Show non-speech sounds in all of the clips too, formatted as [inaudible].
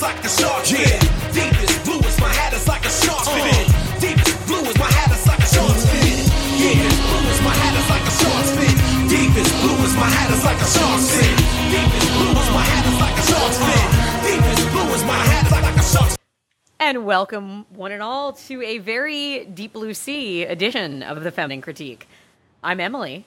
is like a shark fin. Deep as blue as my hat is like a shark fin. Deep as blue as my hat is like a shark fin. Yeah, as blue as my hat is like a shark fin. Deep as blue as my hat is like a shark fin. Deep as blue as my hat is like a shark fin. Deep as blue as my hat is like a shark And welcome, one and all, to a very Deep Blue Sea edition of the Feminine Critique. I'm Emily.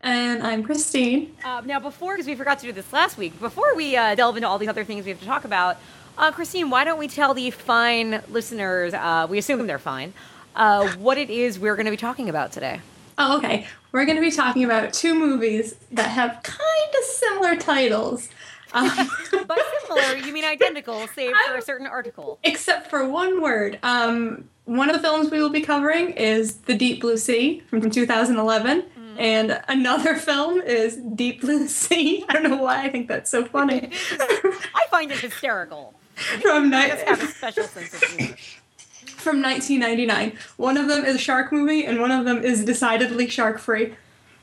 And I'm Christine. Uh, now, before, because we forgot to do this last week, before we uh, delve into all these other things we have to talk about, uh, Christine, why don't we tell the fine listeners, uh, we assume they're fine, uh, what it is we're going to be talking about today? Oh, okay. We're going to be talking about two movies that have kind of similar titles. Um, [laughs] By similar, you mean identical, [laughs] save for a certain article. except for one word. Um, one of the films we will be covering is The Deep Blue Sea from 2011. And another film is Deep Blue Sea. [laughs] I don't know why I think that's so funny. I find it hysterical. [laughs] from, I ni- have a special sense of humor. [laughs] from 1999. One of them is a shark movie, and one of them is decidedly shark free.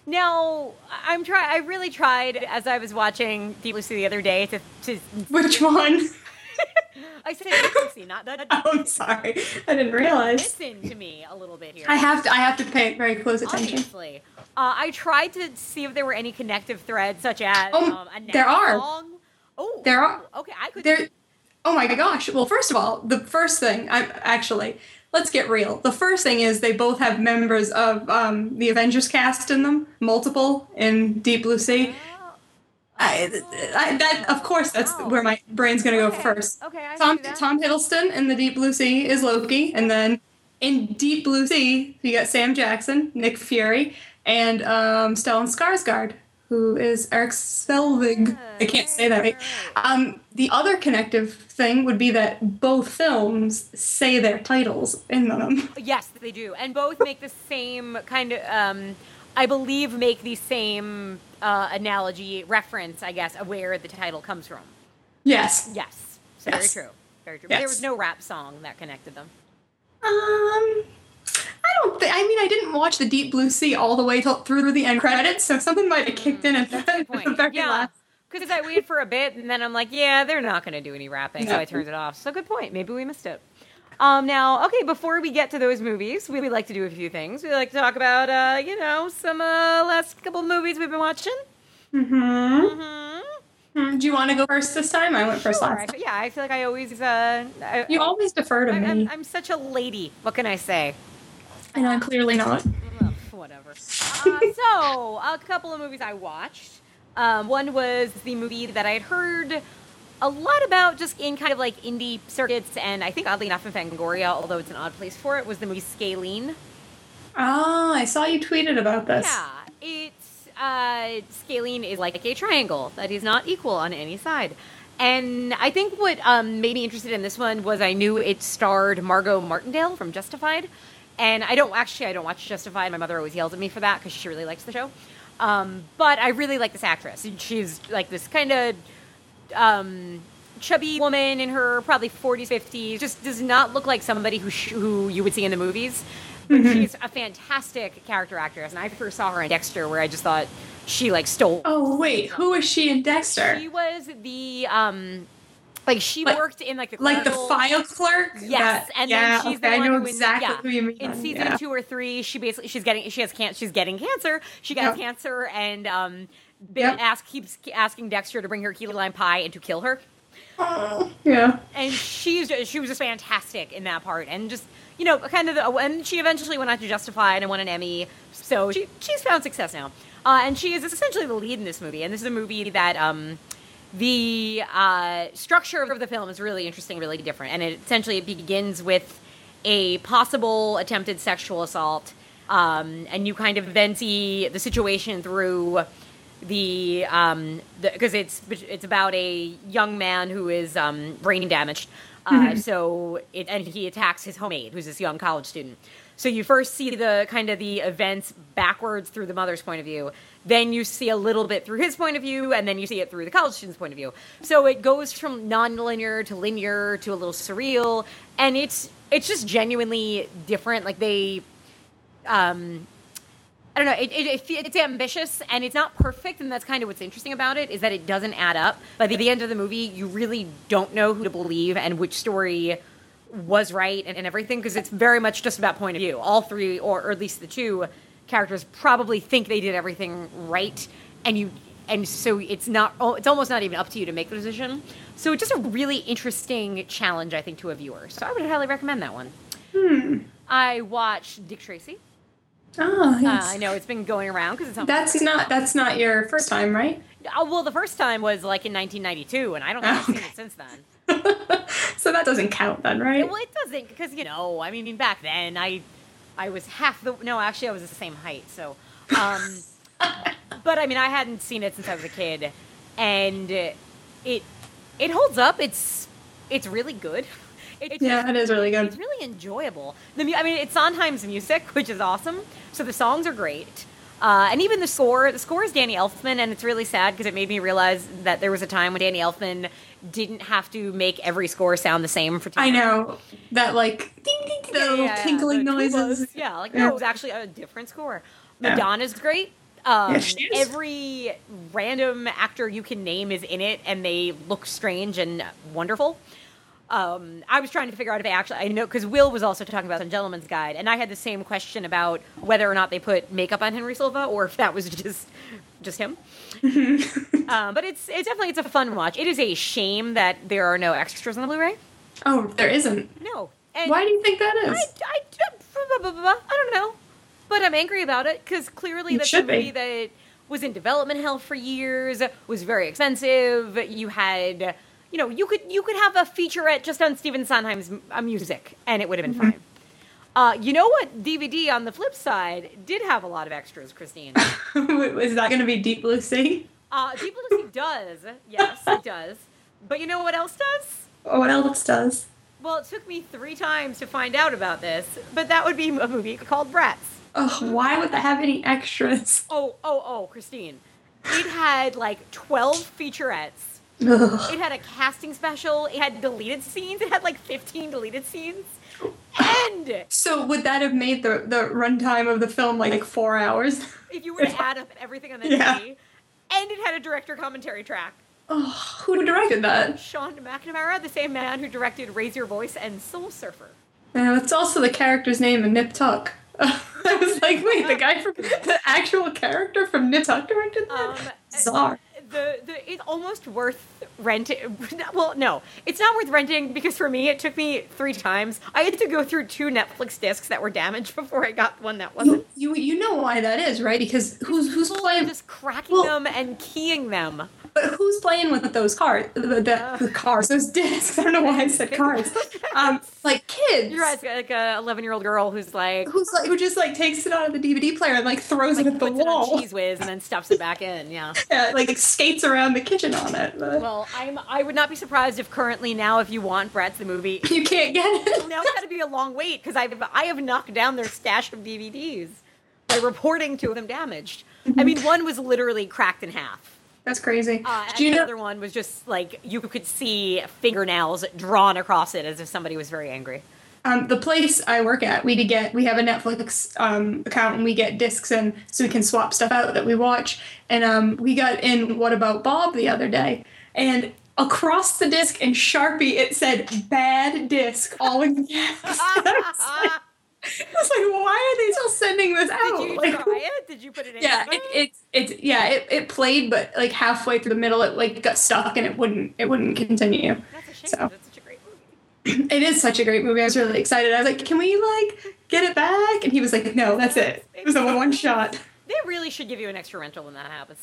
Now, I'm try. I really tried as I was watching Deep Blue Sea the other day to to. Which one? [laughs] I said Deep Blue Sea, not that. Oh, I'm sorry. I didn't realize. Listen to me a little bit here. I have to. I have to pay very close attention. Obviously, uh, I tried to see if there were any connective threads, such as Oh, um, a there are. song. Oh, There are. Okay, I could. There. Oh my gosh. Well, first of all, the first thing. I actually. Let's get real. The first thing is they both have members of um, the Avengers cast in them, multiple in Deep Blue Sea. I, I, that of course that's Oh. where my brain's gonna go Okay. first. Okay, I Tom. Tom Hiddleston in the Deep Blue Sea is Loki, and then in Deep Blue Sea you got Sam Jackson, Nick Fury, and um, Stellan Skarsgård, who is Erik Selvig. I can't say that right. Um, the other connective thing would be that both films say their titles in them. Yes, they do, and both make the same kind of. Um, I believe make the same uh, analogy reference, I guess, of where the title comes from. Yes. Yes, so Yes. very true, very true. But there was no rap song that connected them. Um, I don't think. I mean, I didn't watch the Deep Blue Sea all the way till, through the end credits, so something might have kicked in at the, [laughs] the point. very yeah. last. Because I waited for a bit, and then I'm like, yeah, they're not going to do any rapping, so I turned it off. So good point. Maybe we missed it. Um, now, okay, before we get to those movies, we, we like to do a few things. We like to talk about, uh, you know, some uh, last couple of movies we've been watching. Mm-hmm. Mm-hmm. Do you want to go first this time? I went first Sure. Last. yeah, I feel like I always. Uh, I, You always defer to I, me, I'm, I'm such a lady. What can I say? And I'm clearly not. Ugh, whatever. Uh, [laughs] so, a couple of movies I watched. Um, one was the movie that I had heard a lot about just in kind of like indie circuits, and I think oddly enough in Fangoria, although it's an odd place for it, was the movie Scalene. Oh, I saw you tweeted about this. Yeah, it's uh, Scalene is like a triangle that is not equal on any side. And I think what um, made me interested in this one was I knew it starred Margot Martindale from Justified, and I don't actually I don't watch Justified. My mother always yells at me for that because she really likes the show. Um, but I really like this actress. She's like this kind of um, chubby woman in her probably 40s, 50s. Just does not look like somebody who sh- who you would see in the movies. But she's a fantastic character actress, and I first saw her in Dexter, where I just thought she like stole. Oh wait, who is she in Dexter? She was the um, like she Like- worked in like the like the clerical- file clerk? Yes, That- and yeah, then she's okay, the I one know who exactly in, yeah, who you mean. In season yeah. two or three, she basically she's getting she has cancer. She's getting cancer. She got Yeah. cancer, and um, Ben Yep. ask keeps asking Dexter to bring her key lime pie and to kill her. Oh, yeah. and she's she was just fantastic in that part and just you know kind of the, and she eventually went on to Justified and won an Emmy so she she's found success now uh, and she is essentially the lead in this movie and this is a movie that um the uh, structure of the film is really interesting really different. And it essentially it begins with a possible attempted sexual assault um, and you kind of then see the situation through the um because it's it's about a young man who is um brain damaged. Uh so it and he attacks his homemade who's this young college student so you first see the kind of the events backwards through the mother's point of view then you see a little bit through his point of view and then you see it through the college student's point of view so it goes from non-linear to linear to a little surreal and it's it's just genuinely different like they um I don't know. It, it, it, it's ambitious and it's not perfect, and that's kind of what's interesting about it is that it doesn't add up. By the end of the movie, you really don't know who to believe and which story was right and, and everything because it's very much just about point of view. All three, or, or at least the two characters, probably think they did everything right, and you and so it's not. oh, It's almost not even up to you to make the decision. So it's just a really interesting challenge, I think, to a viewer. So I would highly recommend that one. I watched Dick Tracy. Oh, Uh. I know it's been going around because it's on. That's not that's not your first time, right? Uh, well, the first time was like in 1992, and I don't think I've seen it since then. [laughs] So that doesn't count then, right? Well, it doesn't because you know, I mean, back then I, I was half the no, actually I was the same height, so, um, [laughs] but I mean, I hadn't seen it since I was a kid, and it, it holds up. It's, it's really good. [laughs] It, it's Yeah, it is really good. It's really enjoyable. The, mu- I mean, it's Sondheim's music, which is awesome. So the songs are great. Uh, and even the score, the score is Danny Elfman, and it's really sad because it made me realize that there was a time when Danny Elfman didn't have to make every score sound the same for two I know that like ding ding, ding the little yeah, tinkling the noises. tubas. Yeah, like Yeah. no, it was actually a different score. Madonna's great. Um, Yeah, every random actor you can name is in it, and they look strange and wonderful. Um, I was trying to figure out if they actually, I know, because Will was also talking about the Gentleman's Guide, and I had the same question about whether or not they put makeup on Henry Silva or if that was [laughs] just just him. um, but it's it's definitely it's a fun watch. It is a shame that there are no extras on the Blu-ray. Oh, there isn't. No. And Why do you think that is? I? I, I don't know, but I'm angry about it because clearly You that's a should be. movie that was in development hell for years, was very expensive. You had, you know, you could you could have a featurette just on Stephen Sondheim's uh, music, and it would have been Mm-hmm. fine. Uh, you know what? DVD on the flip side did have a lot of extras, Christine. [laughs] is that going to be Deep Blue Sea? Uh, Deep Blue Sea does, yes, it does. But you know what else does? What else does? Well, it took me three times to find out about this, but that would be a movie called Bratz. Oh, why would that have any extras? Oh, oh, oh, Christine. It had like 12 featurettes. Ugh. It had a casting special. It had deleted scenes. It had like 15 deleted scenes. And So would that have made the the runtime of the film like four hours? if you were to add up everything on [laughs] the Yeah. movie, and it had a director commentary track. Oh, who directed that? Sean McNamara, the same man who directed Raise Your Voice and Soul Surfer. Uh, it's also the character's name in Nip Tuck. [laughs] I was like, wait, the guy from the actual character from Nip Tuck directed that? Um, Bizarre. The, the it's almost worth renting. [laughs] Well, no, it's not worth renting because for me it took me three times. I had to go through two Netflix discs that were damaged [laughs] before I got one that wasn't. You, you you know why that is, right? Because who's who's playing? just cracking Well- them and keying them. But who's playing with those cars? The, the, the cars, those discs. I don't know why I said [laughs] cars. Um, like kids. You're right, like a 11 year old girl who's like Who's like who just like takes it out of the DVD player and like throws like it at the puts it wall? cheese whiz and then stuffs it back in. Yeah. [laughs] Yeah, like skates around the kitchen on it. But Well, I'm I would not be surprised if currently now if you want Bratz the movie. [laughs] you can't get it. Now it's got to be a long wait because I've I have knocked down their stash of DVDs by reporting two of them damaged. I mean, one was literally cracked in half. That's crazy. Uh, and you the know? other one was just like you could see fingernails drawn across it as if somebody was very angry. Um, the place I work at, we get we have a Netflix um, account and we get discs in so we can swap stuff out that we watch. And um, we got in What About Bob the other day, and across the disc in Sharpie it said "bad disc" all in [laughs] caps. [laughs] I was like, I was like, why are they still sending this out? Did you like, try it? Did you put it in? Yeah, it, it's it's yeah, it, it played, but like halfway through the middle, it like got stuck and it wouldn't it wouldn't continue. That's a shame. So. That's such a great movie. [clears throat] It is such a great movie. I was really excited. I was like, "Can we like get it back?" And he was like, "No, that's it. It was a one shot." They really should give you an extra rental when that happens.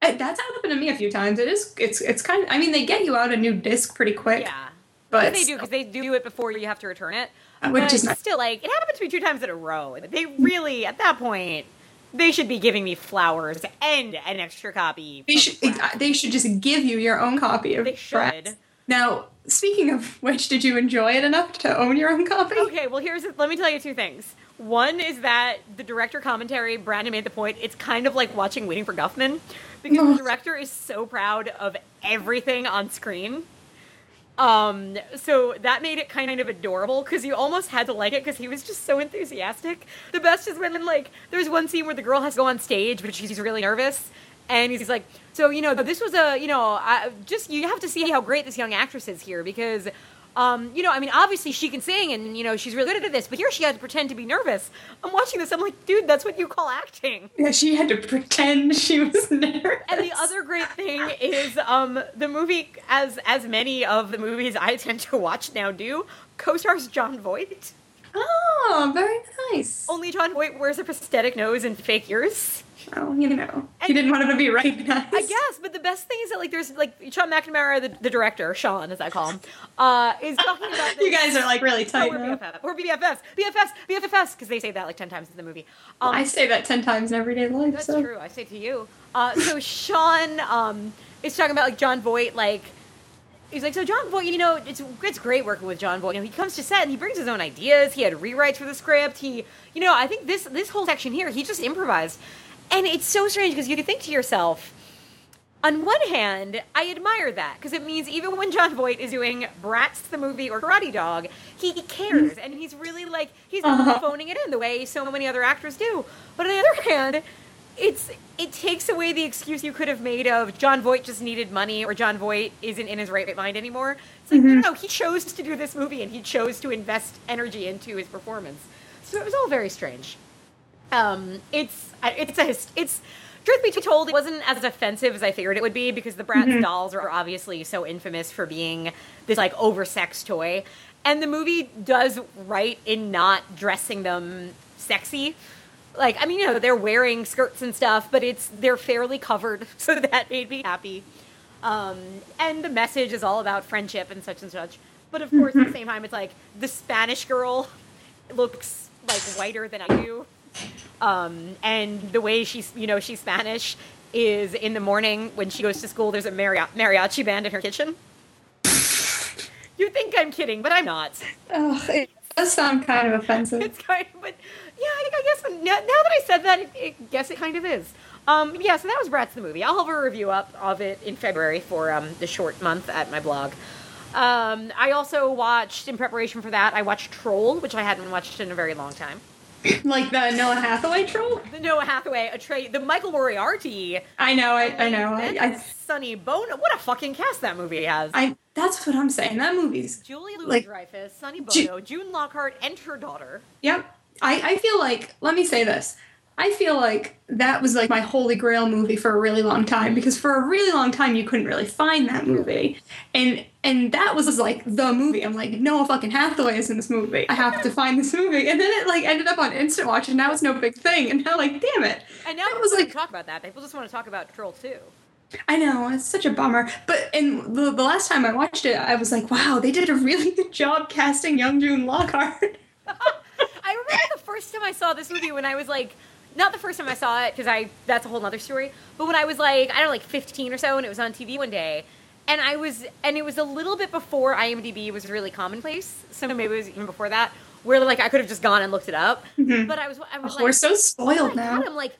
That's happened to me a few times. It is. It's. It's kind of. I mean, they get you out a new disc pretty quick. Yeah. But they do because they do it before you have to return it. Uh, which is still like it happened to me two times in a row. They really at that point they should be giving me flowers and an extra copy. They should. Bratz. They should just give you your own copy of. They should. Bratz. Now, speaking of which, did you enjoy it enough to own your own copy? Okay, well here's let me tell you two things. One is that the director commentary, Brandon made the point, it's kind of like watching Waiting for Guffman because the [laughs] director is so proud of everything on screen. Um, so that made it kind of adorable because you almost had to like it because he was just so enthusiastic. The best is when like there's one scene where the girl has to go on stage, but she's really nervous, and he's like, "So you know, this was a you know, I, just you have to see how great this young actress is here because." Um, you know, I mean, obviously she can sing and, you know, she's really good at this, but here she had to pretend to be nervous. I'm watching this, I'm like, dude, that's what you call acting. Yeah, she had to pretend she was [laughs] nervous. And the other great thing is um, the movie, as as many of the movies I tend to watch now do, co-stars Jon Voight. Oh, very nice. Only Jon Voight wears a prosthetic nose and fake ears. Oh, you know, he didn't want him to be recognized. I guess, but the best thing is that like there's like Sean McNamara, the, the director, Sean as I call him, uh, is talking about. [laughs] You guys are like really Oh, tight. we're. BFF. We're BFFs. BFFs. BFFs. Because they say that like 10 times in the movie. Um, I say that ten times in everyday life. That's so. true. I say to you. Uh, so Sean um, is talking about like Jon Voight. Like he's like, so Jon Voight. You know, it's it's great working with Jon Voight. You know, he comes to set and he brings his own ideas. He had rewrites for the script. He, you know, I think this this whole section here, he just improvised, and it's so strange because you could think to yourself. On one hand, I admire that because it means even when Jon Voight is doing Bratz the movie or Karate Dog, he cares and he's really like he's not Uh-huh. phoning it in the way so many other actors do. But on the other hand, it's it takes away the excuse you could have made of Jon Voight just needed money or Jon Voight isn't in his right mind anymore. It's like no, no, he chose to do this movie and he chose to invest energy into his performance. So it was all very strange. Um, it's it's a it's truth be told, it wasn't as offensive as I figured it would be because the Bratz dolls are obviously so infamous for being this like oversexed toy, and the movie does right in not dressing them sexy. Like I mean, you know, they're wearing skirts and stuff, but it's they're fairly covered, [laughs] so that made me happy. Um, and the message is all about friendship and such and such. But of course, at the same time, it's like the Spanish girl [laughs] looks like whiter than I do. Um, and the way she's, you know, she's Spanish is in the morning when she goes to school, there's a maria- mariachi band in her kitchen. You think I'm kidding, but I'm not. Ugh, it does sound kind of offensive. It's kind of, but yeah, I, I guess now, now that I said that, it, it, guess it kind of is. Um, yeah, so that was Bratz the movie. I'll have a review up of it in February for um, the short month at my blog. Um, I also watched, in preparation for that, I watched Troll, which I hadn't watched in a very long time. [coughs] like the Noah Hathaway troll. The Noah Hathaway, a tra- the Michael Moriarty, I know. I, I know. I, I, Sonny Bono. What a fucking cast that movie has. I. That's what I'm saying. That movie's. Julie Louis like- Dreyfus, Sonny Ju- Bono, June Lockhart, and her daughter. Yep. I, I feel like, let me say this. I feel like that was like my holy grail movie for a really long time because for a really long time you couldn't really find that hmm. movie. And and that was like the movie. I'm like, Noah fucking Hathaway is in this movie. I have to find this movie. And then it like ended up on Instant Watch and now it's no big thing. And now like, damn it. And now That people was like talk about that. People just want to talk about Troll 2. I know, it's such a bummer. But in the, the last time I watched it, I was like, wow, they did a really [laughs] good job casting young June Lockhart. [laughs] I remember the first time I saw this movie when I was like, not the first time I saw it because I that's a whole other story. But when I was like, I don't know, like 15 or so, and it was on TV one day, and I was, and it was a little bit before IMDb was really commonplace. So maybe it was even before that, where like I could have just gone and looked it up. Mm-hmm. But I was, I was Oh, like, we're so oh spoiled my now. God, I'm like.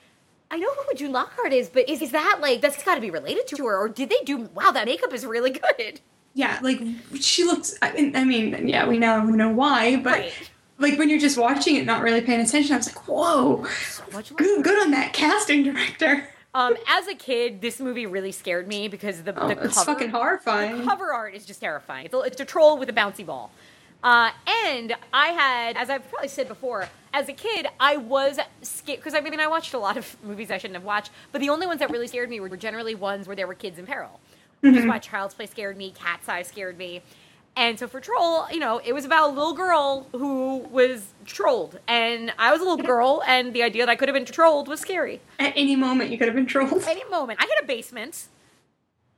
I know who June Lockhart is, but is, is that like that's got to be related to her, or did they do? Wow, that makeup is really [laughs] good. Yeah, like she looks. I mean, I mean, yeah, we know we know why, but Right. Like when you're just watching it, not really paying attention, I was like, whoa, good, good on that casting director. Um, as a kid, this movie really scared me because the, Oh, the cover, fucking horrifying. The cover art is just terrifying. It's a, it's a troll with a bouncy ball. Uh, and I had, as I've probably said before, as a kid, I was scared because I mean I watched a lot of [laughs] movies I shouldn't have watched, but the only ones that really scared me were generally ones where there were kids in peril, which is why Child's Play scared me, Cat's Eye scared me. And so for Troll, you know, it was about a little girl who was trolled. And I was a little girl, and the idea that I could have been trolled was scary At any moment, you could have been trolled. any moment. I had a basement.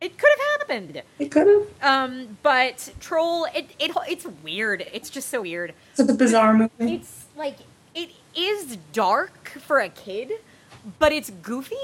It could have happened. It could have. Um, but Troll, it, it it's weird. It's just so weird. It's a bizarre movie. It's like it is dark for a kid, but it's goofy.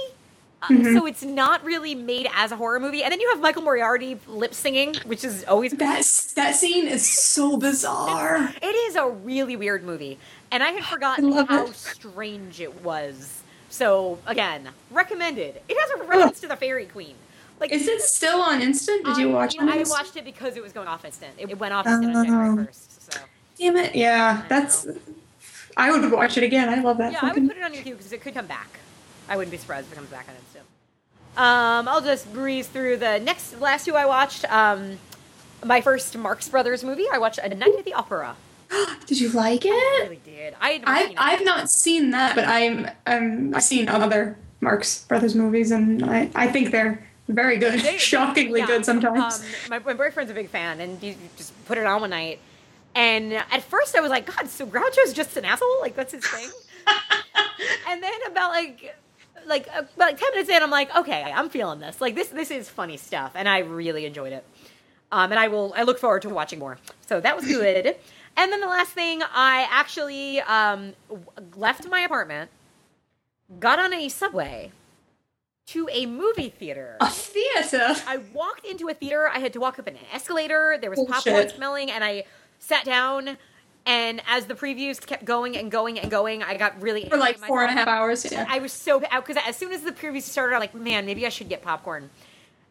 Uh, So it's not really made as a horror movie. And then you have Michael Moriarty lip singing, which is always That that scene is so bizarre. It is a really weird movie, and I had [gasps] forgotten love how it. strange it was. So again, recommended. It has a reference to the Fairy Queen. Like, Is it still on Instant? Did you um, watch know, I it? watched it because it was going off instant. It, it went off instant on Oh. January first. So Damn it! Yeah, I that's. I would watch it again. I love that. yeah, I would put it on your queue because it could come back. I wouldn't be surprised if it comes back on instant. Um, I'll just breeze through the next last two I watched. Um, my first Marx Brothers movie. I watched A Night at the Opera. [gasps] Did you like it? I it? really did. I had I've, it. Not seen that, but I'm um I've seen other Marx Brothers movies, and I I think they're very good, They- [laughs] shockingly yeah, good sometimes. Um, my, my boyfriend's a big fan, and he just put it on one night. And at first, I was like, God, so Groucho's just an asshole? Like that's his thing. [laughs] and then about like. Like uh, about like ten minutes in, I'm like, okay, I'm feeling this. Like this, this is funny stuff, and I really enjoyed it. Um, and I will, I look forward to watching more. So that was good. and then the last thing, I actually um, left my apartment, got on a subway to a movie theater. a theater. I walked into a theater. I had to walk up an escalator. There was Bullshit. popcorn smelling, and I sat down. And as the previews kept going and going and going, I got really For like four and a half hours. Yeah. I was so out because as soon as the previews started, I'm like, man, maybe I should get popcorn.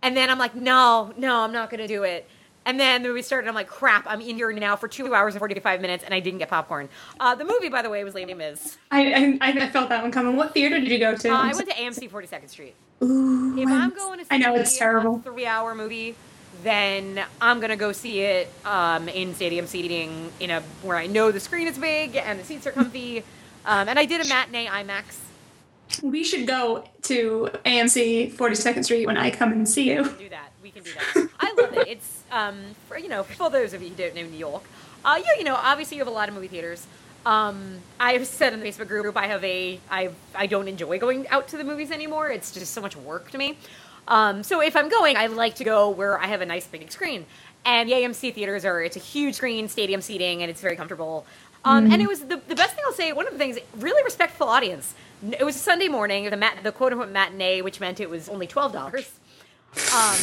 And then I'm like, no, no, I'm not gonna do it. And then the movie started. I'm like, crap, I'm in here now for two hours and 45 minutes, and I didn't get popcorn. Uh, the movie, by the way, was Les Mis. I, I I felt that one coming. What theater did you go to? Uh, I went to AMC 42nd Street. Ooh, If I'm- going to see I know it's terrible. three-hour movie, then I'm gonna go see it um, in stadium seating in a where I know the screen is big and the seats are comfy. [laughs] Um, and I did a matinee IMAX. We should go to AMC 42nd Street when I come and see you. do that. We can do that. I love it. It's um, for you know, for those of you who don't know New York, uh, you you know, obviously you have a lot of movie theaters. Um, I've said in the Facebook group, I have a, I, I don't enjoy going out to the movies anymore. It's just so much work to me. Um, so if I'm going, I like to go where I have a nice big screen. And the AMC theaters are, it's a huge screen, stadium seating, and it's very comfortable. Um, And it was the, the best thing I'll say. One of the things, really respectful audience. It was a Sunday morning, the mat, the quote unquote matinee, which meant it was only twelve dollars. Um,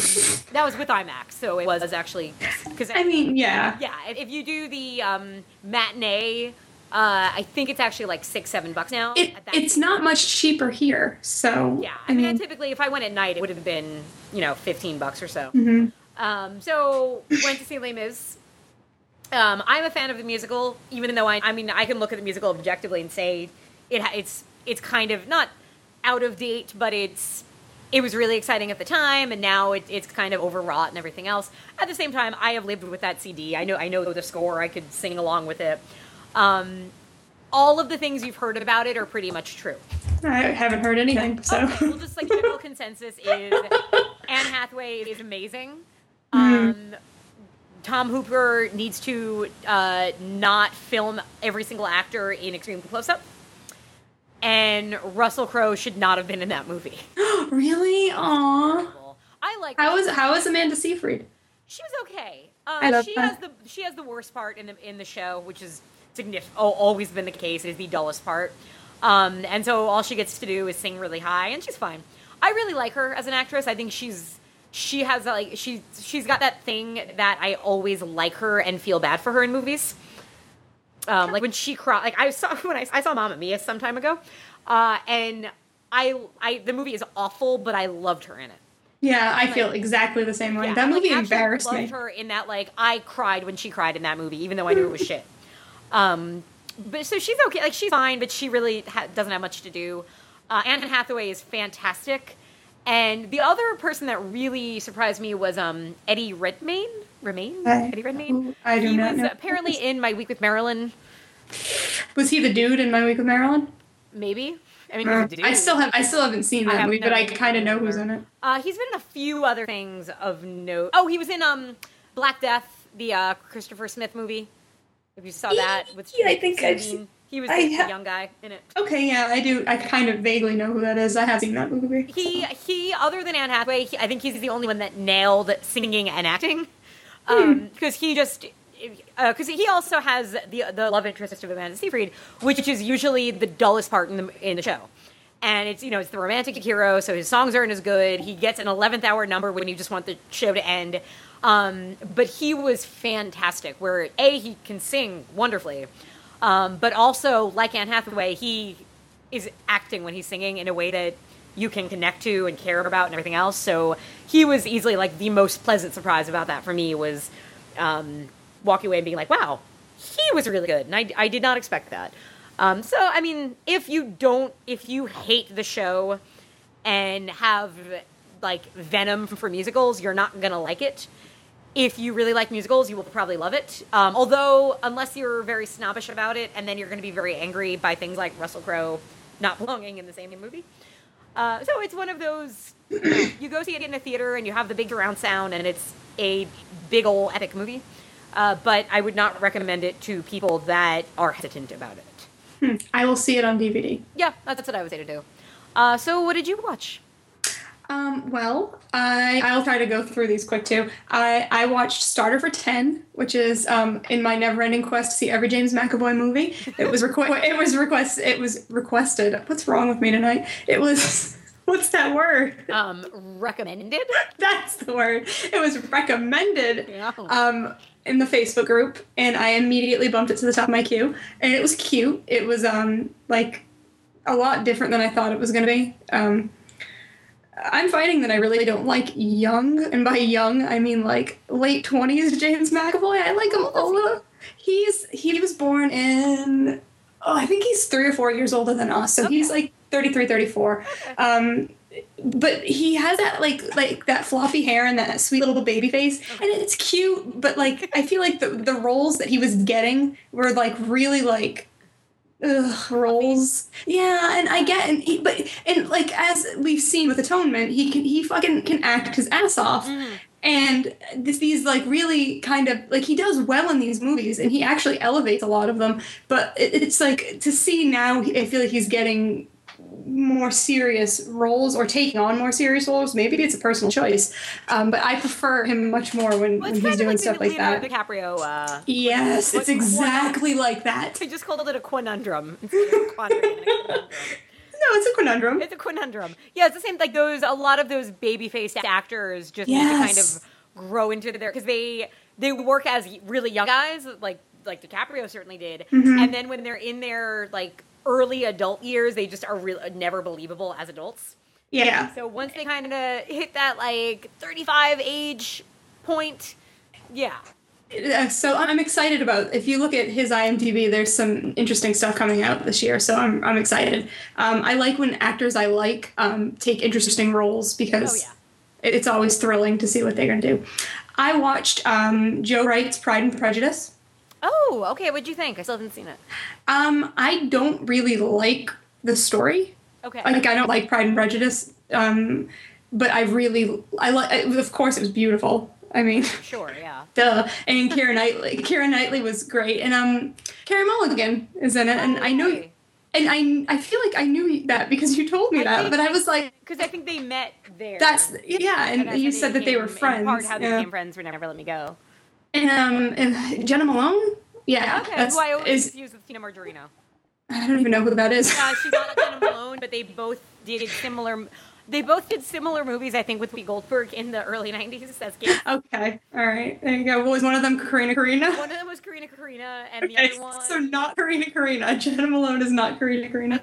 that was with IMAX, so it was actually because I mean, yeah. yeah, if- if you do the um, matinee, uh, I think it's actually like six, seven bucks now. It, it's not much cheaper here, so Yeah, I mean, typically if I went at night, it would have been you know fifteen bucks or so. Mm-hmm. Um, so went to see Les Mis. Um, I'm a fan of the musical, even though I, I mean, I can look at the musical objectively and say it, it's, it's kind of not out of date, but it's, it was really exciting at the time, and now it, it's kind of overwrought and everything else. At the same time, I have lived with that CD. I know, I know the score. I could sing along with it. Um, all of the things you've heard about it are pretty much true. I haven't heard anything. So Okay, well, just like general [laughs] consensus is Anne Hathaway is amazing. Mm-hmm. Um, Tom Hooper needs to uh, not film every single actor in extreme close up. And Russell Crowe should not have been in that movie. [gasps] really, aw. I like. How was how was Amanda Seyfried? She was okay. Uh, I love she her. has the she has the worst part in the in the show, which is significant. Oh, always been the case. It is the dullest part. Um, and so all she gets to do is sing really high, and she's fine. I really like her as an actress. I think she's she has like she she's got that thing that I always like her and feel bad for her in movies. Um, like when she cried, like I saw [laughs] when I, I saw Mamma Mia some time ago, uh, and I I the movie is awful, but I loved her in it. Yeah, I feel exactly the same way. Yeah, that like, movie actually embarrassed loved her in that like I cried when she cried in that movie, even though I knew it was shit. Um, but so she's okay, like she's fine, but she really ha- doesn't have much to do. Uh, Anne Hathaway is fantastic, and the other person that really surprised me was um Eddie Redmayne. I- Eddie Redmayne. I do he not was know. apparently in My Week with Marilyn. Was he the dude in My Week with Marilyn? Maybe. I mean, Uh, he's a dude. I still have I still haven't seen that movie, but I kind of know who's in it. Uh, he's been in a few other things of note. Oh, he was in um Black Death, the uh, Christopher Smith movie. If you saw that with Yeah, I think I've seen- He was the ha- young guy in it. Okay, yeah, I do. I kind of vaguely know who that is. I have seen that movie. He he, other than Anne Hathaway, he, I think he's the only one that nailed singing and acting. Hmm. Because he just. Because he also has the the love interest of Amanda Seyfried, which is usually the dullest part in the in the show, and it's you know it's the romantic hero, so his songs aren't as good. He gets an eleventh hour number when you just want the show to end, um, but he was fantastic. Where a he can sing wonderfully, um, but also like Anne Hathaway, he is acting when he's singing in a way that you can connect to and care about and everything else. So he was easily like the most pleasant surprise about that for me was um, walking away and being like, wow, he was really good, and I, I did not expect that. Um, so I mean, if you don't, if you hate the show and have like venom for musicals, you're not gonna like it. If you really like musicals, you will probably love it. Um, although, unless you're very snobbish about it, and then you're to be very angry by things like Russell Crowe not belonging in the same movie. Uh, so it's one of those [clears throat] you go see it in a theater and you have the big surround sound and it's a big old epic movie. Uh, but I would not recommend it to people that are hesitant about it. I will see it on DVD. Yeah, that's, that's what I would say to do. Uh, so what did you watch? Um, well, I I'll try to go through these quick too. I I watched Starter for Ten, which is um in my never-ending quest to see every James McAvoy movie. It was requ- [laughs] it was request it was requested. What's wrong with me tonight? It was [laughs] what's that word? Um, recommended? [laughs] That's the word. It was recommended Yeah. um, in the Facebook group, and I immediately bumped it to the top of my queue. And it was cute. It was um, like a lot different than I thought it was going to be. Um, I'm finding that I really don't like young, and by young I mean like late twenties James McAvoy. I like him a little. He's he was born in oh I think he's three or four years older than us, so he's like 33, 34. Um, but he has that like like that floppy hair and that sweet little baby face, and it's cute. But like I feel like the the roles that he was getting were like really like ugh, roles. Yeah, and I get, and he, but and like as we've seen with Atonement, he can he fucking can act his ass off. Mm-hmm. And this, these like really kind of like he does well in these movies, and he actually elevates a lot of them. But it, it's like to see now, I feel like he's getting more serious roles or taking on more serious roles. Maybe it's a personal choice, um, but I prefer him much more when, Well, when he's doing like stuff like Leonardo that. DiCaprio. Uh, Yes, it's exactly like that. I just called it a conundrum. instead of a quandary [laughs] and a conundrum. No, it's a conundrum. It's a conundrum. Yeah, it's the same. Like those, a lot of those baby-faced actors just to kind of grow into their because they they work as really young guys, like like DiCaprio certainly did, Mm-hmm. and then when they're in their like early adult years, they just are real never believable as adults. Yeah. So once they kind of hit that like 35 age point, yeah, Uh, so I'm excited about. If you look at his IMDb, there's some interesting stuff coming out this year. So I'm I'm excited. Um, I like when actors I like um, take interesting roles because Oh, yeah. it's always thrilling to see what they're gonna do. I watched um, Joe Wright's Pride and Prejudice. Oh, okay. What'd you think? I still haven't seen it. Um, I don't really like the story. Okay. Like I don't like Pride and Prejudice. Um, but I really I like. Of course, it was beautiful. I mean. [laughs] sure. Yeah. Duh. And Keira Knightley. Keira Knightley was great, and um, Carey Mulligan is in it, and I know, and I I feel like I knew that because you told me I that, but I was like, Because I think they met there. that's yeah, and, that's you said that they were friends. Part how they yeah. became friends were never let me go. And um, Jena Malone, yeah, Okay, that's who I always is confuse with Tina Majorino. I don't even know who that is. Uh, she's not Jenna [laughs] Malone, but they both did similar. They both did similar movies, I think, with Whoopi Goldberg in the early '90s as kids. [laughs] okay, all right, there you go. What was one of them? Corrina Corrina. One of them was Corrina Corrina, and the other one. so not Corrina Corrina. [laughs] Jena Malone is not Corrina Corrina.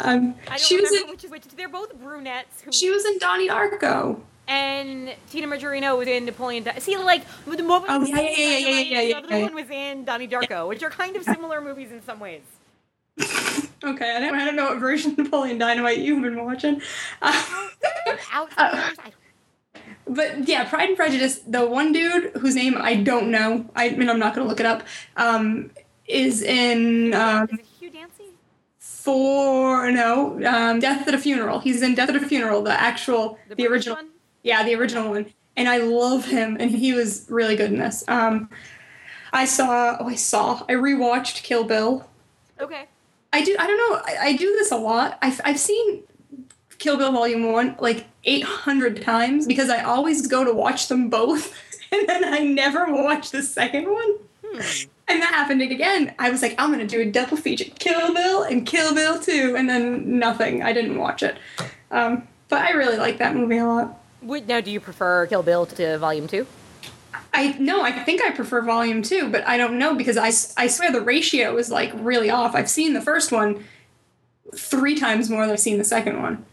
Um, I don't she was remember in which is which. They're both brunettes. Who, she was in Donnie Darko. And Tina Majorino was in Napoleon. Di- See, like the moment. Oh, yeah, yeah, yeah, yeah, yeah, yeah, The other one was in Donnie Darko, which are kind of similar movies in some ways. [laughs] Okay, I don't, I don't know what version of Napoleon Dynamite you've been watching. [laughs] Uh, but yeah, Pride and Prejudice, the one dude whose name I don't know, I mean, I'm not going to look it up, um, is in um, Is it Hugh Dancy? for, no, um, Death at a Funeral. He's in Death at a Funeral, the actual, the, British original. one? Yeah, the original one. And I love him, and he was really good in this. Um, I saw, oh, I saw, I rewatched Kill Bill. Okay. I do. I don't know. I, I do this a lot. I've I've seen Kill Bill Volume One like eight hundred times because I always go to watch them both, [laughs] and then I never watch the second one. And that happened again. I was like, I'm gonna do a double feature: Kill Bill and Kill Bill Two, and then nothing. I didn't watch it. Um, but I really like that movie a lot. Now, do you prefer Kill Bill to Volume Two? I no, I think I prefer Volume Two, but I don't know because I I swear the ratio is like really off. I've seen the first one three times more than I've seen the second one.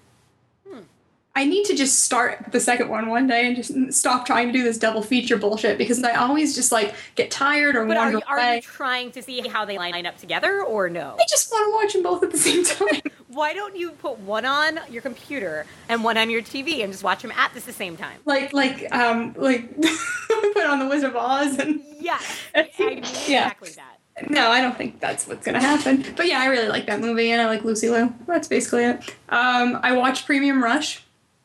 I need to just start the second one one day and just stop trying to do this double feature bullshit because I always just like get tired or But are wander you, are away. you trying to see how they line up together or no? I just want to watch them both at the same [laughs] time. Why don't you put one on your computer and one on your TV and just watch them at the same time? like like um like [laughs] put on the Wizard of Oz and Yes, [laughs] I mean Yeah. exactly that. no, I don't think that's what's gonna happen. But yeah, I really like that movie and I like Lucy Liu. That's basically it. Um, I watched Premium Rush,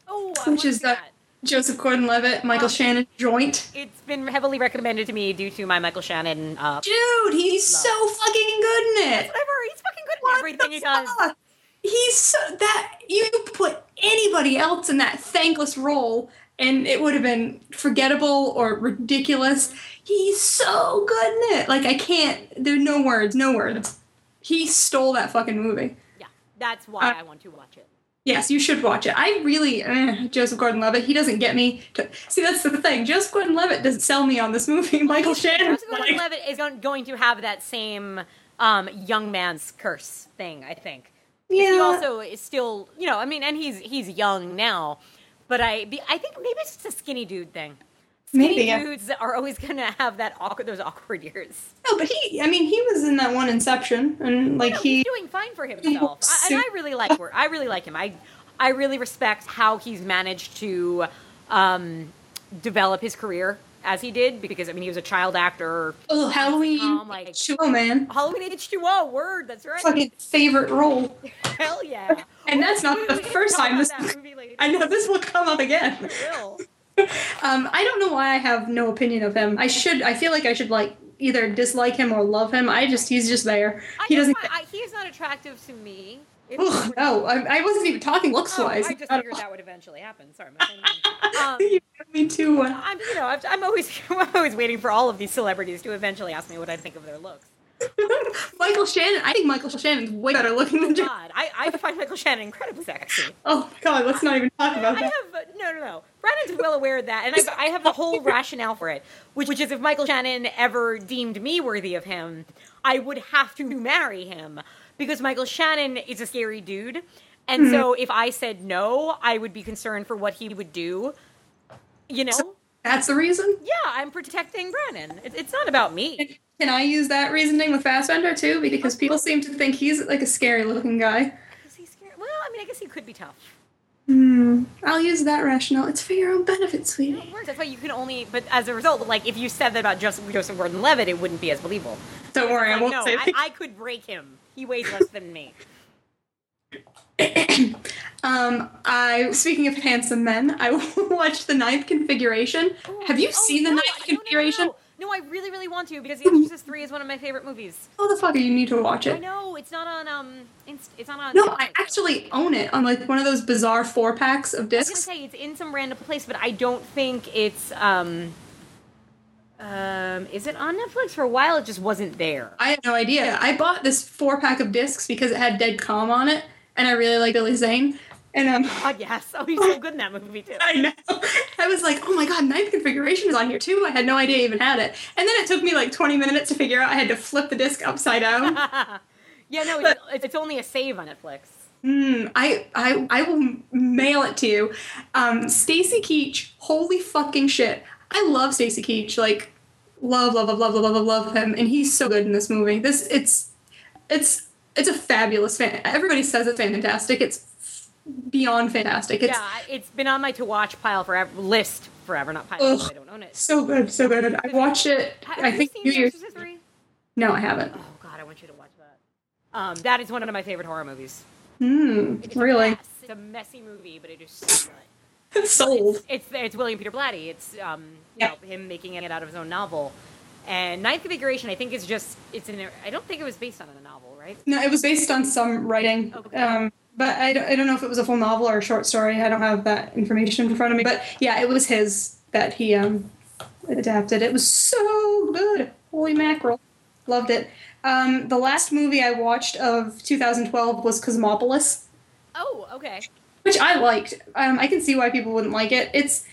Oh, which is the that. Joseph Gordon-Levitt, Michael Um, Shannon joint. It's been heavily recommended to me due to my Michael Shannon. Uh, Dude, he's so fucking good in it. whatever, he's fucking good at What everything he does. fuck? He's so that you put anybody else in that thankless role and it would have been forgettable or ridiculous. He's so good in it. Like I can't there's no words, no words. He stole that fucking movie. Yeah, that's why Uh, I want to watch it. Yes, you should watch it. I really eh, Joseph Gordon-Levitt. He doesn't get me. To, see, that's the thing. Joseph Gordon-Levitt doesn't sell me on this movie. [laughs] Michael Shannon. Joseph Gordon-Levitt is going to have that same um, young man's curse thing, I think. 'Cause He Yeah. also is still, you know, I mean, and he's he's young now, but I I think maybe it's just a skinny dude thing. Maybe, dudes are always gonna have that awkward those awkward years. No, but he. I mean, he was in that one Inception, and like No, he. he's doing fine for himself, I, and I really like wor- I really like him. I I really respect how he's managed to um, develop his career as he did because I mean he was a child actor. Oh, Halloween. Um, like- oh man, Halloween H2O, word, that's right. fucking favorite role. [laughs] Hell yeah. And that's not the first time this- movie. I know this will come up again. We will. Um, I don't know why I have no opinion of him. I should. I feel like I should like either dislike him or love him. I just. He's just there. I He doesn't. I, he's not attractive to me. Ugh, no, I, I wasn't even talking looks oh, wise. I just figured that would eventually happen. Sorry, my. [laughs] Um, you me too. I'm, you know, I'm, I'm always, [laughs] I'm always waiting for all of these celebrities to eventually ask me what I think of their looks. [laughs] Michael Shannon. I think Michael Shannon's way better looking than. Jim. God, I, I find Michael Shannon incredibly sexy. Oh my god, let's not even talk about I that. have no, no, no. Brandon's well aware of that, and I've, I have a whole [laughs] rationale for it, which, which is if Michael Shannon ever deemed me worthy of him, I would have to marry him because Michael Shannon is a scary dude, and hmm. so if I said no, I would be concerned for what he would do. You know? That's the reason. yeah, I'm protecting Brennan. It, it's not about me. Can I use that reasoning with Fassbender too? Because people seem to think he's like a scary looking guy. Is he scared? Well, I mean, I guess he could be tough. Hmm. I'll use that rationale. It's for your own benefit, sweetie. Course, That's why you can only. But as a result, like if you said that about Joseph, Joseph Gordon-Levitt, it wouldn't be as believable. Don't worry, I Like, won't no, say I, I could break him. He weighs less than me. [laughs] [coughs] Um, I speaking of handsome men, I [laughs] watched the ninth configuration. Have you Oh, seen the no, ninth no, configuration? No, No, I really, really want to because The Exorcist [laughs] Three is one of my favorite movies. Oh, the fuck you need to watch it. I know it's not on um, inst- it's not on. No, Netflix, I actually own it on like one of those bizarre four packs of discs. I was gonna say it's in some random place, but I don't think it's um. Um, is it on Netflix? For a while, it just wasn't there. I had no idea. I bought this four pack of discs because it had Dead Calm on it, and I really like Billy Zane. And um, God, yes. Oh, he's so good in that movie too. I know. [laughs] I was like, oh my god, ninth configuration is on here too. I had no idea I even had it. And then it took me like 20 minutes to figure out I had to flip the disc upside down. [laughs] yeah, no, it's, it's, it's only a save on Netflix. Hmm, I, I I will mail it to you. Um, Stacy Keach, holy fucking shit. I love Stacy Keach. Like, love, love, love, love, love, love, love him, and he's so good in this movie. This it's it's it's a fabulous fan. Everybody says it's fantastic. It's beyond fantastic. It's yeah, it's been on my to watch pile forever list forever, not pile. Ugh. I don't own it. so good, so good. I watched it. Have I think New Year's. No, I haven't. Oh God, I want you to watch that. Um, that is one of my favorite horror movies. Hmm. Really? mess. It's a messy movie, but it is so good. [laughs] Sold. It's it's William Peter Blatty. It's um you Yeah. know him making it out of his own novel. And Ninth Configuration, I think is just it's an I don't think it was based on a novel, right? No, it was based on some writing. Okay. Um, but I don't, I don't know if it was a full novel or a short story. I don't have that information in front of me. But yeah, it was his that he um, adapted. It was so good. Holy mackerel. Loved it. Um, the last movie I watched of 2012 was Cosmopolis, Oh, okay. which I liked. Um, I can see why people wouldn't like it. It's,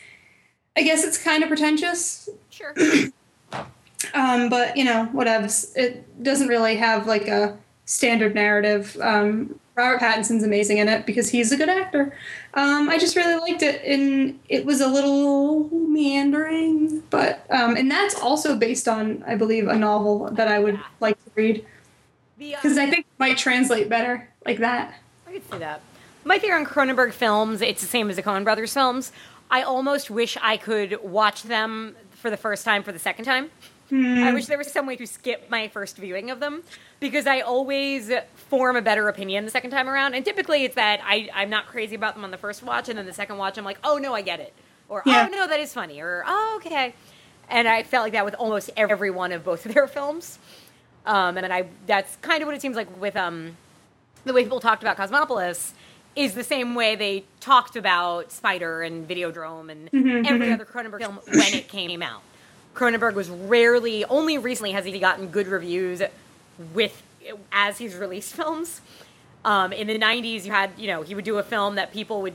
I guess it's kind of pretentious, Sure. [clears throat] um, but you know, whatevs. It doesn't really have like a standard narrative. Um, Robert Pattinson's amazing in it because he's a good actor. Um, I just really liked it, and it was a little meandering, but um, and that's also based on, I believe, a novel that I would Yeah. like to read because I think it might translate better like that. I could see that. My theory on Cronenberg films, it's the same as the Coen Brothers films. I almost wish I could watch them for the first time for the second time. I wish there was some way to skip my first viewing of them because I always form a better opinion the second time around. And typically it's that I, I'm not crazy about them on the first watch, and then the second watch, I'm like, oh no, I get it. Or, Yeah. oh no, that is funny. Or, oh, okay. And I felt like that with almost every one of both of their films. Um, and I that's kind of what it seems like with um, the way people talked about Cosmopolis is the same way they talked about Spider and Videodrome and every other Cronenberg film when it came out. Cronenberg was rarely, only recently has he gotten good reviews with as he's released films. Um, in the '90s, you had you know he would do a film that people would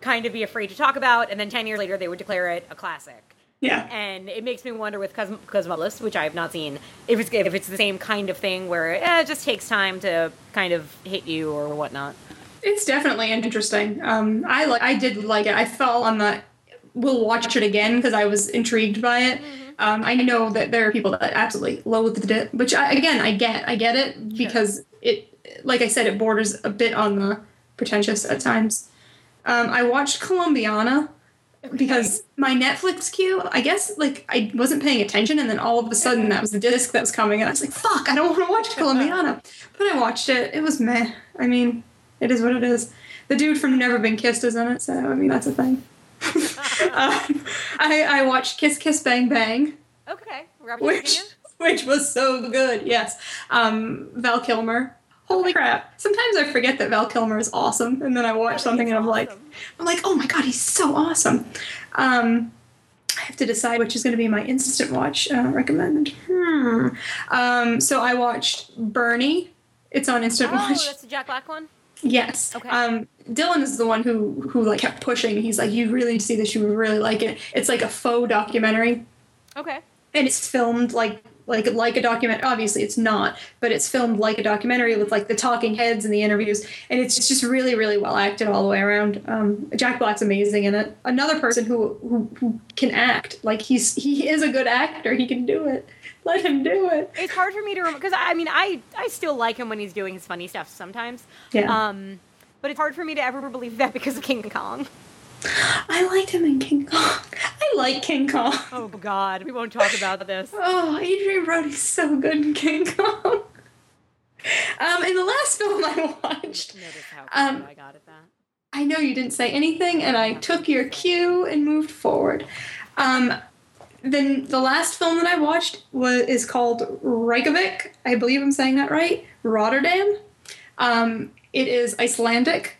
kind of be afraid to talk about, and then ten years later they would declare it a classic. Yeah. And it makes me wonder with Cosm- Cosmopolis, which I have not seen, if it's if it's the same kind of thing where eh, it just takes time to kind of hit you or whatnot. It's definitely interesting. Um, I like. I did like it. I fell on the. We'll watch it again because I was intrigued by it. Um, I know that there are people that absolutely loathed it, which I, again I get. I get it because it, like I said, it borders a bit on the pretentious at times. Um, I watched Columbiana because my Netflix queue, I guess, like I wasn't paying attention, and then all of a sudden that was the disc that was coming, and I was like, "Fuck, I don't want to watch [laughs] Columbiana," but I watched it. It was meh. I mean, it is what it is. The dude from Never Been Kissed is in it, so I mean that's a thing. [laughs] um, I I watched Kiss Kiss Bang Bang, Okay, Robert which [laughs] which was so good. Yes, um, Val Kilmer. Holy crap! Sometimes I forget that Val Kilmer is awesome, and then I watch something and I'm like. I'm like, oh my god, he's so awesome. Um, I have to decide which is going to be my instant watch uh, recommend. Hmm. Um, so I watched Bernie. It's on instant Oh, watch. Oh, that's the Jack Black one. Yes. Okay. Um, Dylan is the one who who like kept pushing. He's like, you really see this. You would really like it. It's like a faux documentary, Okay. and it's filmed like like like a document. Obviously, it's not, but it's filmed like a documentary with like the talking heads and the interviews, and it's just really really well acted all the way around. Um, Jack Black's amazing in it. Another person who who, who can act. Like he's he is a good actor. He can do it. Let him do it. It's hard for me to remember because I mean I I still like him when he's doing his funny stuff sometimes. Yeah. Um, but it's hard for me to ever believe that because of King Kong. I liked him in King Kong. I like King Kong. Oh God, we won't talk about this. [laughs] Oh, Adrien Brody's so good in King Kong. Um, and the last film I watched, how Um, I got at that. I know you didn't say anything, and I took your cue and moved forward. Um, then the last film that I watched was is called Reykjavik. I believe I'm saying that right. Rotterdam. Um, it is Icelandic,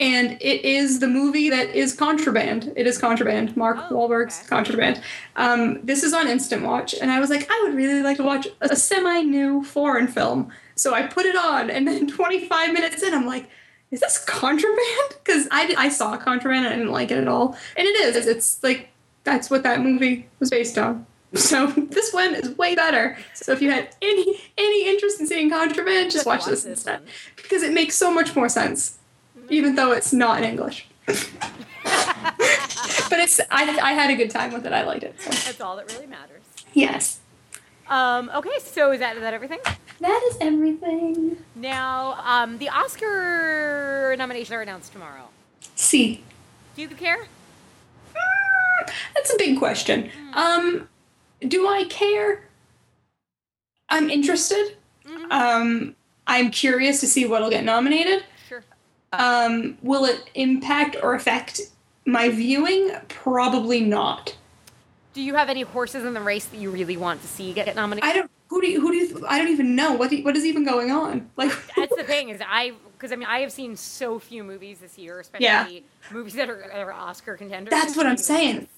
and it is the movie that is Contraband. It is Contraband. Mark Oh, Wahlberg's okay. Contraband. Um, this is on Instant Watch, and I was like, I would really like to watch a semi-new foreign film. So I put it on, and then [laughs] 25 minutes in, I'm like, is this Contraband? Because I, I saw Contraband and I didn't like it at all. And it is. It's like, that's what that movie was based on. So [laughs] this one is way better. So if you had any any interest in seeing Contraband, just watch, this, instead. one. Because it makes so much more sense. Even though it's not in English. [laughs] but it's I, I had a good time with it. I liked it. So. That's all that really matters. Yes. Um, okay, so is that is that everything? That is everything. Now, um, the Oscar nominations are announced tomorrow. See. Do you care? That's a big question. Um, do I care? I'm interested. Um, I'm curious to see what'll get nominated. Sure. Um, will it impact or affect my viewing? Probably not. Do you have any horses in the race that you really want to see get nominated? I don't. Who do you? Who do you? I don't even know what. do- What is even going on? Like. That's the thing is I because I mean I have seen so few movies this year, especially Yeah. movies that are, are Oscar contenders. That's what I'm saying. It's-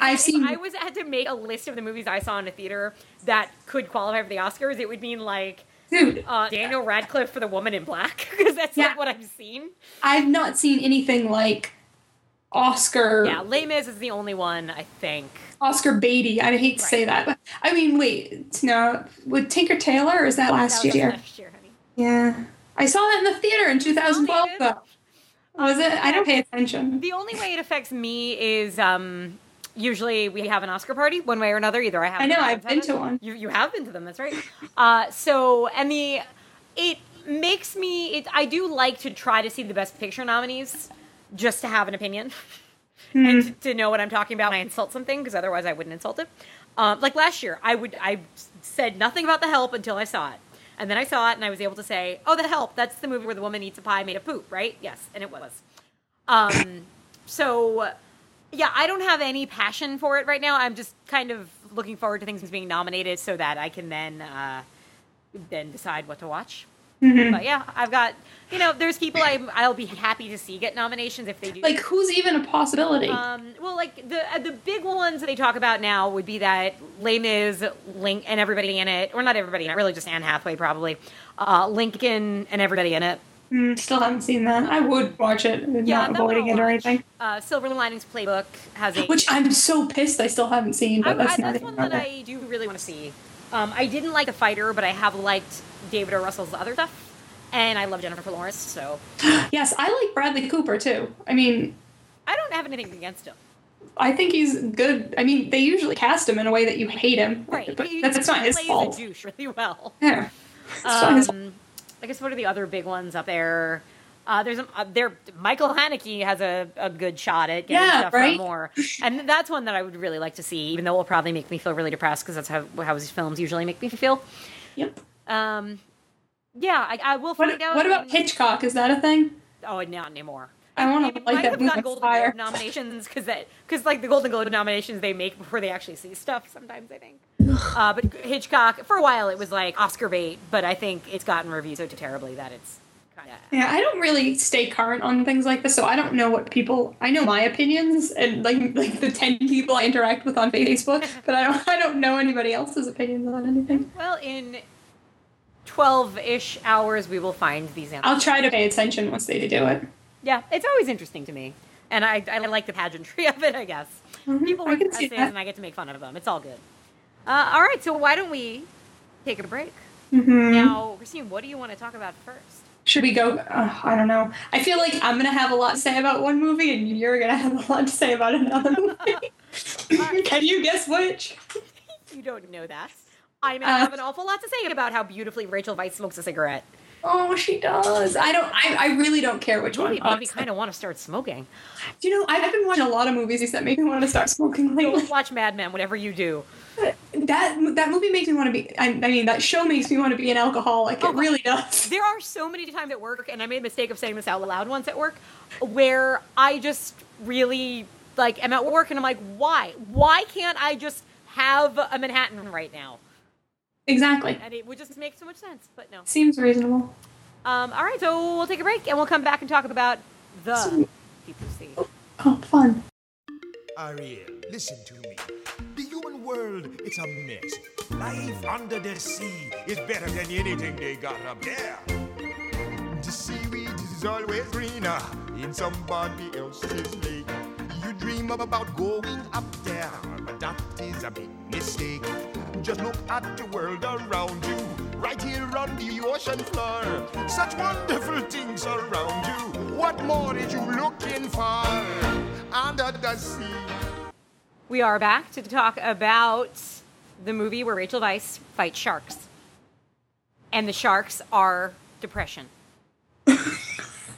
I've if seen- I was had to make a list of the movies I saw in a theater that could qualify for the Oscars. It would mean like Dude, uh, Daniel Radcliffe for The Woman in Black [laughs] because that's Yeah. like what I've seen. I've not seen anything like Oscar. Yeah, Les Mis is the only one I think. Oscar Beatty. I hate to say that, but I mean, wait, no, with Tinker Tailor, or is that last That was year? Last year, honey. Yeah. I saw that in the theater in 2012. David? Though. Was it? I don't pay attention. The only way it affects me is um, usually we have an Oscar party one way or another. Either I have. I know, I've been to one. You you have been to them. That's right. Uh, so and the it makes me. It, I do like to try to see the best picture nominees just to have an opinion [laughs] Hmm. and to, to know what I'm talking about when I insult something because otherwise I wouldn't insult it. Um, like last year, I would I said nothing about the help until I saw it. And then I saw it and I was able to say, "Oh, The Help, that's the movie where the woman eats a pie made of poop, right?" Yes, and it was. Um, [coughs] so yeah, I don't have any passion for it right now. I'm just kind of looking forward to things being nominated so that I can then uh, then decide what to watch. Mm-hmm. But yeah, I've got you know, there's people I'm, I'll be happy to see get nominations if they do. Like, who's even a possibility? Um, well, like the uh, the big ones that they talk about now would be that Les Mis, Link, and everybody in it, or not everybody in it, really just Anne Hathaway probably, uh, Lincoln and everybody in it. Mm, still haven't seen that. I would watch it, Yeah, not avoiding it or anything. Uh, Silver Linings Playbook has a Which I'm so pissed I still haven't seen, I, that's I, that's one that it. I do really want to see. Um, I didn't like The Fighter, but I have liked David O. Russell's other stuff, and I love Jennifer Lawrence, so [gasps] Yes, I like Bradley Cooper too. I mean, I don't have anything against him. I think he's good. I mean, they usually cast him in a way that you hate him, Right, but he- that's it's not his plays fault. a douche really well. Yeah, it's not his fault. Um, I guess what are the other big ones up there? Uh, there's a, uh, there. Michael Haneke has a, a good shot at getting Yeah, stuff right? more, and that's one that I would really like to see. Even though it will probably make me feel really depressed because that's how how his films usually make me feel. Yep. Um, yeah, I, I will What, find out. what about Hitchcock? Is that a thing? Oh, not anymore. I want to like have that on Golden. Globe nominations because that because like the Golden Globe nominations they make before they actually see stuff. Sometimes I think. uh, but Hitchcock for a while it was like Oscar bait, but I think it's gotten reviewed so terribly that it's. Yeah, I don't really stay current on things like this, so I don't know what people. I know my opinions and like like the ten people I interact with on Facebook, [laughs] but I don't I don't know anybody else's opinions on anything. Well, in twelve-ish hours, we will find these answers. I'll try to pay attention once they do it. Yeah, it's always interesting to me, and I I like the pageantry [laughs] of it. I guess people I write can see essays, that. and I get to make fun of them. It's all good. Uh, all right, so why don't we take a break? Mhm. Now, Christine, what do you want to talk about first? Should we go? Uh, I don't know. I feel like I'm gonna have a lot to say about one movie, and you're gonna have a lot to say about another [laughs] movie. Can you guess which? You don't know that. I may Uh, have an awful lot to say about how beautifully Rachel Weisz smokes a cigarette. Oh, she does. I don't. I, I really don't care which Movie one. honestly. kind of want to start smoking. Do you know? I've been watching a lot of movies that make me want to start smoking lately. Don't watch Mad Men, whatever you do. That that movie makes me want to be. I, I mean, that show makes me want to be an alcoholic. It Oh, really does. There are so many times at work, and I made a mistake of saying this out loud once at work, where I just really like am at work and I'm like, why? Why can't I just have a Manhattan right now? Exactly. And it would just make so much sense, but no. Seems reasonable. Um, all right, so we'll take a break and we'll come back and talk about the Sweet. Deep Blue Sea. Oh, fun. Ariel, listen to me. World, it's a mess. Life under the sea is better than anything they got up there. The seaweed is always greener in somebody else's lake. You dream about going up there, but that is a big mistake. Just look at the world around you, right here on the ocean floor. Such wonderful things around you. What more is you looking for under the sea? We are back to talk about the movie where Rachel Weisz fights sharks. And the sharks are depression. [laughs]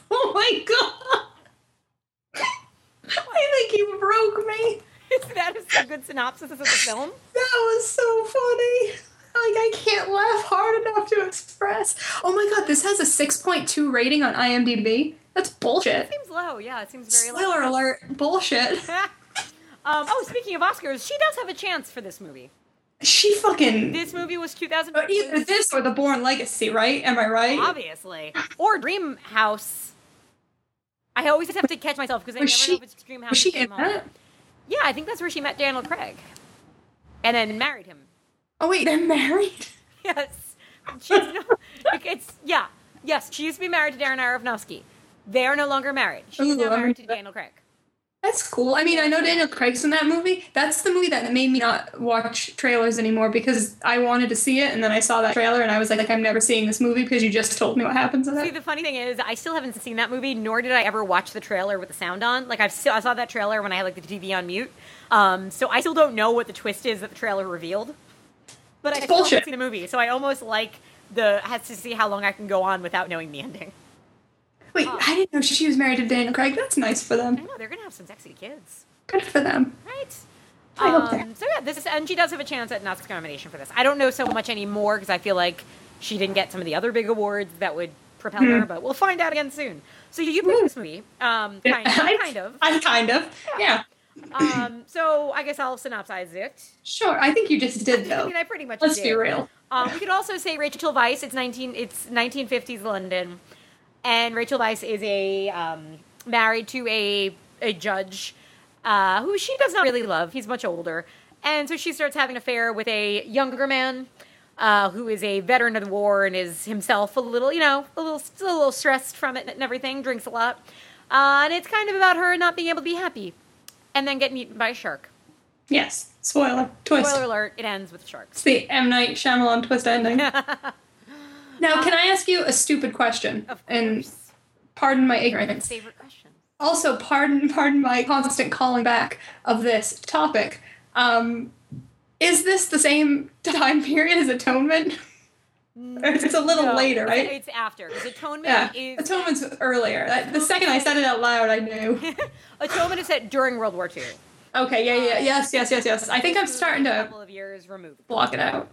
Oh my god. I think you broke me. Is that a good synopsis of the film? That was so funny. Like I can't laugh hard enough to express. Oh my god, this has a 6.2 rating on IMDb. That's bullshit. Seems low, yeah. It seems very Spoiler low. alert, bullshit. [laughs] um, oh, speaking of Oscars, she does have a chance for this movie. She fucking This movie was 2000. Either this or the Bourne Legacy, right? Am I right? obviously, or Dream House. I always have to catch myself because I Was never she- know if it's Dream House. Was she in that? Yeah, I think that's where she met Daniel Craig, and then married him. Oh wait, they're married. [laughs] Yes, she's no, it's yeah, yes. She used to be married to Darren Aronofsky. They are no longer married. She's Ooh, now married to. Daniel Craig. That's cool. I mean, I know Daniel Craig's in that movie. That's the movie that made me not watch trailers anymore because I wanted to see it, and then I saw that trailer, and I was like, like I'm never seeing this movie because you just told me what happens in See, the funny thing is, I still haven't seen that movie, nor did I ever watch the trailer with the sound on. Like, I've still, I saw that trailer when I had like the TV on mute. Um, so I still don't know what the twist is that the trailer revealed. But I still bullshit. haven't seen the movie, so I almost like the has to see how long I can go on without knowing the ending. Wait, I didn't know she was married to Daniel Craig. That's nice for them. I know they're gonna have some sexy kids, Good for them. right? I hope Um, so yeah, this is, and she does have a chance at an Oscar nomination for this. I don't know so much anymore because I feel like she didn't get some of the other big awards that would propel Hmm. her, but we'll find out again soon. So you picked this movie, um, kind of, I- kind of. I kind of. Yeah. Um, so I guess I'll synopsize it. Sure. I think you just did though. I mean, I pretty much Let's did. be real. Um, we could also say Rachel Weisz. It's nineteen. It's nineteen fifties London, and Rachel Weisz is a um, married to a a judge uh, who she does not really love. He's much older, and so she starts having an affair with a younger man. Uh, who is a veteran of the war and is himself a little, you know, a little, still a little stressed from it and everything. Drinks a lot, uh, and it's kind of about her not being able to be happy, and then getting eaten by a shark. Yes. Spoiler. Twist. Spoiler alert: it ends with sharks. It's the M Night Shyamalan twist ending. [laughs] now, can I ask you a stupid question? And pardon my ignorance. Favorite question. Also, pardon, [laughs] pardon my constant calling back of this topic. Um, is this the same time period as Atonement? It's a little No, later, right? It's after because atonement yeah. is Atonement's earlier. That- The second I said it out loud, I knew. [laughs] atonement is set during World War II. Okay, yeah, yeah, yes, yes, yes, yes. I think I'm starting to a couple of years removed. block it out.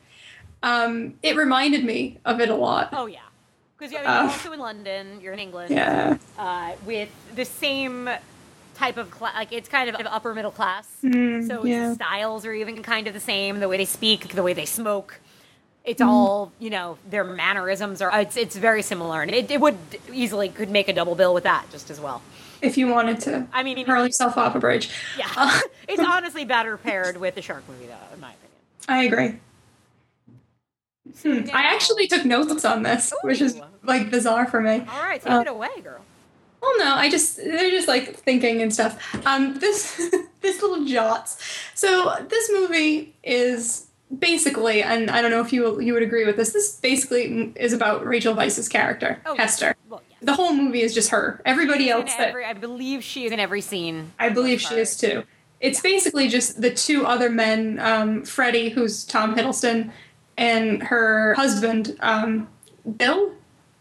Um, it reminded me of it a lot. Oh yeah, because you're Oh. also in London. You're in England. Yeah. Uh, with the same type of cla- like it's kind of upper middle class. Mm, so yeah. styles are even kind of the same. The way they speak, the way they smoke. It's Mm. all you know. Their mannerisms are. It's it's very similar, and it, it would easily could make a double bill with that just as well. If you wanted to I mean, hurl yourself off a bridge. Yeah, Uh, [laughs] it's honestly better paired with the shark movie, though, in my opinion. I agree. Hmm. I actually took notes on this, which is like bizarre for me. All right, take Uh, it away, girl. Well, no, I just they're just like thinking and stuff. Um, this [laughs] this little jots. So this movie is basically, and I don't know if you you would agree with this. This basically is about Rachel Weisz's character, Oh, Hester. Well, yes. The whole movie is just her. Everybody In else that every, I believe she is in every scene. I believe she is too. It's basically just the two other men, um, Freddie, who's Tom Hiddleston, and her husband, um, Bill,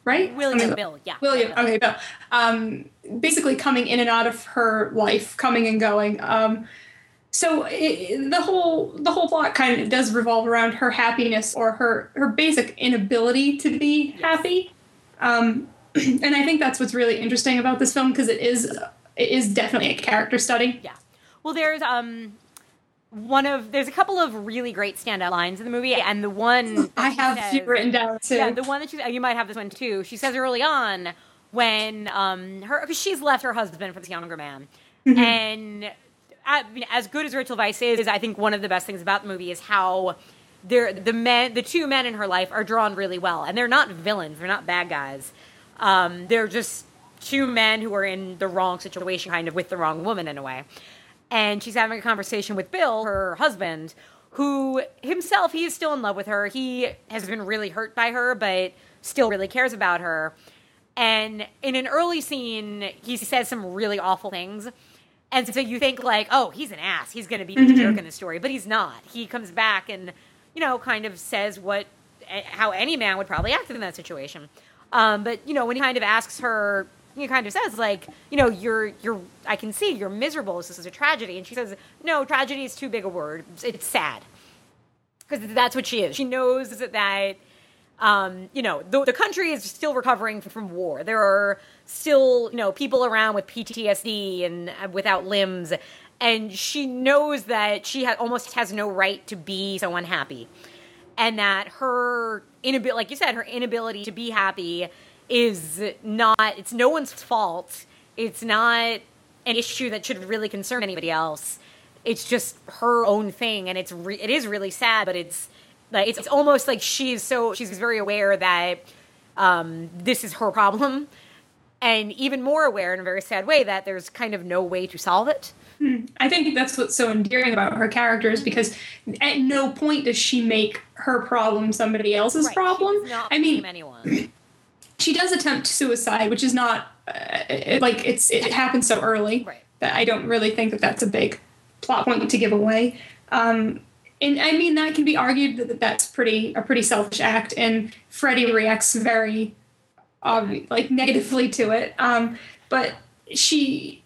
right? William Something- Bill, yeah. William. Okay, Bill. Um, basically coming in and out of her life, coming and going. Um, so it, the whole the whole plot kind of does revolve around her happiness or her her basic inability to be happy. Um, [clears throat] and I think that's what's really interesting about this film because it is it is definitely a character study. Yeah. Well, there's um one of there's a couple of really great standout lines in the movie, and the one [laughs] I have says- written down too. Yeah, the one that she you might have this one too. She says early on when um her because she's left her husband for this younger man, Mm-hmm. and I mean, as good as Rachel Weisz is, I think one of the best things about the movie is how they're the men the two men in her life are drawn really well, and they're not villains, they're not bad guys. Um, they're just two men who are in the wrong situation, kind of with the wrong woman in a way. And she's having a conversation with Bill, her husband, who himself, he is still in love with her. He has been really hurt by her, but still really cares about her. And in an early scene, he says some really awful things. And so you think like, oh, he's an ass. He's going to be the jerk in the story, but he's not. He comes back and, you know, kind of says what, eh, how any man would probably act in that situation. Um, but you know, when he kind of asks her, he kind of says like, you know, you're you're, I can see you're miserable. This is a tragedy, and she says, no, tragedy is too big a word. It's sad because that's what she is. She knows that um, you know the, the country is still recovering from war. There are still you know people around with PTSD and uh, without limbs, and she knows that she ha- almost has no right to be so unhappy, and that her inability, like you said, her inability to be happy is not. It's no one's fault. It's not an issue that should really concern anybody else it's just her own thing and it's re- it is really sad but it's like it's, it's almost like she's so she's very aware that um, this is her problem and even more aware in a very sad way that there's kind of no way to solve it I think that's what's so endearing about her character is because at no point does she make her problem somebody else's Right, problem. I mean, anyone. [clears throat] she does attempt suicide, which is not uh, it- like it's it happens so early Right. that I don't really think that that's a big plot point to give away. Um, and I mean that can be argued that that's pretty a pretty selfish act, and Freddie reacts very obvi- like negatively to it. Um, but she.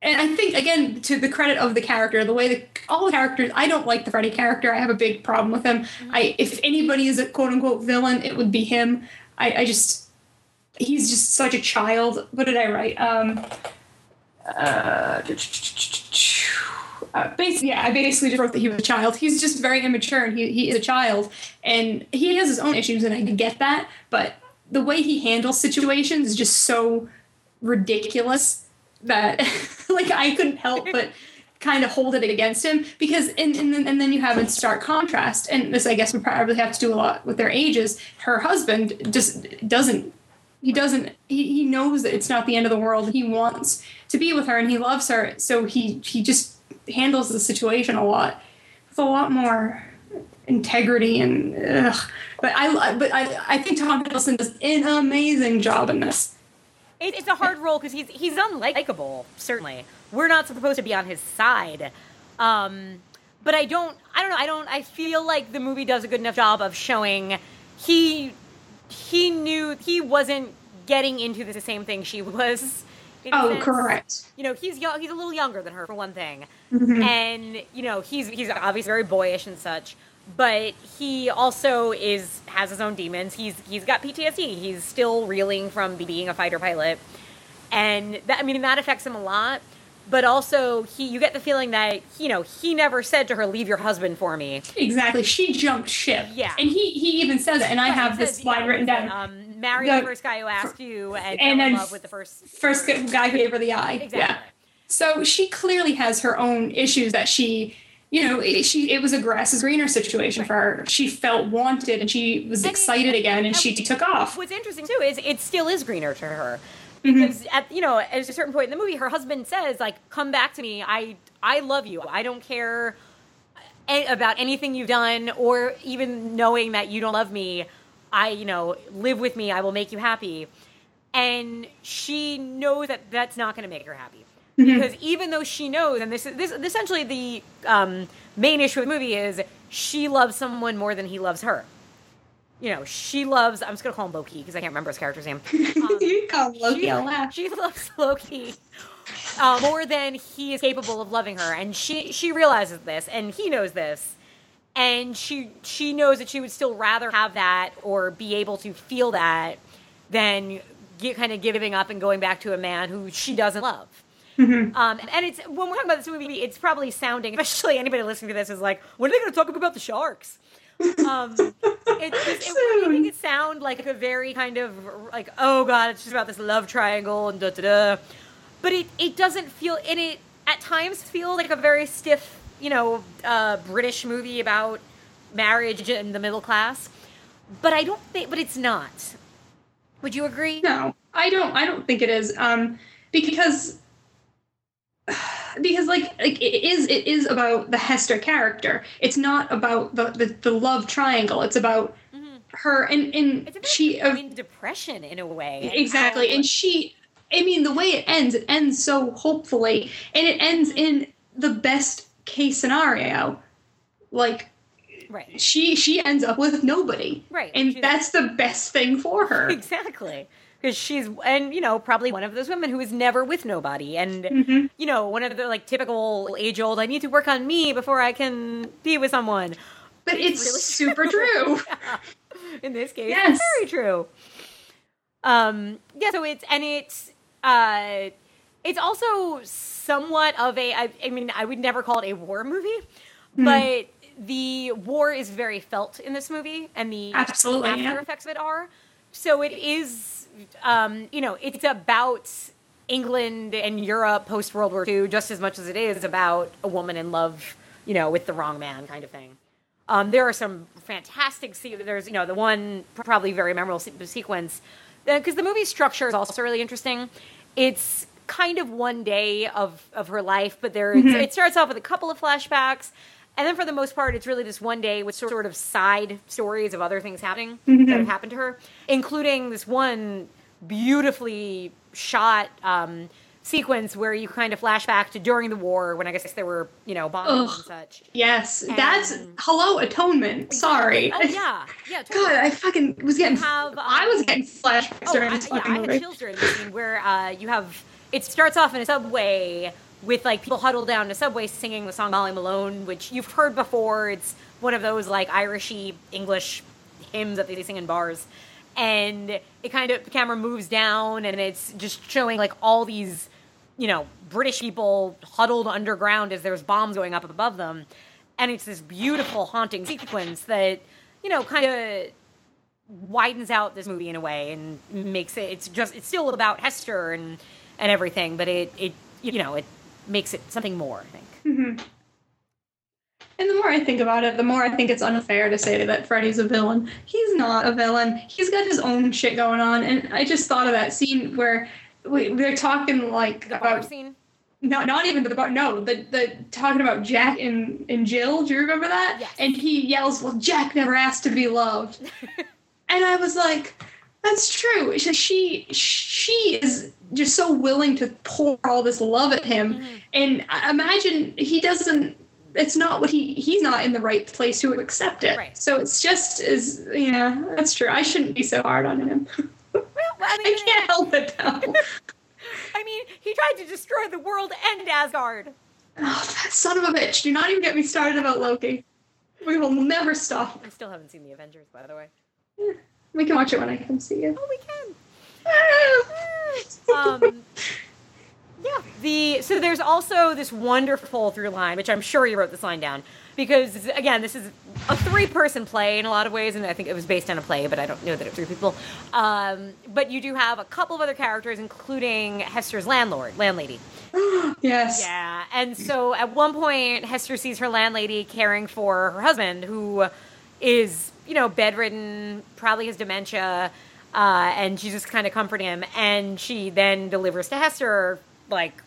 And I think again, to the credit of the character, the way that all the characters, I don't like the Freddy character. I have a big problem with him. I, if anybody is a quote unquote villain, it would be him. I, I just, he's just such a child. What did I write? Um, uh, uh, basically, yeah, I basically just wrote that he was a child. He's just very immature, and he, he is a child, and he has his own issues, and I get that. But the way he handles situations is just so ridiculous that, [laughs] like, I couldn't help but kind of hold it against him because, and and then, and then you have in stark contrast, and this I guess would probably have to do a lot with their ages. Her husband just doesn't he doesn't he, he knows that it's not the end of the world he wants to be with her and he loves her so he he just handles the situation a lot with a lot more integrity and ugh. but i but i i think tom hiddleston does an amazing job in this It, it's a hard role because he's he's unlikable. Certainly, we're not supposed to be on his side. Um, but I don't. I don't know. I don't. I feel like the movie does a good enough job of showing he he knew he wasn't getting into the same thing she was. oh sense. correct You know, he's young. He's a little younger than her for one thing, Mm-hmm. and you know he's he's obviously very boyish and such. But he also is has his own demons. He's he's got PTSD. He's still reeling from being a fighter pilot, and that I mean that affects him a lot. But also, he you get the feeling that you know he never said to her, "Leave your husband for me." exactly she jumped ship Yeah. and he he even says it and i have he this line yeah, written down Um, marry The- the first guy who asked you, and, and then love with the first first guy who gave her the eye Exactly. yeah So she clearly has her own issues that she, you know, it, she it was a grass is greener situation for her. She felt wanted and she was excited again and she took off. What's interesting too is it still is greener to her Mm-hmm. because at you know at a certain point in the movie, her husband says like, "Come back to me. I I love you. I don't care a- about anything you've done or even knowing that you don't love me. I you know live with me. I will make you happy." And she knows that that's not going to make her happy. Because [laughs] even though she knows, and this is this essentially the um, main issue of the movie is she loves someone more than he loves her you know, she loves. I'm just gonna call him Loki because I can't remember his character's name. [laughs] Um, you call Loki she, laugh. she loves Loki uh, more than he is capable of loving her, and she she realizes this, and he knows this, and she she knows that she would still rather have that or be able to feel that than get, kind of giving up and going back to a man who she doesn't love. Mm-hmm. Um, and it's when we're talking about this movie, it's probably sounding, especially anybody listening to this, is like, when are they going to talk about the sharks? Um, it, [laughs] it, it, Soon. it sound like a very kind of like, oh god, it's just about this love triangle and da da da. But it, it doesn't feel, and it at times feels like a very stiff, you know, uh, British movie about marriage and the middle class. But I don't think, but it's not. Would you agree? No, I don't. I don't think it is. Um, because [sighs] because like like it is it is about the Hester character. It's not about the the, the love triangle. It's about her and and Mm-hmm. It's a very she. Uh, in depression in a way. exactly, and she. I mean, the way it ends, it ends so hopefully, and it ends in the best case scenario. Like right. she she ends up with nobody, Right, And that's the best thing for her. [laughs] Exactly. Because she's, and you know, probably one of those women who is never with nobody. And, Mm-hmm. you know, one of the like typical age old, I need to work on me before I can be with someone. But it's really super [laughs] true. [laughs] In this case, Yes. very true. Um, yeah, so it's, and it's, uh, it's also somewhat of a, I, I mean, I would never call it a war movie, Hmm. but the war is very felt in this movie, and the Absolutely, after yeah. effects of it are. So it is, um, you know, it's about England and Europe post World War II just as much as it is about a woman in love, you know, with the wrong man kind of thing. Um, there are some fantastic. scenes. there's, you know, the one probably very memorable se- sequence because the movie structure is also really interesting. It's kind of one day of of her life, but there it starts off with a couple of flashbacks. And then, for the most part, it's really just one day with sort of side stories of other things happening that have happened to her, including this one beautifully shot um, sequence where you kind of flash back to during the war when I guess there were, you know, bombings and such. Yes, that's hello atonement. Sorry. Oh yeah, yeah. [laughs] totally. God, I fucking was getting. have, um, I was getting flashbacks Oh, during I, this yeah, fucking I had movie. chills during the scene where uh, you have. It starts off in a subway with like people huddled down in a subway singing the song Molly Malone, which you've heard before. It's one of those like Irishy English hymns that they sing in bars, and it kind of the camera moves down and it's just showing like all these, you know, British people huddled underground as there's bombs going up above them, and it's this beautiful haunting sequence that you know kind of widens out this movie in a way and makes it it's just it's still about Hester and and everything but it it you know it makes it something more I think mm-hmm. And the more I think about it, the more I think it's unfair to say that Freddy's a villain. He's not a villain. He's got his own shit going on. And I just thought of that scene where we, we're talking like the about scene no, not even the bar. No, the the talking about Jack and and Jill. Do you remember that? Yes. And he yells, "Well, Jack never asked to be loved." [laughs] and I was like, "That's true." She she, she is just so willing to pour all this love at him, Mm-hmm. and I imagine he doesn't. It's not what he he's not in the right place to accept it. Right. So it's just is yeah, that's true. I shouldn't be so hard on him. well I mean I can't help it though. [laughs] I mean he tried to destroy the world and Asgard Oh, that son of a bitch. Do not even get me started about Loki. We will never stop. I still haven't seen the Avengers by the way We can watch it when I come see you. oh we can um yeah the so there's also this wonderful through line which i'm sure you wrote this line down because again this is a three person play in a lot of ways and i think it was based on a play but i don't know that it's three people um, but you do have a couple of other characters including hester's landlord landlady [gasps] yes. yeah and so at one point hester sees her landlady caring for her husband who is you know bedridden probably has dementia uh, and she's just kind of comforting him. And she then delivers to hester like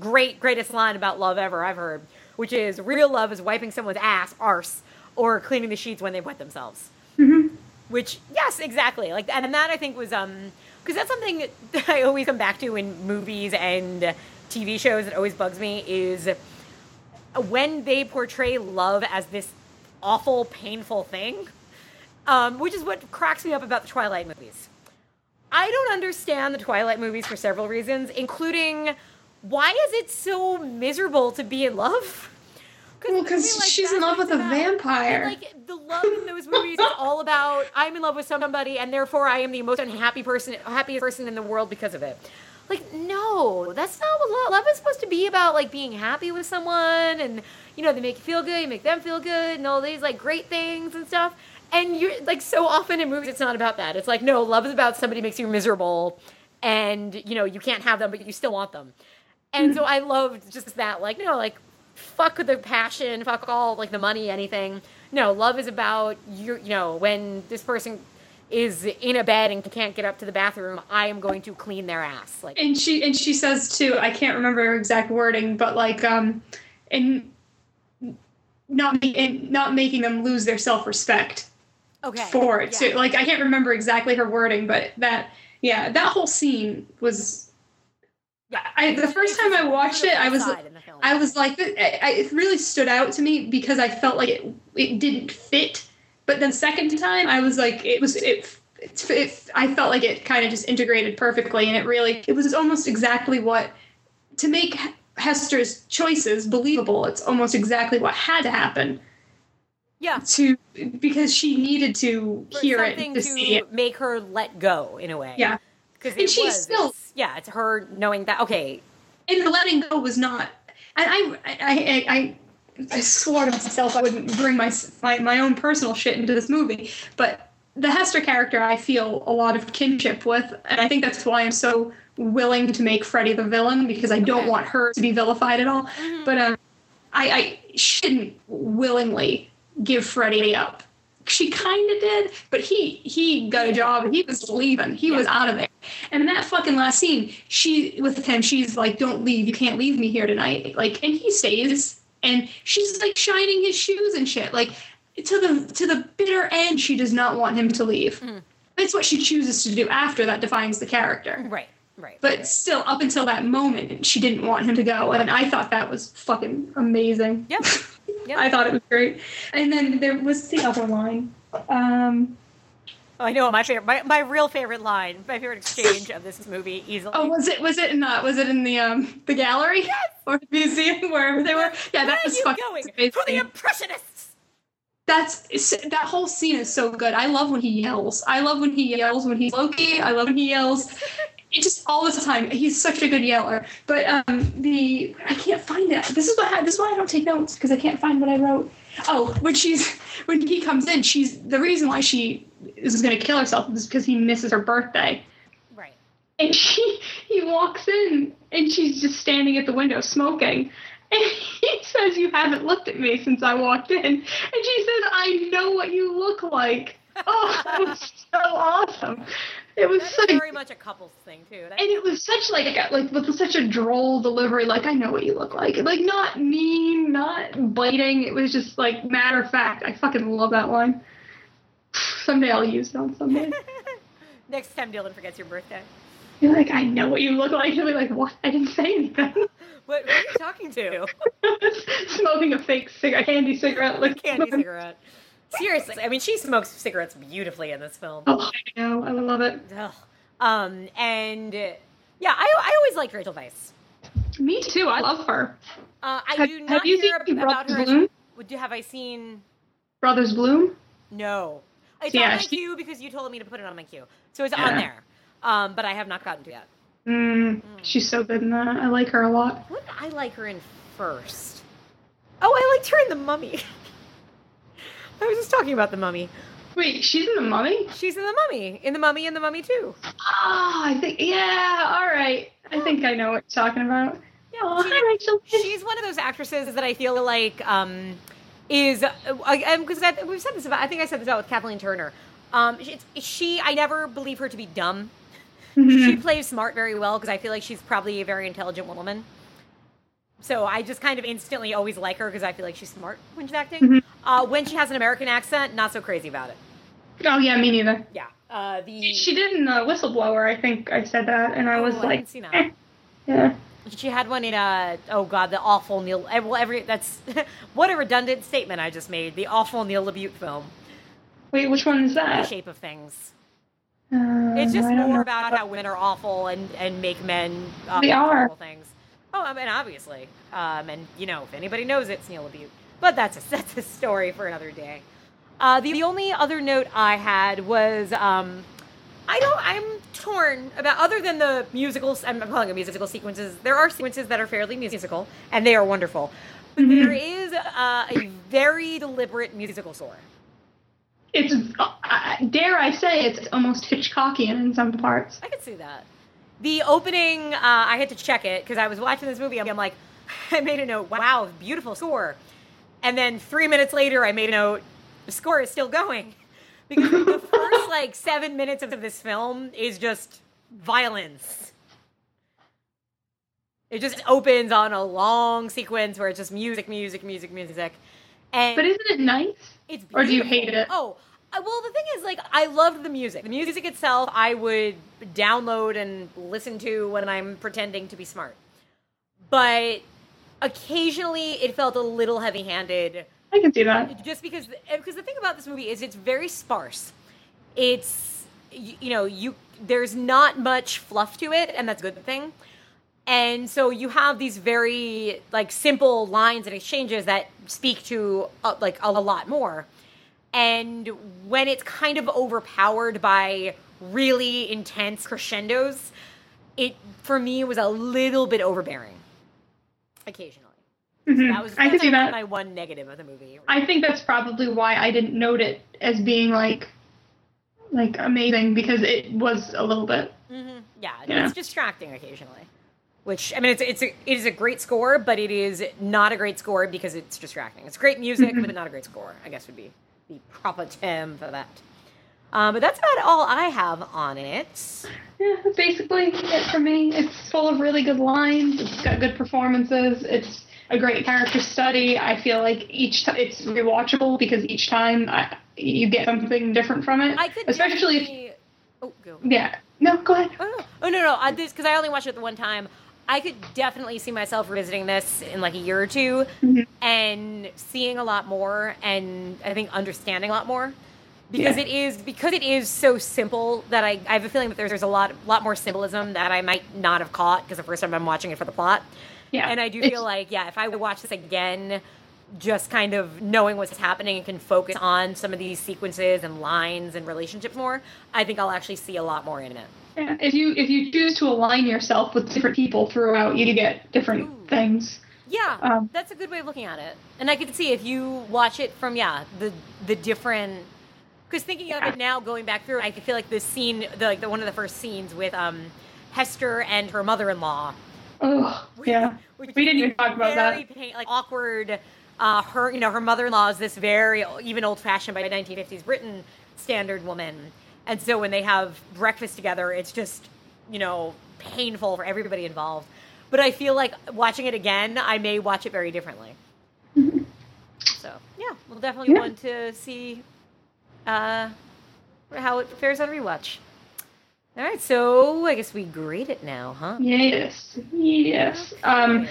great greatest line about love ever i've heard which is real love is wiping someone's ass arse or cleaning the sheets when they wet themselves. Which yes exactly. Like and that i think was um because that's something that [laughs] i always come back to in movies and tv shows that always bugs me is when they portray love as this awful painful thing um, which is what cracks me up about the twilight movies i don't understand the twilight movies for several reasons including why is it so miserable to be in love Well, because like she's in love with a about. vampire. And, like the love in those movies is all about I'm in love with somebody and therefore I am the most unhappy person, happiest person in the world because of it. Like no, that's not what love. Love is supposed to be about. Like being happy with someone and you know they make you feel good, you make them feel good, and all these like great things and stuff. And you're like so often in movies, it's not about that. It's like no, love is about somebody makes you miserable, and you know you can't have them, but you still want them. And so I loved just that, like, you no, like, fuck the passion, fuck all, like, the money, anything. No, love is about, you, you know, when this person is in a bed and can't get up to the bathroom, I am going to clean their ass. Like, and she and she says too. I can't remember her exact wording, but like um, and not ma- and not making them lose their self respect okay. for it. yeah. too. like I can't remember exactly her wording, but that yeah, that whole scene was. Yeah. I the first time I watched it, I was Side in the film. I was like, it really stood out to me because I felt like it it didn't fit. But then second time, I was like, it was it. It, it, I felt like it kind of just integrated perfectly, and it really it was almost exactly what to make Hester's choices believable. It's almost exactly what had to happen yeah. to because she needed to For hear it to to it. make her let go in a way. Yeah, Because And it she's was, still- it's- yeah, it's her knowing that, okay, and the letting go was not. And I I I. I I swore to myself I wouldn't bring my, my my own personal shit into this movie, but the Hester character I feel a lot of kinship with, and I think that's why I'm so willing to make Freddy the villain because I don't Okay. want her to be vilified at all. Mm-hmm. But um, I, I shouldn't willingly give Freddy up she kind of did, but he he got a job. He was leaving. He was out of there. And in that fucking last scene, she with him, she's like, "Don't leave. You can't leave me here tonight." Like, and he stays, and she's like shining his shoes and shit. Like to the to the bitter end, she does not want him to leave. Hmm. That's what she chooses to do after that defines the character. Right. Right. But still, up until that moment, she didn't want him to go, and I thought that was fucking amazing. Yep. [laughs] Yep. I thought it was great. And then there was the other line. Um, Oh, I know my favorite, my, my real favorite line, my favorite exchange of this movie easily. oh, was it was it in the was it in the um the gallery [laughs] or the museum wherever they were? Yeah, Where that was fucking going? amazing. For the Impressionists. That's that whole scene is so good. I love when he yells. I love when he yells when he's Loki. I love when he yells. [laughs] It just all the time. He's such a good yeller. But um, the I can't find it. This is what this is why I don't take notes because I can't find what I wrote. Oh, when she's when he comes in, she's the reason why she is going to kill herself is because he misses her birthday. Right. And she he walks in and she's just standing at the window smoking. And he says, You haven't looked at me since I walked in. And she says, I know what you look like. Oh, [laughs] that was so awesome. It was such very much a couples thing too. And it was such like a, like with such a droll delivery, like I know what you look like. Like not mean, not biting. It was just like matter of fact. I fucking love that line. Someday I'll use it on Sunday. [laughs] Next time Dylan forgets your birthday. You're like, I know what you look like. You'll be like, what? I didn't say anything. [laughs] What, who are you talking to? [laughs] Smoking a fake cigarette, candy cigarette, like Candy cigarette. Seriously, I mean, she smokes cigarettes beautifully in this film. Oh, I know. I love it. Ugh. Um, and yeah, I, I always liked Rachel Weisz. Me too. I love her. Uh, I Have- do have you hear seen about Brothers her. Bloom? Would you have I seen? Brothers Bloom. No, it's Yeah, on my she- queue because you told me to put it on my queue, so it's Yeah. on there. Um, but I have not gotten to it. Mm, she's so good in that. I like her a lot. What did I like her in first? Oh, I liked her in The Mummy. [laughs] I was just talking about The Mummy. Wait, she's in the Mummy. She's in The Mummy, in The Mummy, and The Mummy too. Oh, I think yeah. All right. I think I know what you're talking about. Yeah, Oh, she- hi, Rachel. she's one of those actresses that I feel like um, is because uh, we've said this about. I think I said this about with Kathleen Turner. Um, she, she, I never believe her to be dumb. She plays smart very well because I feel like she's probably a very intelligent woman. So I just kind of instantly always like her because I feel like she's smart when she's acting. Uh, when she has an American accent, not so crazy about it. Oh yeah, me neither. Yeah. Uh, the She did in uh, Whistleblower. I think I said that, and I was Oh, like, that. eh. yeah. She had one in uh oh god the awful Neil eh, well every that's [laughs] what a redundant statement I just made the awful Neil LaBute film Wait, which one is The that? Shape of Things Uh, it's just more know. about how women are awful and and make men uh, They are. things oh I mean obviously um and you know if anybody knows it, it's Neil LaBute but that's a [laughs] that's a story for another day uh the, the only other note I had was um I don't. I'm torn about other than the musicals. I'm calling them musical sequences. There are sequences that are fairly musical, and they are wonderful. But Mm-hmm. there is uh, a very deliberate musical score. It's uh, dare I say it's almost Hitchcockian in some parts. I could see that. The opening, uh, I had to check it because I was watching this movie. I'm like, [laughs] I made a note. Wow, beautiful score. And then three minutes later, I made a note. The score is still going [laughs] because the first like seven minutes of this film is just violence. It just opens on a long sequence where it's just music, music, music, music, and But isn't it nice? it's Or do you hate it? Oh, well, the thing is, like, I loved the music. The music itself, I would download and listen to when I'm pretending to be smart. But occasionally, it felt a little heavy-handed, I can see that. just because. Because the thing about this movie is, it's very sparse. It's you, you know you there's not much fluff to it, and that's a good thing. And so you have these very like simple lines and exchanges that speak to uh, like a lot more. And when it's kind of overpowered by really intense crescendos, it for me was a little bit overbearing. Occasionally, Mhm. that was I can see that. my one negative of the movie. I think that's probably why I didn't note it as being like like amazing because it was a little bit. hmm Yeah, Yeah. it's distracting occasionally. Which I mean, it's it's a, it is a great score, but it is not a great score because it's distracting. It's great music, Mm-hmm. but not a great score. I guess would be the proper term for that. Um, but that's about all I have on it. Yeah, that's basically it for me. It's full of really good lines. It's got good performances. It's a great character study. I feel like each time it's rewatchable because each time I, you get something different from it. I could especially if oh go. yeah. No, go ahead. Oh no, oh, no, no! I, because I only watched it the one time. I could definitely see myself revisiting this in like a year or 2 mm-hmm. and seeing a lot more, and I think understanding a lot more because Yeah. it is because it is so simple that I, I have a feeling that there's, there's a lot lot more symbolism that I might not have caught because the first time I'm watching it for the plot. Yeah, And I do feel like, yeah, if I watch this again, just kind of knowing what's happening and can focus on some of these sequences and lines and relationships more, I think I'll actually see a lot more in it. Yeah, if you if you choose to align yourself with different people throughout, you get different Ooh. things. Yeah, Um, that's a good way of looking at it. And I could see if you watch it from yeah the the different because thinking of it now, going back through, I feel like the scene, the, like the one of the first scenes with um Hester and her mother-in-law. Oh, yeah. which We didn't even talk about that. Pain, like awkward. Uh, her, you know, her mother-in-law is this very even old-fashioned by 1950s Britain standard woman, and so when they have breakfast together, it's just you know painful for everybody involved. But I feel like watching it again, I may watch it very differently. So yeah, we'll definitely Yeah. want to see uh, how it fares on rewatch. All right, so I guess we grade it now, huh? Yes. Yes. Um,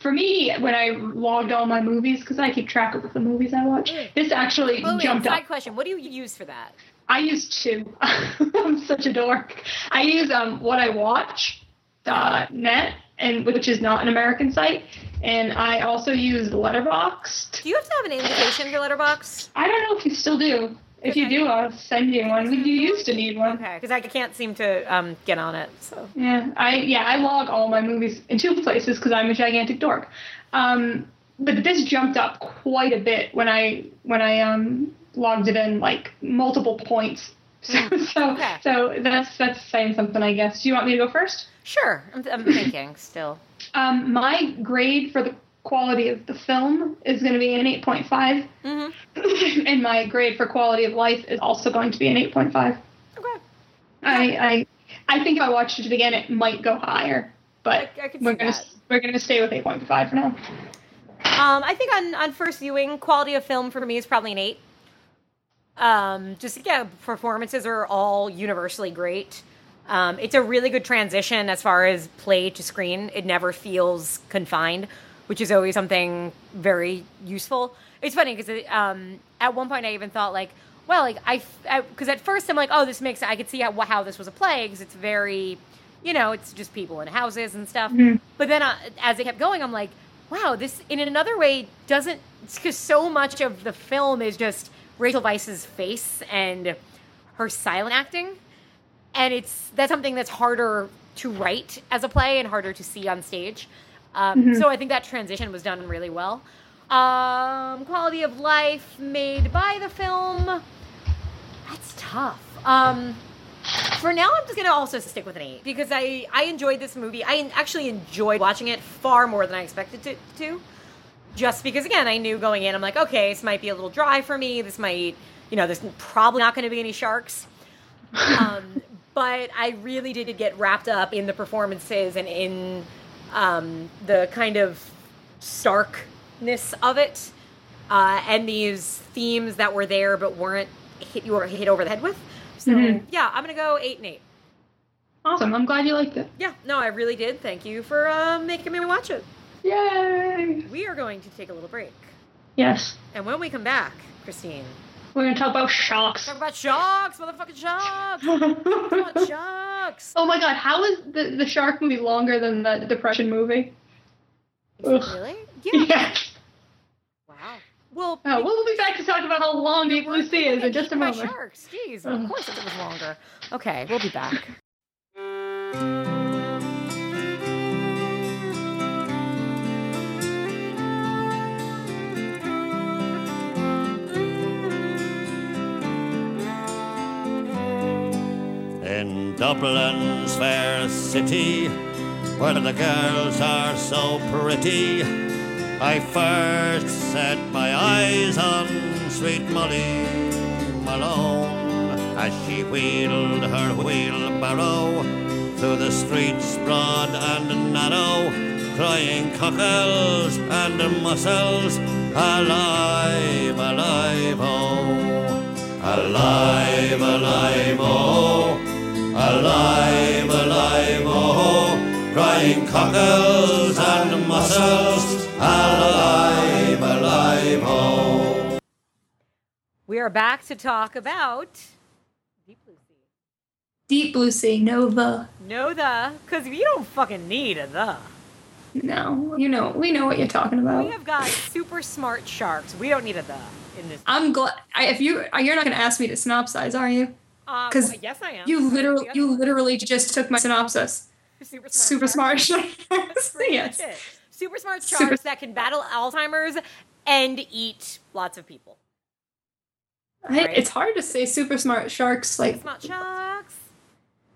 for me, when I logged all my movies, because I keep track of the movies I watch, this actually wait, jumped side up. question: What do you use for that? I use two. [laughs] I'm such a dork. I use um what I watch dot net and which is not an American site, and I also use Letterboxd. Do you have to have an invitation for Letterboxd? I don't know if you still do. If you do, I'll send you one. You used to need one. Okay, because I can't seem to um, get on it. So Yeah, I yeah I log all my movies in two places because I'm a gigantic dork. Um, but this jumped up quite a bit when I when I um logged it in like multiple points. [laughs] So so, Okay. so that's that's saying something I guess. Do you want me to go first? sure, I'm, I'm thinking still. Um, my grade for the quality of the film is going to be an 8.5, Mm-hmm. [laughs] and my grade for quality of life is also going to be an 8.5. Okay, I, I I think if I watched it again, it might go higher, but I- I we're gonna that. we're gonna stay with 8.5 for now. um, I think on on first viewing, quality of film for me is probably an eight. Um, just yeah, performances are all universally great. Um, it's a really good transition as far as play to screen. It never feels confined, which is always something very useful. It's funny because um, at one point I even thought like, well, like I because at first I'm like, oh, this makes I could see how how this was a play because it's very, you know, it's just people in houses and stuff. But then uh, as it kept going, I'm like, wow, this in another way doesn't because so much of the film is just Rachel Weisz's face and her silent acting and it's that's something that's harder to write as a play and harder to see on stage. Um, So I think that transition was done really well. Um, quality of life made by the film. That's tough. Um, for now, I'm just gonna also stick with an eight because I I enjoyed this movie. I actually enjoyed watching it far more than I expected to. to. Just because, again, I knew going in, I'm like, okay, this might be a little dry for me. This might, you know, there's probably not going to be any sharks um, [laughs] but I really did get wrapped up in the performances and in um, the kind of starkness of it, uh, and these themes that were there but weren't hit you or hit over the head with. So Mhm. yeah, I'm gonna go eight and eight. Awesome. I'm glad you liked it. Yeah, no, I really did. Thank you for uh, making me watch it. Yay! We are going to take a little break, Yes. and when we come back, Christine, We're gonna talk about sharks. talk about sharks, motherfucking sharks, [laughs] Talk about sharks. oh my god, how is the, the shark movie longer than the depression movie? Really? [laughs] Yeah. Yes. Wow. Well, Oh, we'll be back to talk about how long Deep Blue Sea is in just a moment. Sharks. Jeez, of course it was longer. Okay, we'll be back. [laughs] Dublin's fair city, where the girls are so pretty, I first set my eyes on sweet Molly Malone as she wheeled her wheelbarrow through the streets broad and narrow, crying cockles and mussels, alive, alive, oh, alive, alive, oh, alive, alive, oh, crying cockles and mussels, alive, alive, oh. We are back to talk about Deep Blue Sea. Deep Blue Sea, no the. No the, because you don't fucking need a the. No, you know, we know what you're talking about. We have got super smart sharks. We don't need a the in this. I'm glad. I, if you, you're not going to ask me to synopsize, are you? Uh, 'cause well, yes, I am. You literally, other you literally just took my synopsis. super smart. Super sharks. smart. [laughs] Yes. Super smart Super- sharks that can battle Alzheimer's and eat lots of people. I, Right. it's hard to say super smart sharks like Smart sharks.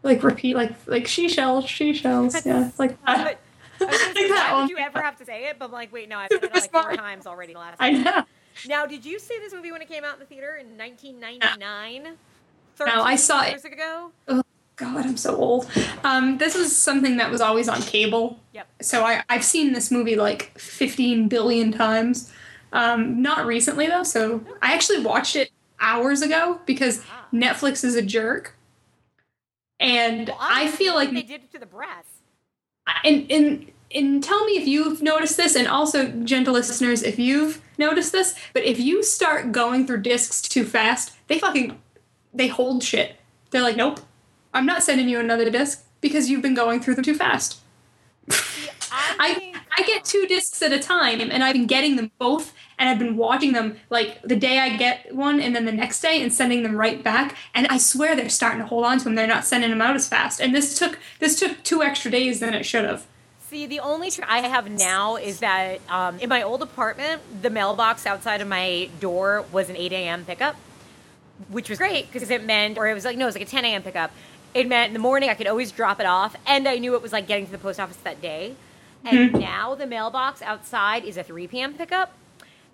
like repeat like like she shells, she shells. Yeah, it's like that. But I was gonna [laughs] say, Like that one. did you ever have to say it? But I'm like, wait, no, I've said it like Super four times already last I time. know. Now, did you see this movie when it came out in the theater in 1999? No, I saw it- years ago. God, I'm so old. Um, this was something that was always on cable. Yep. So I, I've seen this movie like 15 billion times. Um, not recently though. So I actually watched it hours ago because Ah. Netflix is a jerk. And Well, I feel like they did it to the Bratz. and and and tell me if you've noticed this and also gentle listeners if you've noticed this but if you start going through discs too fast they fucking they hold shit. They're like nope i'm not sending you another disc because you've been going through them too fast. I, I, think, I get two discs at a time and I've been getting them both and I've been watching them like the day I get one and then the next day and sending them right back and I swear they're starting to hold on to them they're not sending them out as fast. And this took this took two extra days than it should have. See, the only trick I have now is that um, in my old apartment, the mailbox outside of my door was an 8 a.m. pickup, which was great because it meant, or it was like, no, it was like a 10 a.m. pickup. It meant in the morning I could always drop it off, and I knew it was like getting to the post office that day. And mm-hmm. now the mailbox outside is a 3 p.m. pickup,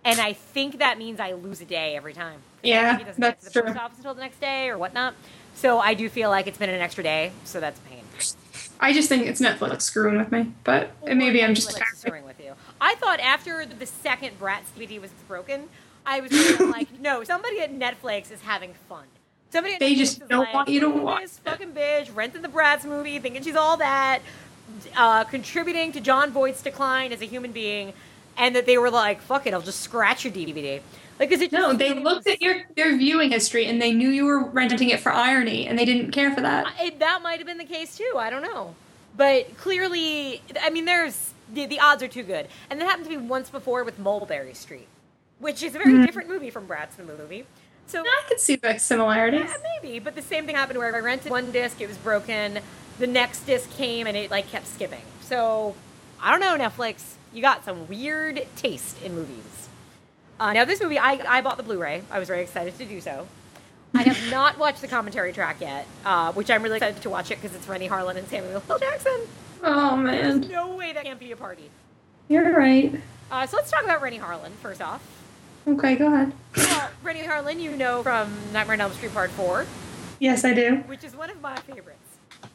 and I think that means I lose a day every time. Yeah, it doesn't that's get to the true. post office until the next day or whatnot. So I do feel like it's been an extra day, so that's a pain. I just think it's Netflix screwing with me, but maybe I'm just screwing with you. I thought after the second Bratz DVD was broken, I was really like, no, somebody at Netflix is having fun. Somebody They Netflix just don't like, want you to "Look at watch This fucking bitch renting the Bratz movie, thinking she's all that, uh, contributing to Jon Voight's decline as a human being, and that they were like, fuck it, I'll just scratch your DVD. Like, is it no. They looked at your your viewing history and they knew you were renting it for irony, and they didn't care for that. It, that might have been the case too. I don't know, but clearly, I mean, there's the, the odds are too good, and that happened to me once before with Mulberry Street, which is a very different movie from Bratz the movie. So I could see the similarities. yeah, maybe, but the same thing happened where I rented one disc, it was broken. The next disc came and it like kept skipping. So I don't know, Netflix. You got some weird taste in movies. Uh, now this movie, I, I bought the Blu-ray. I was very excited to do so. I have [laughs] not watched the commentary track yet, uh, which I'm really excited to watch it because it's Renny Harlin and Samuel L. Jackson. Oh man, No way that can't be a party. you're right. Uh, so let's talk about Renny Harlin first off. Okay, go ahead. Well, Renny Harlin, you know from Nightmare on Elm Street Part Four, Yes, I do. which is one of my favorites.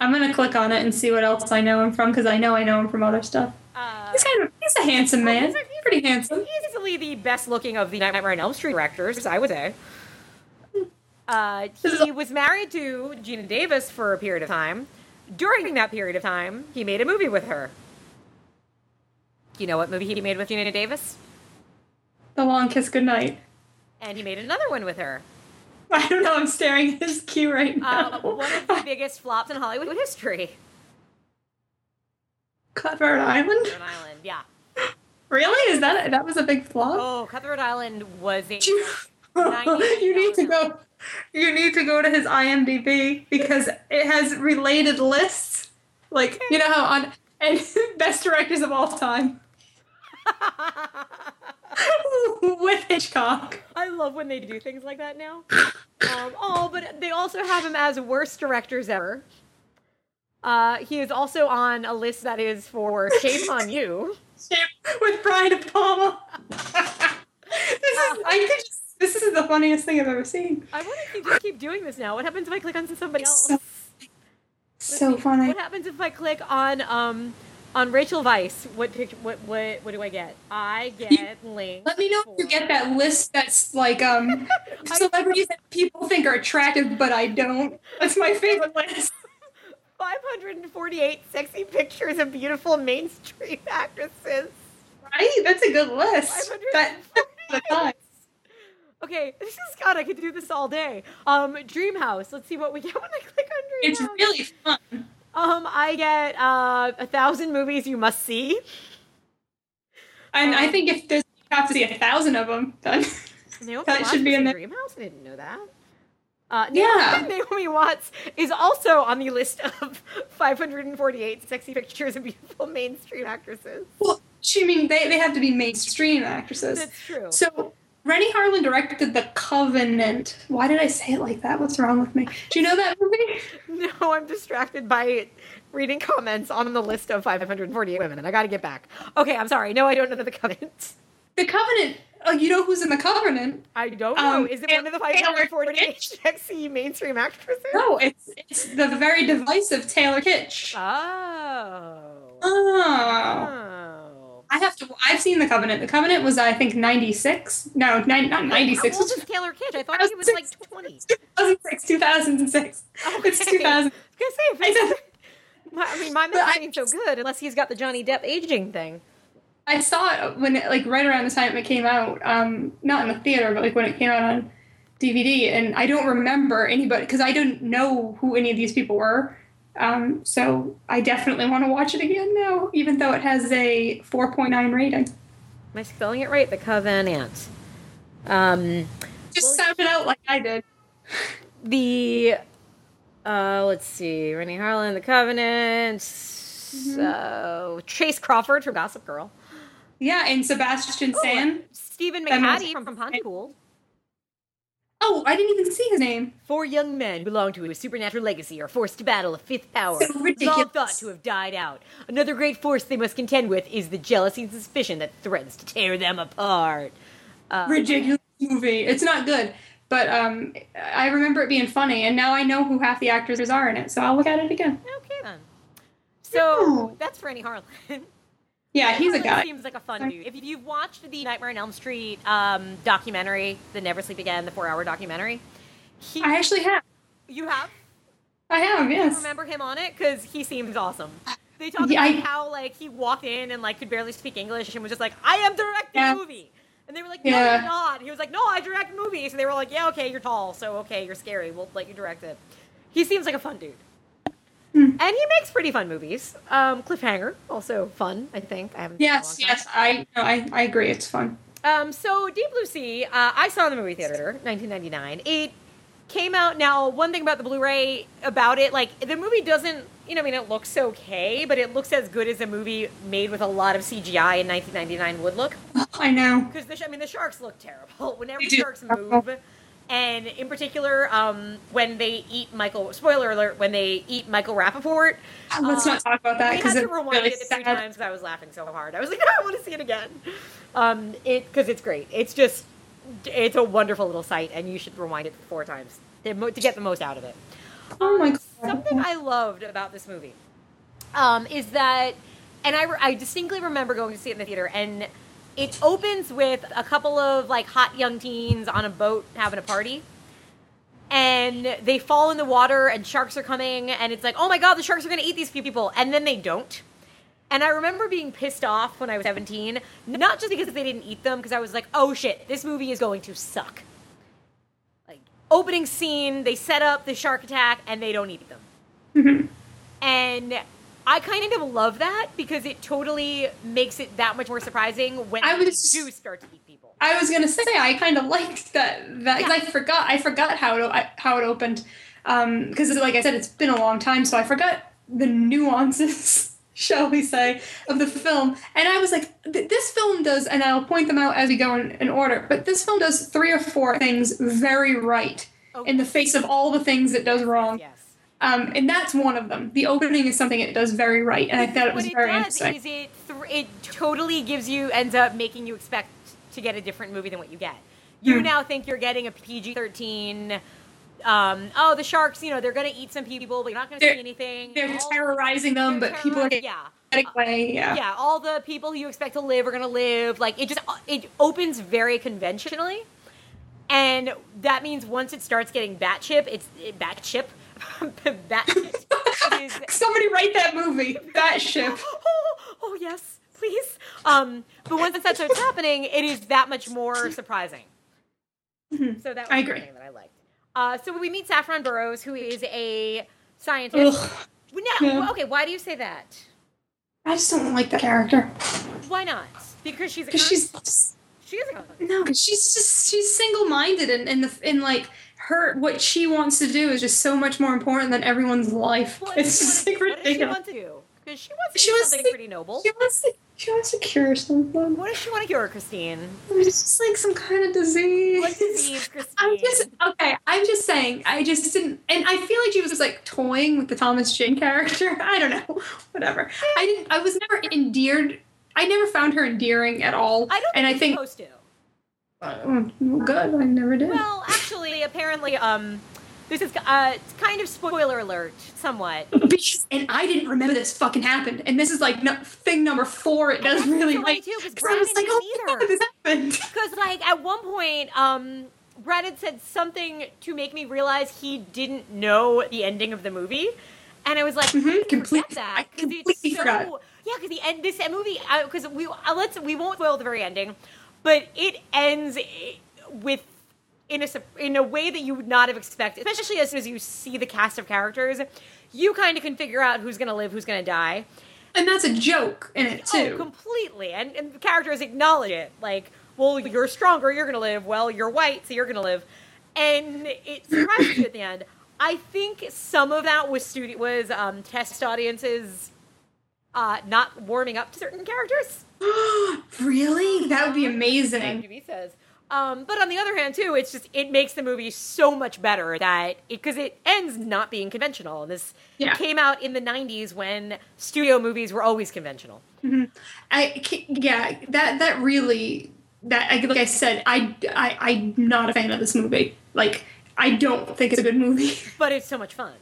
I'm gonna click on it and see what else I know him from because I know I know him from other stuff. Uh, He's kind of he's a handsome man. he's a- he's Pretty handsome. He's easily the best looking of the Nightmare on Elm Street directors, I would say. Uh, he was married to Geena Davis for a period of time. During that period of time, he made a movie with her. Do you know what movie he made with Geena Davis? The long kiss goodnight. And he made another one with her. I don't know. I'm staring at his cue right now. Uh, one of the biggest flops in Hollywood history. Cutthroat Island. Rhode Island, yeah. Really? Is that a, that was a big flop? Oh, Cutthroat Island was a. [laughs] you, you need to go. You need to go to his IMDb because it has related lists. Like you know how on and [laughs] best directors of all time [laughs] [laughs] with Hitchcock. I love when they do things like that now. Um, oh, but they also have him as worst directors ever. Uh, he is also on a list that is for Shame on You. [laughs] with Brian De Palma. [laughs] this is I could just This is the funniest thing I've ever seen. I want to just keep doing this now. What happens if I click on somebody else? So, so funny. What happens if I click on um on Rachel Weisz? What picture? What what what do I get? I get links. Let me know if you get that list that's like um [laughs] celebrities that people think are attractive but I don't. That's my favorite [laughs] list. 548 sexy pictures of beautiful mainstream actresses. Right? That's a good list. That. Okay, this is God. I could do this all day. Um, Dreamhouse. Let's see what we get when I click on Dreamhouse. It's really fun. Um, I get uh, a thousand movies you must see. And Um, I think if there's you have to see a thousand of them, then Naomi [laughs] That Watts should be in there. Dreamhouse. I didn't know that. Uh, Yeah. Naomi, [laughs] Naomi Watts is also on the list of [laughs] 548 sexy pictures of beautiful mainstream actresses. well, she mean they, they have to be mainstream actresses. That's true. So Renny Harlin directed The Covenant. Why did I say it like that? What's wrong with me? Do you know that movie? [laughs] No, I'm distracted by reading comments on the list of 548 women, and I got to get back. Okay, I'm sorry. No, I don't know the Covenant. The Covenant. Oh, you know who's in The Covenant? I don't know. Um, Is it one of the Taylor 548 Kitsch. sexy mainstream actresses? No, it's it's the very divisive Taylor Kitsch. Oh. Oh. Oh. I have to. I've seen The Covenant. The Covenant was, I think, ninety six. No, nine, not ninety six. How old is Taylor Kitsch? I thought he was like 20. 2006, 2006. It's 2000. I was gonna say, if I [laughs] my, I mean, my I memory ain't so good unless he's got the Johnny Depp aging thing. I saw it when, it, like, right around the time it came out. Um, not in the theater, but like when it came out on DVD. And I don't remember anybody because I didn't know who any of these people were. Um, so I definitely want to watch it again now, even though it has a 4.9 rating. Am I spelling it right? The Covenant. Um, Just Well- sound it out like I did. the uh, let's see, Renny Harlin, The Covenant. Mm-hmm. So Chace Crawford from Gossip Girl. Yeah, and Sebastian Stan. Stephen McHattie from, from Pontypool. Oh, I didn't even see his name. Four young men who belong to a supernatural legacy are forced to battle a fifth power, So long ridiculous. thought to have died out. Another great force they must contend with is the jealousy and suspicion that threatens to tear them apart. Uh, ridiculous movie. It's not good, but um, I remember it being funny, and now I know who half the actors are in it, so I'll look at it again. Okay then. So Yeah. that's Renny Harlin. [laughs] Yeah, he's a guy. Seems like a fun dude. If you've watched the Nightmare on Elm Street um, documentary, the Never Sleep Again, the four-hour documentary, he, I actually have. you have I have, yes. remember him on it because he seems awesome. They talk Yeah, about I- how like he walked in and like could barely speak English and was just like, "I am directing Yeah. a movie," and they were like, "No, Yeah. you're not." He was like, "No, I direct movies," and they were like, "Yeah, okay, you're tall, so okay, you're scary. We'll let you direct it." He seems like a fun dude. Hmm. And he makes pretty fun movies. Um, Cliffhanger, also fun, I think. I haven't seen it in a Yes, yes, I, no, I, I agree. It's fun. Um, so Deep Blue Sea, uh, I saw in the movie theater, 1999. It came out. Now, one thing about the Blu-ray about it, like the movie doesn't, you know, I mean, it looks okay, but it looks as good as a movie made with a lot of CGI in 1999 would look. [laughs] I know. Because the, I mean, the sharks look terrible [laughs] whenever sharks move, and in particular, um, when they eat Michael. Spoiler alert: when they eat Michael Rapaport. Let's uh, not talk about that because had to it's rewind really it a few times because I was laughing so hard. I was like, [laughs] I want to see it again. Um, it because it's great. It's just it's a wonderful little site, and you should rewind it four times to, to get the most out of it. Oh my Um, God. Something I loved about this movie um, is that, and I, I distinctly remember going to see it in the theater, and it opens with a couple of like hot young teens on a boat having a party. And they fall in the water, and sharks are coming, and it's like, oh my god, the sharks are gonna eat these few people, and then they don't. And I remember being pissed off when I was 17, not just because they didn't eat them, because I was like, oh shit, this movie is going to suck. Like, opening scene, they set up the shark attack, and they don't eat them. Mm-hmm. And I kind of love that because it totally makes it that much more surprising when I was- do start to eat people. I was gonna say I kind of liked that that Yeah. I forgot I forgot how it how it opened um, because like I said it's been a long time so I forgot the nuances [laughs] shall we say of the film and I was like this film does and I'll point them out as we go in, in order but this film does three or four things very right Oh, in the face of all the things it does wrong Yes. Um, and that's one of them the opening is something it does very right and I thought it was what it very does interesting is it th- it totally gives you ends up making you expect to get a different movie than what you get. you now think you're getting a PG-13. Um, oh, the sharks, you know, they're going to eat some people, but you're not going to see anything. They're All- terrorizing them, they're but people are getting yeah. away. Yeah. yeah, all the people who you expect to live are going to live. Like it just it opens very conventionally, and that means once it starts getting bat chip, it's it, batship, batshit. [laughs] it [laughs] is, Somebody write that movie. That ship. oh, [laughs] oh yes, please. Um, but once that starts happening, it is that much more surprising. So that was Mm-hmm. I agree. that I liked. Uh, so we meet Saffron Burrows, who is a scientist. Ugh. Now- Yeah. okay, why do you say that? I just don't like that character Why not? Because she's a because she's she is a cunt. no, because she's just she's single minded and in the in like her what she wants to do is just so much more important than everyone's life. What it's just like want- what does she want to do? Because she wants to She do wants something to- pretty noble. She wants to she wants to cure something. What does she want to cure, Christine? It's just like some kind of disease. What disease, Christine? [laughs] I'm just okay. I'm just saying. I just didn't, and I feel like she was just like toying with the Thomas Jane [laughs] character. I don't know. Whatever. I didn't. I was never endeared. I never found her endearing at all. I don't think and I think supposed to. Uh, well, good. I never did. Well, actually, apparently, um, this is uh, kind of spoiler alert, somewhat. [laughs] And I didn't remember this fucking happened. And this is like no, thing number four. It does really so like. me too, 'cause 'cause I was like, didn't oh, either. God, this happened. [laughs] Because, like, at one point, um, Brad had said something to make me realize he didn't know the ending of the movie, and I was like, Mhm, I forget complete- that I 'cause completely it's so, forgot. Yeah, because the end this movie because we uh, let's we won't spoil the very ending, but it ends with. In a, in a way that you would not have expected, especially as soon as you see the cast of characters, you kind of can figure out who's going to live, who's going to die. And that's a joke in it too. Oh, completely. And, and the characters acknowledge it. Like, well, you're stronger, you're going to live. Well, you're white, so you're going to live. And it [clears throat] surprises you at the end. I think some of that was studio was um, test audiences uh, not warming up to certain characters. [gasps] really? That would be amazing. IMDb says. Um, but on the other hand, too, it's just it makes the movie so much better that because it, ends not being conventional. And this Yeah. came out in the '90s when studio movies were always conventional. I yeah, that that really that like I said, I I I'm not a fan of this movie. Like I don't think it's a good movie. [laughs] But it's so much fun,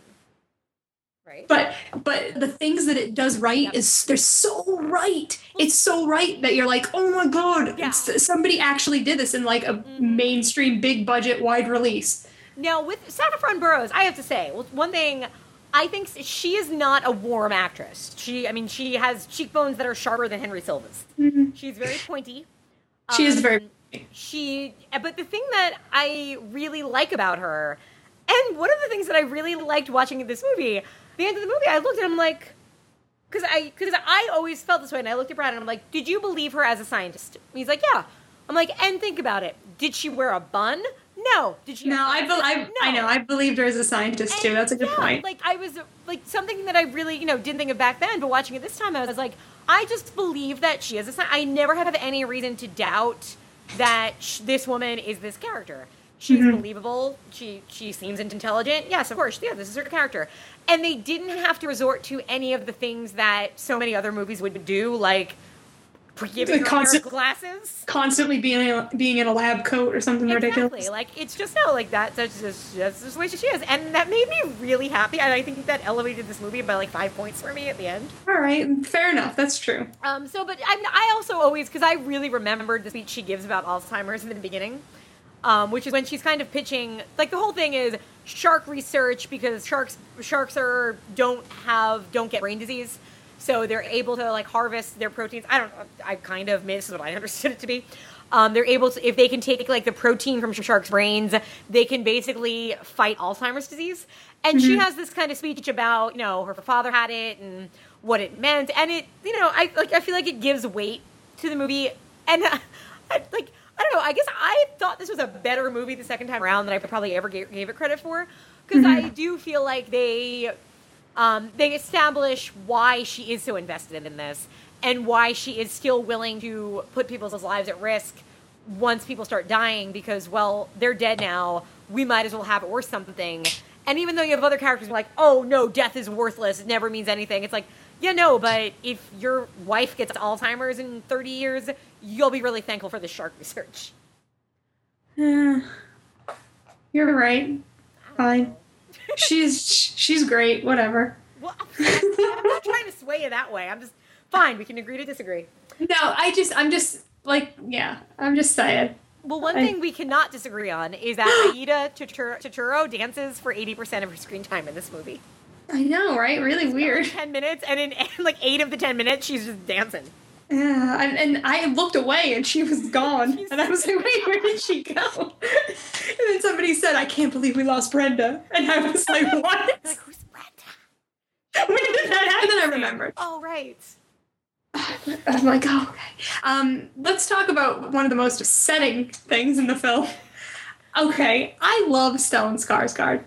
right? But but the things that it does right Yep. is they're so right. It's so right that you're like, oh my god, Yeah. somebody actually did this in like a Mhm. mainstream, big budget, wide release. Now, with Saffron Burrows, I have to say, one thing, I think she is not a warm actress. She, I mean, she has cheekbones that are sharper than Henry Silva's. She's very pointy. She is Um, very. She, but the thing that I really like about her, and one of the things that I really liked watching this movie, the end of the movie, I looked at him like, because I, because I always felt this way, and I looked at Brad and I'm like, did you believe her as a scientist? And he's like, yeah. I'm like, and think about it. Did she wear a bun? No. Did she? No, I, be- I, glasses? I know. I believed her as a scientist too. That's a good yeah, point. Like I was like something that I really you know didn't think of back then, but watching it this time, I was like, I just believe that she is a. sci- I never have any reason to doubt that sh- this woman is this character. She's Mm-hmm. believable. She she seems intelligent. Yes, of course. Yeah, this is her character. And they didn't have to resort to any of the things that so many other movies would do, like giving her a pair of constant- glasses. Constantly being in a, being in a lab coat or something Exactly. ridiculous. Like it's just no, like that. That's just that's just the way she is, and that made me really happy. And I think that elevated this movie by like five points for me at the end. All right, fair enough. That's true. Um. So, but I, I also always because I really remembered the speech she gives about Alzheimer's in the beginning, um, which is when she's kind of pitching. Like the whole thing is shark research because sharks sharks are don't have don't get brain disease. So they're able to like harvest their proteins. I don't. I kind of made this is what I [laughs] understood it to be. Um, they're able to if they can take like the protein from sharks' brains, they can basically fight Alzheimer's disease. And she has this kind of speech about you know her father had it and what it meant, and it you know I like I feel like it gives weight to the movie, and uh, [laughs] I, like I don't know. I guess I thought this was a better movie the second time around than I probably ever gave, gave it credit for, because I do feel like they um, they establish why she is so invested in this and why she is still willing to put people's lives at risk once people start dying because well they're dead now. We might as well have it worth something. And even though you have other characters like oh no death is worthless. It never means anything. It's like yeah no but if your wife gets alzheimer's in 30 years you'll be really thankful for the shark research Eh, [sighs] you're right. Fine. She's she's great. Whatever. Well, I'm not trying to sway you that way. I'm just fine. We can agree to disagree. No, I just I'm just like yeah. I'm just saying. Well, one I- thing we cannot disagree on is that Aida Turturro dances for 80% of her screen time in this movie. I know, right? Really weird. 10 minutes, and in [laughs] like 8 of the 10 minutes, she's just dancing. Yeah, and, and I looked away and she was gone, and I was like, "Wait, where did she go?" [laughs] And then somebody said, "I can't believe we lost Brenda," and I was like, [laughs] "What? Like, who's Brenda? when did that happen?" And then I remembered. Oh, right. [sighs] I'm like, "Oh, okay." Um, let's talk about one of the most upsetting things in the film. Okay, I love Stellan Skarsgård.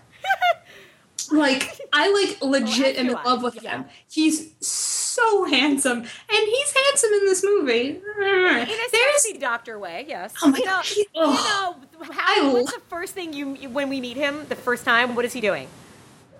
Like, I like legit am in love with Yeah. him. He's so handsome, and he's handsome in this movie. In a There's doctor way, yes. Oh my you know, God, he- you know how, I what's the first thing you when we meet him the first time? What is he doing?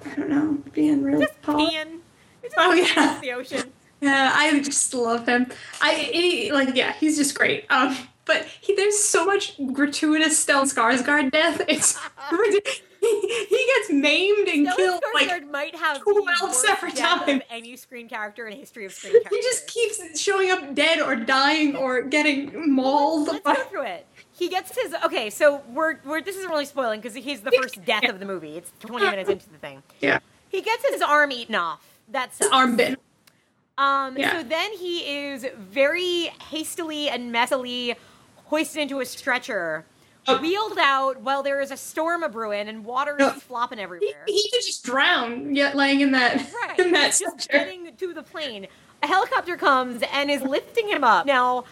I don't know, being really Just peeing. Just Oh, yeah. the ocean. Yeah, I just love him. I he, like yeah, he's just great. Um, but he, there's so much gratuitous Stellan Skarsgård death. It's [laughs] ridiculous. He, [laughs] he gets maimed and Stellan killed Skarsgård like might have 12 the worst separate times. any screen character in history of screen characters. [laughs] he just keeps showing up dead or dying or getting mauled. Let's by- go through it. He gets his okay. So we're, we're this isn't really spoiling because he's the first death of the movie. It's 20 minutes into the thing. yeah, He gets his arm eaten off. That's his arm bit. Um, Yeah. So then he is very hastily and messily hoisted into a stretcher. Wheeled out while there is a storm a brewing and water is flopping everywhere. he could just drown yet laying in that [laughs] right. in that Just getting to the plane. A helicopter comes and is lifting him up. Now,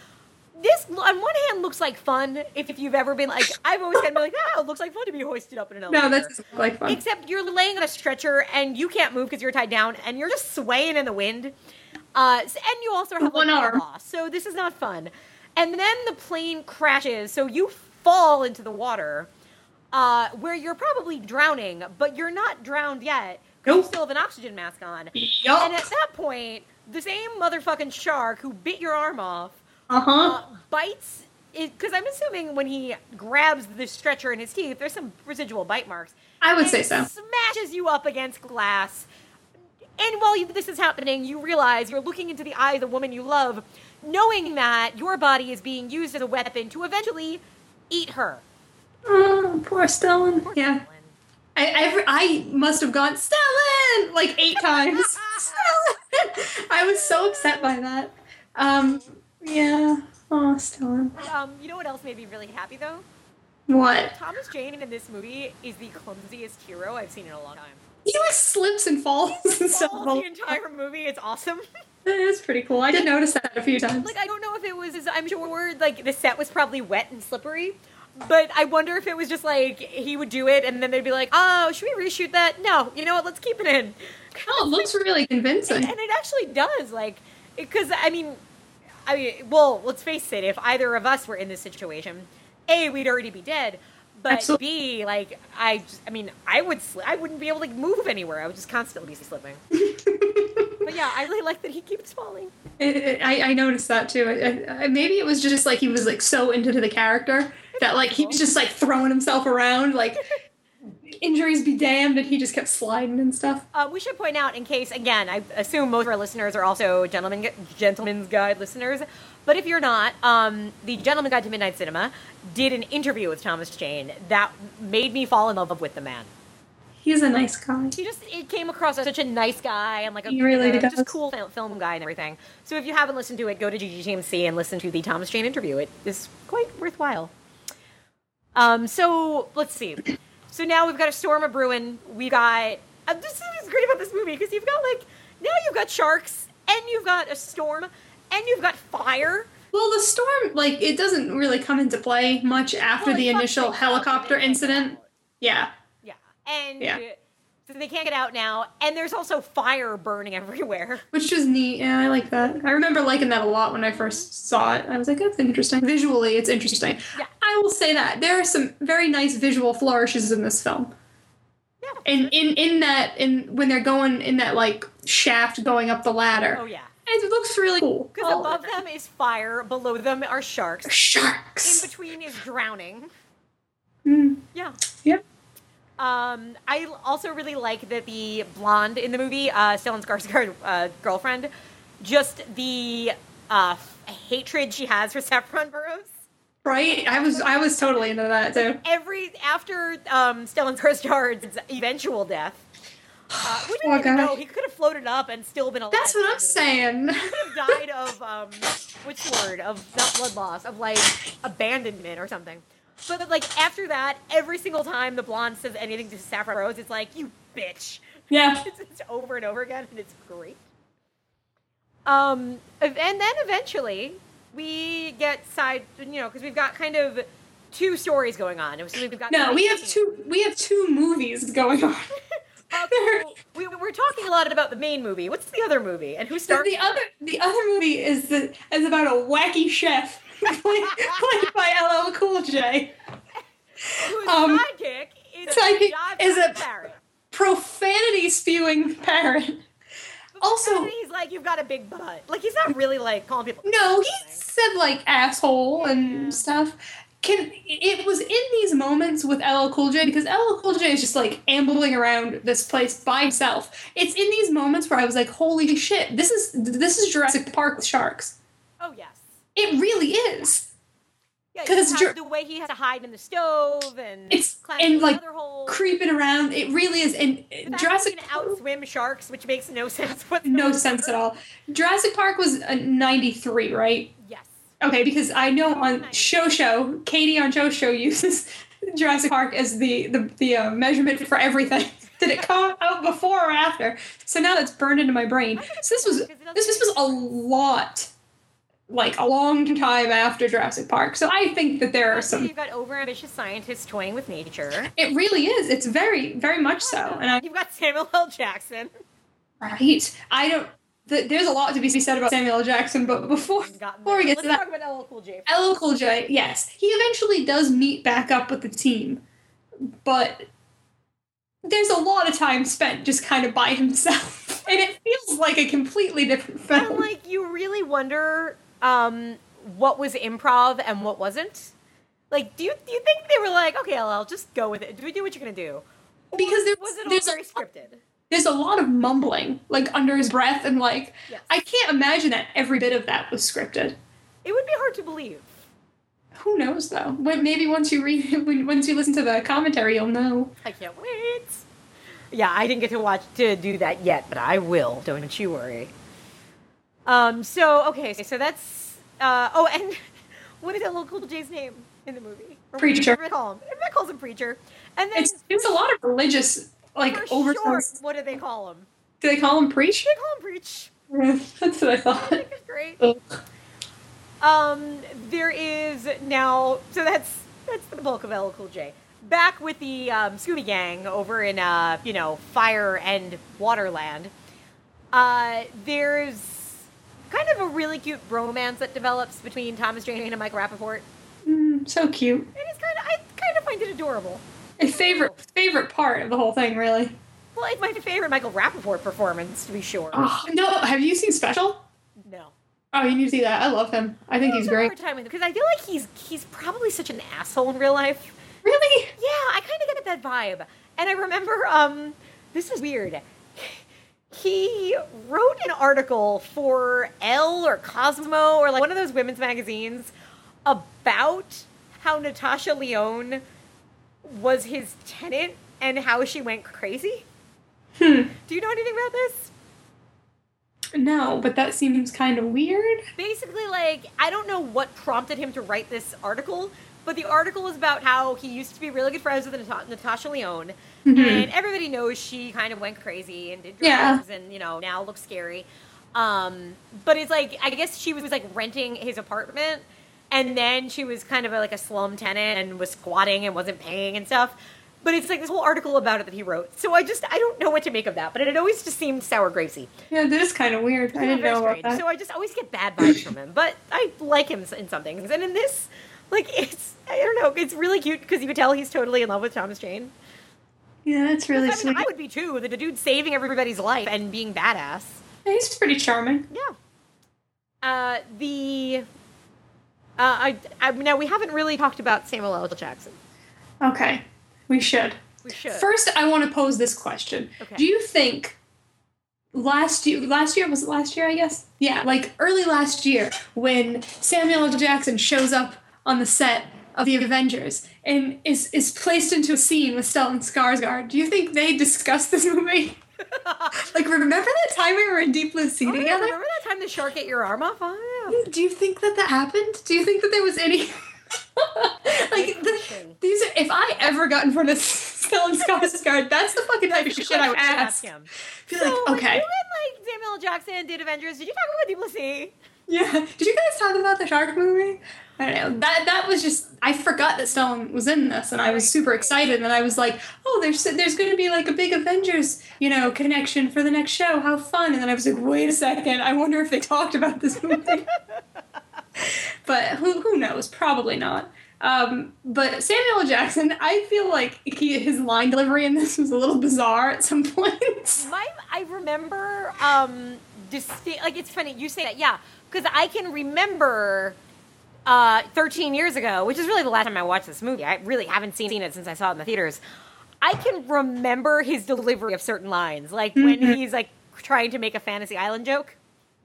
this on one hand looks like fun. If, if you've ever been like, [laughs] I've always kind of been like, oh, it looks like fun to be hoisted up in an elevator. No, that's like fun. Except you're laying on a stretcher and you can't move because you're tied down and you're just swaying in the wind. Uh, and you also have One like, arm. loss, so this is not fun. And then the plane crashes, so you fall into the water, uh, where you're probably drowning, but you're not drowned yet. 'cause You Nope. still have an oxygen mask on. Yup. And at that point, the same motherfucking shark who bit your arm off Uh huh. uh, bites because I'm assuming when he grabs the stretcher in his teeth, there's some residual bite marks. I would say so. Smashes you up against glass, and while you, this is happening, you realize you're looking into the eye of the woman you love, knowing that your body is being used as a weapon to eventually eat her. Oh, poor Stellan. Poor Yeah. Stellan. I, every, I must have gone Stellan like eight times. [laughs] Stellan! I was so upset by that. Um, yeah. Oh, Stellan. Um, you know what else made me really happy though? What? Thomas Jane in this movie is the clumsiest hero I've seen in a long time. He like slips and falls [laughs] and stuff. The entire movie, it's awesome. [laughs] That is pretty cool. I did notice that a few times. Like I don't know if it was. I'm sure like the set was probably wet and slippery, but I wonder if it was just like he would do it and then they'd be like, "Oh, should we reshoot that?" No, you know what? Let's keep it in. Oh, it looks really convincing. And it actually does, like, because I mean, I mean, well, let's face it. If either of us were in this situation, a we'd already be dead. But Absolutely. B, like I, just, I mean, I would, sli- I wouldn't be able to move anywhere. I would just constantly be slipping. [laughs] but yeah, I really like that he keeps falling. It- it- I, I noticed that too. I, I, maybe it was just like he was like so into the character that like he was just like throwing himself around, like [laughs] injuries be damned, and he just kept sliding and stuff. Uh, we should point out, in case again, I assume most of our listeners are also gentlemen, gentlemen's guide listeners. But if you're not, um, the Gentleman Guide to Midnight Cinema did an interview with Thomas Jane that made me fall in love with the man. He's a nice guy. He just it came across as such a nice guy and like a He really uh, does. just cool film guy and everything. So if you haven't listened to it, go to GGTMC and listen to the Thomas Jane interview. It is quite worthwhile. Um, so let's see. So now we've got a storm of brewing. We got uh, this is great about this movie because you've got like now you've got sharks and you've got a storm and you've got fire. Well, the storm, like, it doesn't really come into play much after Well, the initial helicopter when they can't get incident. Yeah. Yeah, and Yeah. so they can't get out now, and there's also fire burning [laughs] everywhere. Which is neat. Yeah, I like that. I remember liking that a lot when I first saw it. I was like, that's interesting. Visually, it's interesting. Yeah. I will say that. There are some very nice visual flourishes in this film. Yeah. And in, in that in when they're going in that like shaft going up the ladder. Oh yeah. It looks really cool. Because Oh, above them is fire, below them are sharks, Sharks. in between is drowning. Yeah. Yep. Um, I also really like that the blonde in the movie, uh, Stellan Skarsgård, uh, girlfriend, just the uh, hatred she has for Saffron Burrows. Right? I was I was totally into that too. Every after um, Stellan Skarsgård's eventual death, uh, which Oh, I didn't gosh. know he could have floated up and still been alive. That's what I'm at the end of the saying. He could have died of um, which word of not blood loss of like abandonment or something. But like after that, every single time the blonde says anything to Saffron Rose, it's like you bitch. Yeah. [laughs] It's, it's over and over again, and it's great. Um, and then eventually we get side, you know, because we've got kind of two stories going on. So we've got No, we have two we have two movies going on. [laughs] Uh, we, we're talking a lot about the main movie. What's the other movie, and who So stars? the other the other movie is the is about a wacky chef [laughs] played, played by LL Cool J. Whose um, sidekick is sidekick John is a- Barrett. Profanity spewing parrot. Also, he's like, "You've got a big butt." Like he's not really like calling people. no, he said like asshole and stuff. Can it was in these moments with LL Cool J because LL Cool J is just like ambling around this place by himself. It's in these moments where I was like, "Holy shit! This is this is Jurassic Park with sharks." Oh yes. It really is. Yeah, 'Cause he it's Jur- the way he has to hide in the stove and It's and like creeping around. It really is. And uh, The fact that Jurassic can outswim sharks, which makes no [laughs] sense whatsoever. no sense at all. Jurassic Park was a 93, right? Yes. Okay, because I know on Show Show, Katie on Show Show uses [laughs] Jurassic Park as the the, the uh, measurement for everything. [laughs] Did it come out before or after? So now that's burned into my brain. So this was this, this was a lot, like a long time after Jurassic Park. So I think that there are some. you've got overambitious scientists toying with nature. It really is. It's very very much so. And I You've got Samuel L. Jackson. right. I don't. Th- there's a lot to be said about Samuel L. Jackson, but before before we get Let's to that, talk about LL Cool J. LL Cool J, yes, he eventually does meet back up with the team, but there's a lot of time spent just kind of by [laughs] himself, and it feels like a completely different And film. like you really wonder um, what was improv and what wasn't. Like, do you do you think they were like, okay, LL, just go with it. Do we do what you're gonna do? Or Because there- was it all there's a- very scripted? There's a lot of mumbling, like under his breath, and like Yes. I can't imagine that every bit of that was scripted. It would be hard to believe. Who knows though? When, maybe once you read, [laughs] when, once you listen to the commentary, you'll know. I can't wait. Yeah, I didn't get to watch to do that yet, but I will. Don't you worry. Um. So okay. So that's. Uh. Oh, and [laughs] what is LL Cool J's name in the movie? Or Preacher. Call him? Calls him preacher. And then It's there's a lot of religious like for short, what do they call them? Do they call them preach? They call them preach. [laughs] That's what I thought. [laughs] great. Ugh. Um, there is now, so that's that's the bulk of LL Cool J. Back with the um, Scooby Gang over in uh, you know, Fire and Waterland. Uh, there's kind of a really cute romance that develops between Thomas Jane and Mike Rapaport. Mm, so cute. It is kind of, I kind of find it adorable. My favorite favorite part of the whole thing, really. Well, it's my favorite Michael Rapaport performance, to be sure. Oh, no, have you seen Special? No. Oh, you need to see that. I love him. I think I he's great. time with because I feel like he's he's probably such an asshole in real life. Really? Yeah, I kind of get that vibe. And I remember, um, this is weird. He wrote an article for Elle or Cosmo or like one of those women's magazines about how Natasha Lyonne was his tenant and how she went crazy. Hmm. Do you know anything about this? No, but that seems kind of weird. basically like I don't know what prompted him to write this article, but the article is about how he used to be really good friends with Nat- Natasha Lyonne, and everybody knows she kind of went crazy and did drugs, Yeah. and you know now looks scary. Um, but it's like I guess she was, was like renting his apartment, and then she was kind of a, like a slum tenant and was squatting and wasn't paying and stuff. But it's like this whole article about it that he wrote. So I just I don't know what to make of that. But it had always just seemed sour grapesy. Yeah, that is kind of weird. I didn't know about that. So I just always get bad vibes from him, but I like him in some things. And in this, like it's I don't know, it's really cute because you could tell he's totally in love with Thomas Jane. yeah, that's really I mean, sweet. I would be too. The dude saving everybody's life and being badass. Yeah, he's pretty charming. Yeah. Uh, the uh, I, I now we haven't really talked about Samuel L. Jackson. Okay, we should. We should. First, I want to pose this question. Okay. Do you think last year, last year was it last year? I guess. Yeah, like early last year when Samuel L. Jackson shows up on the set of the Avengers and is is placed into a scene with Stellan Skarsgård. Do you think they discussed this [laughs] movie? [laughs] like, remember that time we were in Deep Blue Sea Oh, yeah, together? remember that time the shark ate your arm off? Oh, yeah. Do you think that that happened? Do you think that there was any? [laughs] like the, these are. If I ever got in front of [laughs] Stellan Skarsgård, that's the fucking type of shit I would ask. him. Be So, like, when okay, you and like Samuel Jackson did Avengers, did you talk about Deep Blue Sea? Yeah. Did you guys talk about the shark movie? I don't know. That that was just. I forgot that Stellan was in this, and I was super excited. And I was like, oh, there's there's going to be like a big Avengers, you know, connection for the next show. How fun! And then I was like, wait a second. I wonder if they talked about this movie. [laughs] but who who knows? Probably not. Um, but Samuel Jackson, I feel like he, his line delivery in this was a little bizarre at some [laughs] points. My, I remember, um, distinct, like it's funny you say that, yeah, because I can remember uh, 13 years ago, which is really the last time I watched this movie. I really haven't seen it since I saw it in the theaters. I can remember his delivery of certain lines, like when he's like trying to make a fantasy island joke.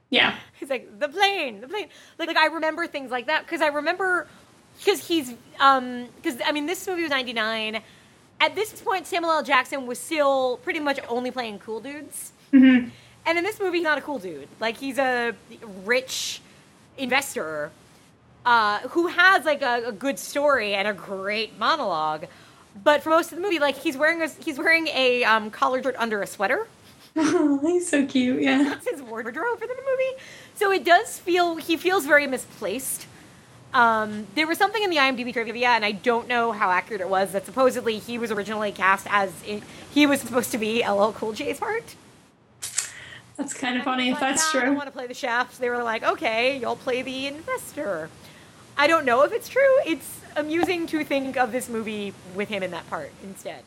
Yeah. [laughs] He's like the plane, the plane. Like, like I remember things like that because I remember because he's um because I mean this movie was ninety nine. At this point, Samuel L. Jackson was still pretty much only playing cool dudes. And in this movie, he's not a cool dude. Like he's a rich investor uh, who has like a, a good story and a great monologue. But for most of the movie, like he's wearing a he's wearing a um, collared shirt under a sweater Oh, [laughs] [laughs] he's so cute. Yeah. that's his wardrobe for the movie. So it does feel he feels very misplaced. Um, there was something in the IMDb trivia, and I don't know how accurate it was. That supposedly he was originally cast as in, he was supposed to be LL Cool J's part. That's kind of funny if Like, that's "Nah, I don't want to play the shaft. They were like, okay, you'll play the investor. I don't know if it's true. It's amusing to think of this movie with him in that part instead.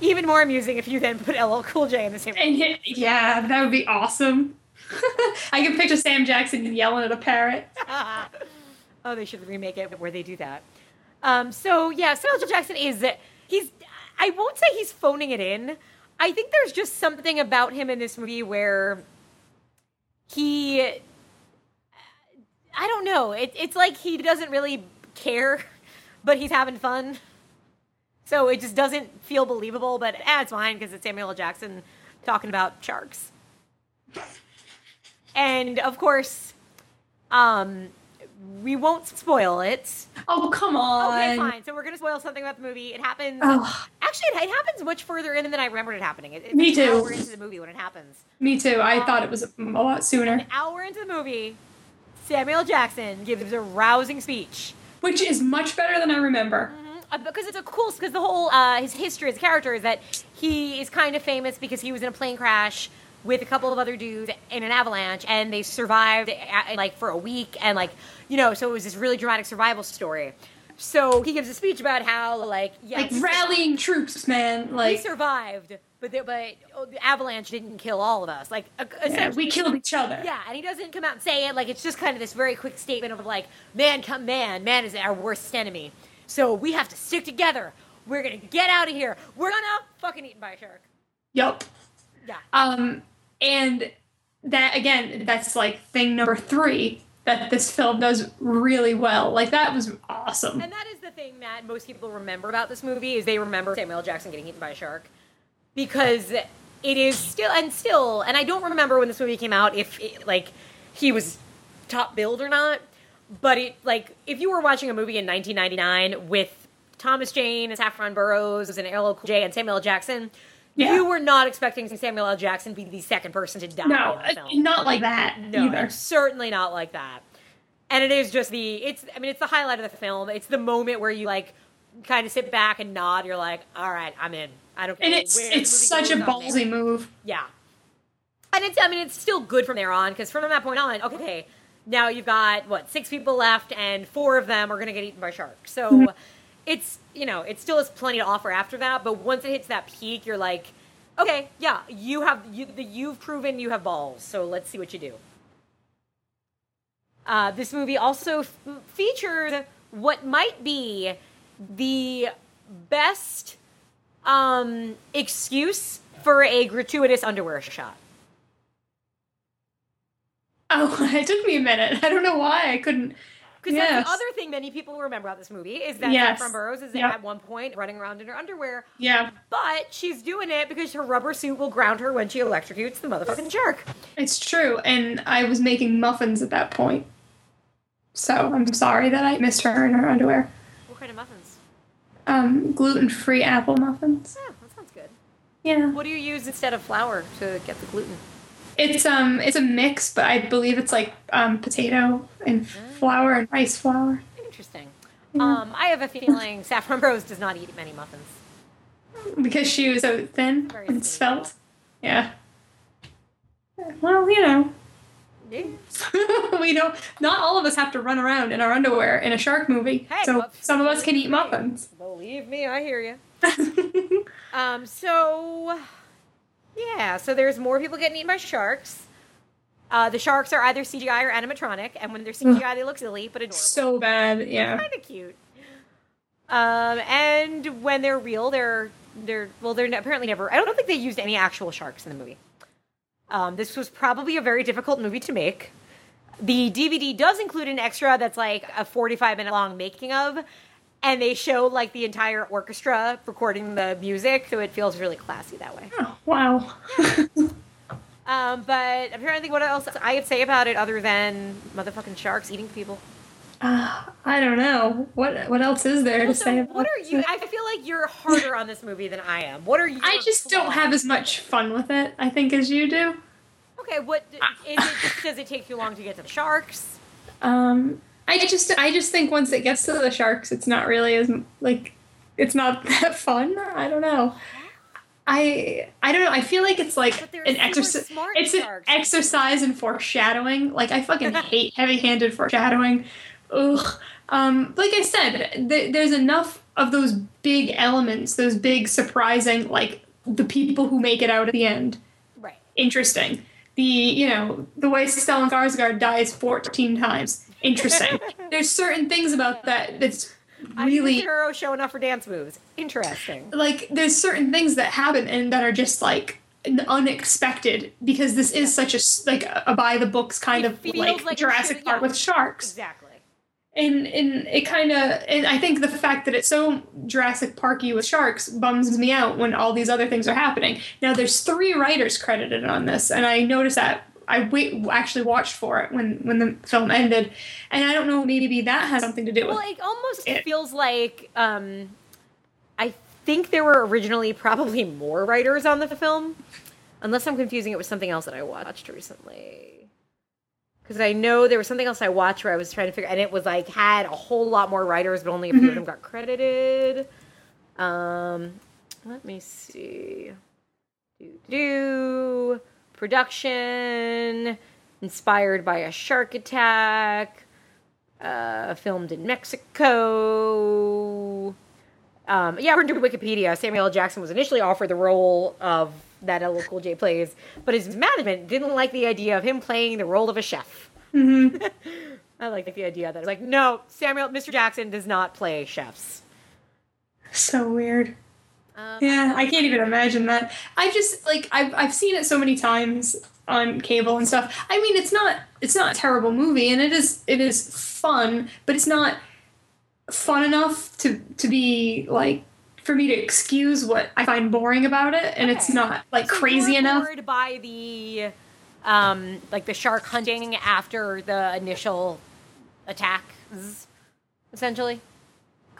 Even more amusing if you then put LL Cool J in the same. And he- yeah, that would be awesome. [laughs] I can picture Sam Jackson yelling at a parrot. [laughs] Oh, they should remake it where they do that. Um, so yeah, Samuel L. Jackson is he's. I won't say he's phoning it in. I think there's just something about him in this movie where he. I don't know. It, it's like he doesn't really care, [laughs] but he's having fun. So it just doesn't feel believable. But eh, it's fine because it's Samuel L. Jackson talking about sharks. And of course, um, we won't spoil it. Oh, come on. Okay, fine. So we're gonna spoil something about the movie. It happens. Ugh. Actually, it, it happens much further in than I remembered it happening. It, it's Me an too. hour into the movie when it happens. Me too. I thought it was a lot sooner. An hour into the movie, Samuel Jackson gives a rousing speech. Which is much better than I remember. Uh, because it's a cool because the whole uh, his history as a character is that he is kind of famous because he was in a plane crash with a couple of other dudes in an avalanche and they survived uh, like for a week and like you know so it was this really dramatic survival story so he gives a speech about how like yeah Like rallying troops, man. Like we survived but the, but oh, the avalanche didn't kill all of us like yeah, we killed each other. yeah, and he doesn't come out and say it. Like it's just kind of this very quick statement of like, man, come man, man is our worst enemy. So we have to stick together. We're gonna get out of here. We're gonna fucking eaten by a shark. Yup. Yeah. Um, and that again, that's like thing number three that this film does really well. Like that was awesome. And that is the thing that most people remember about this movie is they remember Samuel. Jackson getting eaten by a shark because it is still and still. And I don't remember when this movie came out if it, like he was top billed or not. But it like if you were watching a movie in 1999 with Thomas Jane Saffron Burrows and LL Cool J and Samuel. Jackson. Yeah. You were not expecting Samuel L. Jackson to be the second person to die. No, in the uh, film. not like that No, either. certainly not like that. And it is just the it's I mean it's the highlight of the film. It's the moment where you like kind of sit back and nod. You're like, all right, I'm in. I don't care. And it's where it's such a goes, I'm ballsy move. Yeah. And it's I mean it's still good from there on because from that point on, okay, now you've got what six people left and four of them are gonna get eaten by sharks. So Mm-hmm. It's you know it still has plenty to offer after that. But once it hits that peak, you're like, okay, yeah, you have you you've proven you have balls. So let's see what you do. Uh, this movie also f- featured what might be the best um, excuse for a gratuitous underwear shot. Oh, [laughs] it took me a minute. I don't know why I couldn't. Because Yes. that's the other thing many people remember about this movie is that Yes. Saffron Burrows is Yep. at one point running around in her underwear, Yeah, but she's doing it because her rubber suit will ground her when she electrocutes the motherfucking shark. it's true. And I was making muffins at that point. So I'm sorry that I missed her in her underwear. What kind of muffins? Um, gluten free apple muffins. Yeah, that sounds good. Yeah. What do you use instead of flour to get the gluten? It's um it's a mix, but I believe it's like um potato and flour and rice flour. Interesting. Um, I have a feeling [laughs] Saffron Burrows does not eat many muffins. Because she was so thin Very and svelte. Yeah. Well, you know. Yeah. [laughs] we don't not all of us have to run around in our underwear in a shark movie. Hey, so well, some of us can eat muffins. Believe me, I hear you. [laughs] Um, so yeah, so there's more people getting eaten by sharks. Uh, the sharks are either CGI or animatronic, and when they're CGI, they look silly but adorable. so bad, yeah. kind of cute. Um, and when they're real, they're they're well, they're apparently never. I don't think they used any actual sharks in the movie. Um, this was probably a very difficult movie to make. The DVD does include an extra that's like a 45 minute long making of, and they show like the entire orchestra recording the music, so it feels really classy that way. Oh, wow. [laughs] Um, but I'm trying to think what else I could say about it other than motherfucking sharks eating people. Uh, I don't know. What what else is there to say about what are you? I feel like you're harder on this movie than I am. What are you? I just don't have as much fun with it, I think, as you do. Okay, what is it? Does it take too long to get to the sharks? Um, I just I just think once it gets to the sharks, it's not really as like it's not [laughs] that fun. I don't know. I I don't know. I feel like it's like an exercise. It's an sharks. exercise in foreshadowing. Like I fucking [laughs] hate heavy-handed foreshadowing. Ugh. Um, like I said, th- there's enough of those big elements, those big surprising, like the people who make it out at the end Right. interesting. The you know the way Stellan Skarsgård dies fourteen times, interesting. [laughs] There's certain things about that that's really hero showing off for dance moves. Interesting. like there's certain things that happen and that are just like unexpected because this is such a like a, a by the books kind It of like, like Jurassic Park yeah. with sharks. Exactly. And and it kind of and I think the fact that it's so Jurassic Parky with sharks bums me out when all these other things are happening. Now there's three writers credited on this, and I noticed that I wait actually watched for it when when the film ended, and I don't know maybe that has something to do with. It. Well, it almost It- feels like um, I think there were originally probably more writers on the film, unless I'm confusing it with something else that I watched recently. Because I know there was something else I watched where I was trying to figure, and it was like had a whole lot more writers, but only a few of them got credited. Um, let me see. Do do production inspired by a shark attack uh, filmed in Mexico. Um, yeah, according to Wikipedia, Samuel L. Jackson was initially offered the role of that LL Cool J plays, but his management didn't like the idea of him playing the role of a chef. [laughs] I like the idea that it's like, no, Samuel, Mr. Jackson does not play chefs. So weird. Um, Yeah, I can't even imagine that. I just like I've I've seen it so many times on cable and stuff. I mean, it's not it's not a terrible movie, and it is it is fun, but it's not fun enough to to be like for me to excuse what I find boring about it, and it's not like So crazy enough. bored by the, um, like the shark hunting after the initial attacks, essentially.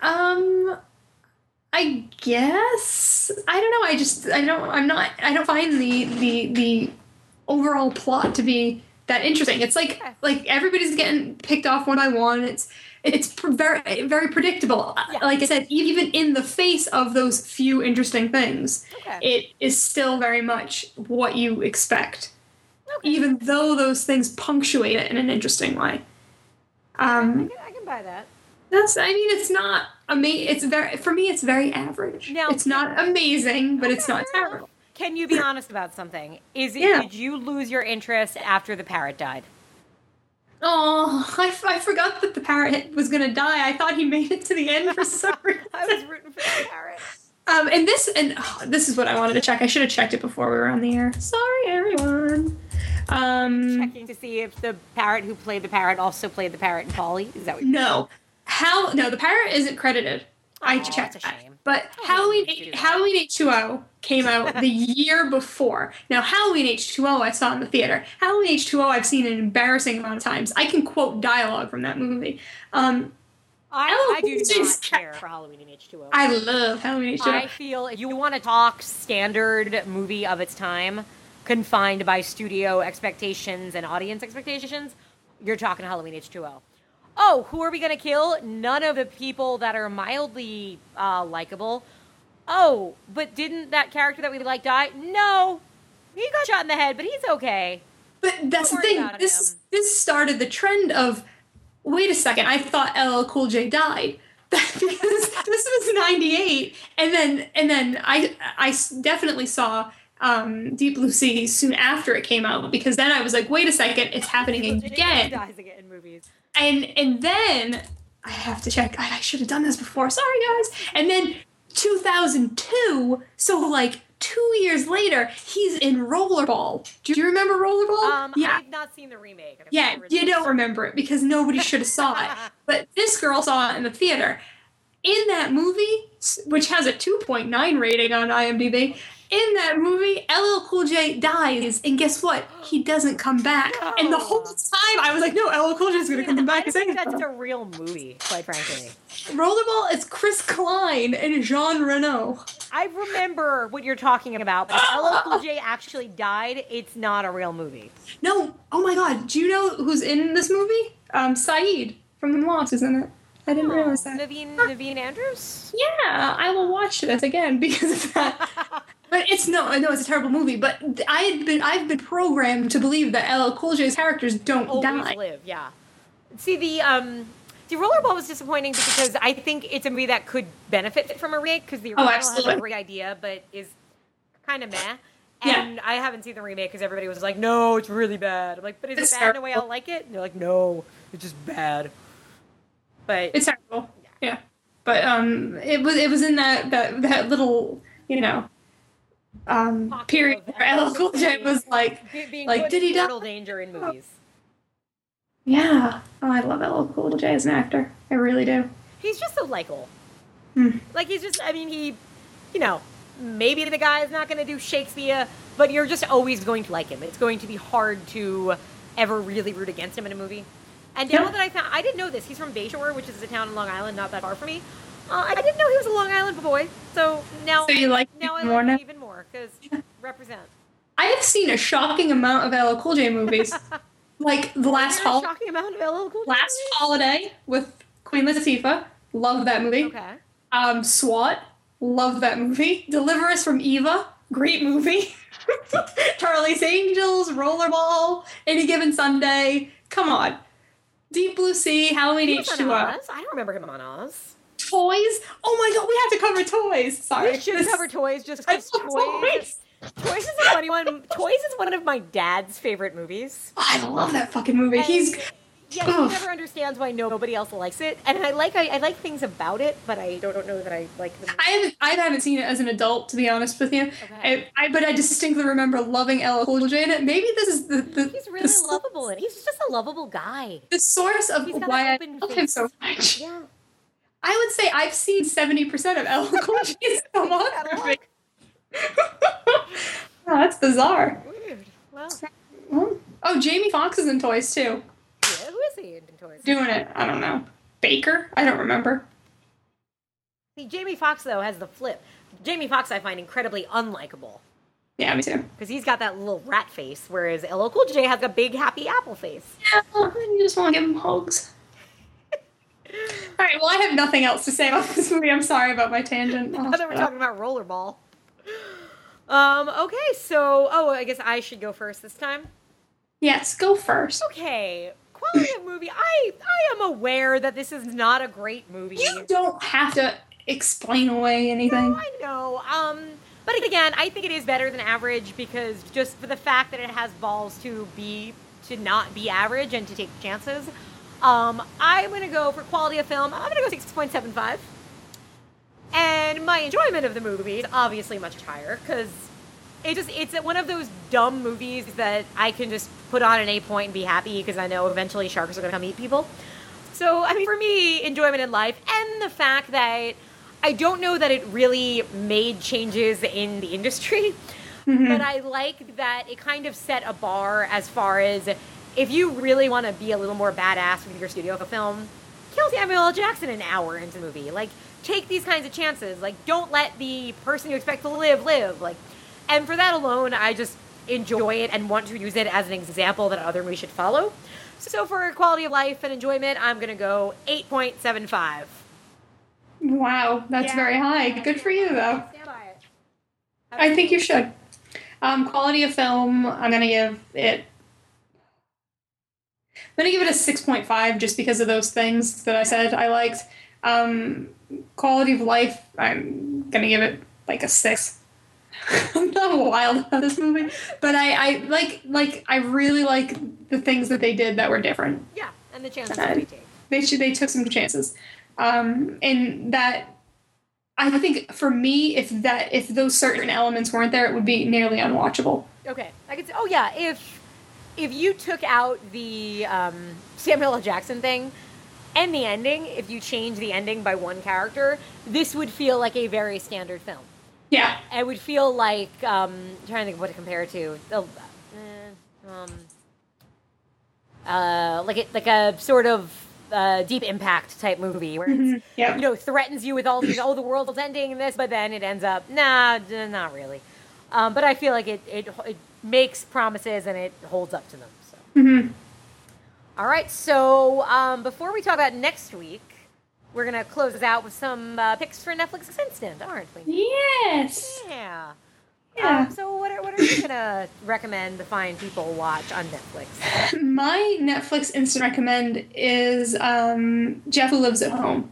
Um, I guess I don't know. I just I don't I'm not I don't find the the the overall plot to be that interesting. It's like Okay. like everybody's getting picked off one by one. It's it's very very predictable. Uh, Yeah. Like I said, even in the face of those few interesting things, Okay. it is still very much what you expect, Okay. even though those things punctuate it in an interesting way. I Um, can, I can buy that. That's. I mean, it's not amazing. It's very for me. It's very average. Now- it's not amazing, but it's not terrible. Can you be honest about something? Is it Yeah. did you lose your interest after the parrot died? Oh, I, f- I forgot that the parrot was gonna die. I thought he made it to the end for some reason. [laughs] I was rooting for the parrot. Um, and this and oh, this is what I wanted to check. I should have checked it before we were on the air. Sorry, everyone. Um, Checking to see if the parrot who played the parrot also played the parrot in Paulie. Is that what You're no, how? No, the pirate isn't credited. I checked that's a that. shame. But I Halloween didn't do that. Halloween H two O came out [laughs] the year before. Now Halloween H two O I saw in the theater. Halloween H two O I've seen an embarrassing amount of times. I can quote dialogue from that movie. Um, I, Oh, I do not care for Halloween in H2O. I love Halloween H two O. I feel if you want to talk standard movie of its time, confined by studio expectations and audience expectations, you're talking Halloween H2O. Oh, who are we going to kill? None of the people that are mildly uh, likable. Oh, but didn't that character that we like die? No. He got shot in the head, but he's okay. But that's the thing. This him. this started the trend of wait a second. I thought LL Cool J died [laughs] because this was '98, and then and then I I definitely saw um, Deep Blue Sea soon after it came out because then I was like, wait a second, it's happening again, dies again in movies. And and then I have to check. I, I should have done this before. Sorry guys. And then 2002. So like. Two years later, he's in Rollerball. Do you remember Rollerball? Um, I've not seen the remake. I've Yeah, you don't remember it because nobody [laughs] should have saw it. But this girl saw it in the theater. In that movie, which has a 2.9 rating on IMDb, in that movie, LL Cool J dies, and guess what? He doesn't come back. And the whole time, I was like, no, LL Cool J is going to come I back and think that's a real movie, quite frankly. Rollerball is Chris Klein and Jean Reno. I remember what you're talking about, but if LL Cool J actually died, it's not a real movie. No, oh my god, do you know who's in this movie? Um, Sayid from The Lost is in it. I didn't realize that. Naveen, Naveen Andrews? Yeah, I will watch this again [laughs] because of that. [laughs] but it's no, I know it's a terrible movie. But I had been, I've been programmed to believe that LL Cool J's characters don't Always die. live, yeah. See, the, um, see, Rollerball was disappointing because I think it's a movie that could benefit from a remake because the Oh, original has a great idea, but is kind of meh. Yeah. And I haven't seen the remake because everybody was like, no, it's really bad. I'm like, but is It's it bad in a way. I'll like it? And they're like, no, it's just bad. But It's terrible. Yeah, but um, it was it was in that that that little you know um period where LL Cool J was like, being like did he die? danger in movies. Yeah. Oh, I love LL Cool J as an actor. I really do. He's just so likable. Hmm. Like he's just, I mean, he, you know, maybe the guy is not going to do Shakespeare, but you're just always going to like him. It's going to be hard to ever really root against him in a movie. And now Yeah. that I found, I didn't know this. He's from Bay Shore, which is a town in Long Island, not that far from me. Uh, I didn't know he was a Long Island boy. So now, So you like now I him more like now? him even because represent. I have seen a shocking amount of LL Cool J movies, [laughs] like the last a shocking amount of LL Cool J last movies? holiday with Queen Latifah. Love that movie. Okay. Um, SWAT. Love that movie. Deliver Us from Eva. Great movie. [laughs] Charlie's Angels, Rollerball, Any Given Sunday. Come on. Deep Blue Sea, Halloween He was on H2O. I don't remember him on Oz. Toys. Oh my god, we have to cover toys. Sorry. We should This- cover toys just because toys. toys. Toys is a funny one. Toys is one of my dad's favorite movies. I love that fucking movie. And, He's yeah, he never understands why nobody else likes it, and I like I, I like things about it, but I don't, don't know that I like the movie. I haven't I haven't seen it as an adult to be honest with you. Okay. I, I but I distinctly remember loving LL Cool J in it. Maybe this is the the, He's really the, lovable, and he's just a lovable guy. the source of why I love him so much. Yeah, I would say I've seen seventy percent of LL Cool J's filmography. oh, that's bizarre. weird. Well. Oh, Jamie Foxx is in Toys too. yeah, who is he in Toys? Doing it. I don't know. Baker? I don't remember. See, Jamie Foxx though has the flip. Jamie Foxx I find incredibly unlikable Yeah, me too. because he's got that little rat face, whereas LL Cool J has a big happy apple face. Yeah, you just want to give him hugs. All right. Well, I have nothing else to say about this movie. I'm sorry about my tangent. [laughs] I thought we were up. talking about rollerball. Um, okay, so oh, I guess I should go first this time. Yes, go first. Okay, quality of movie. I I am aware that this is not a great movie. You don't have to explain away anything. No, I know. Um, but again, I think it is better than average because just for the fact that it has balls to be to not be average and to take chances. Um, I'm gonna go for quality of film. I'm gonna go six point seven five. And my enjoyment of the movie is obviously much higher because it just it's one of those dumb movies that I can just put on an A point and be happy because I know eventually sharks are gonna come eat people. So I mean, for me, enjoyment in life and the fact that I don't know that it really made changes in the industry, but I like that it kind of set a bar as far as if you really want to be a little more badass with your studio of a film, kill Samuel L. Jackson an hour into the movie. Like, take these kinds of chances. Like, don't let the person you expect to live live. Like, and for that alone, I just enjoy it and want to use it as an example that other movies should follow. So for quality of life and enjoyment, I'm gonna go 8.75. Wow, that's Yeah. very high. Good for you, though. Stand by it. I think you should. Um, quality of film, I'm gonna give it. I'm gonna give it a six point five just because of those things that I said I liked. Um, quality of life, I'm gonna give it like a six. [laughs] I'm not wild about this movie, but I, I like like I really like the things that they did that were different Yeah, and the chances that we take. they should they took some chances um and that i think for me if that if those certain elements weren't there it would be nearly unwatchable Okay, I could say. Oh yeah, if if you took out the um, Samuel L. Jackson thing and the ending, if you change the ending by one character, this would feel like a very standard film. yeah It would feel like um, I'm trying to think of what to compare it to. Eh, um, uh, like it, like a sort of uh, deep impact type movie where it's yeah you know threatens you with all these oh the world's ending and this, but then it ends up nah, not really. Um, but I feel like it, it it makes promises and it holds up to them. So. All right, so um, before we talk about next week, we're gonna close this out with some uh, picks for Netflix Instant, aren't we? yes Yeah. Yeah. Um, so what are, what are you gonna [coughs] recommend the fine people watch on Netflix? [laughs] my netflix instant recommend is um jeff who lives at home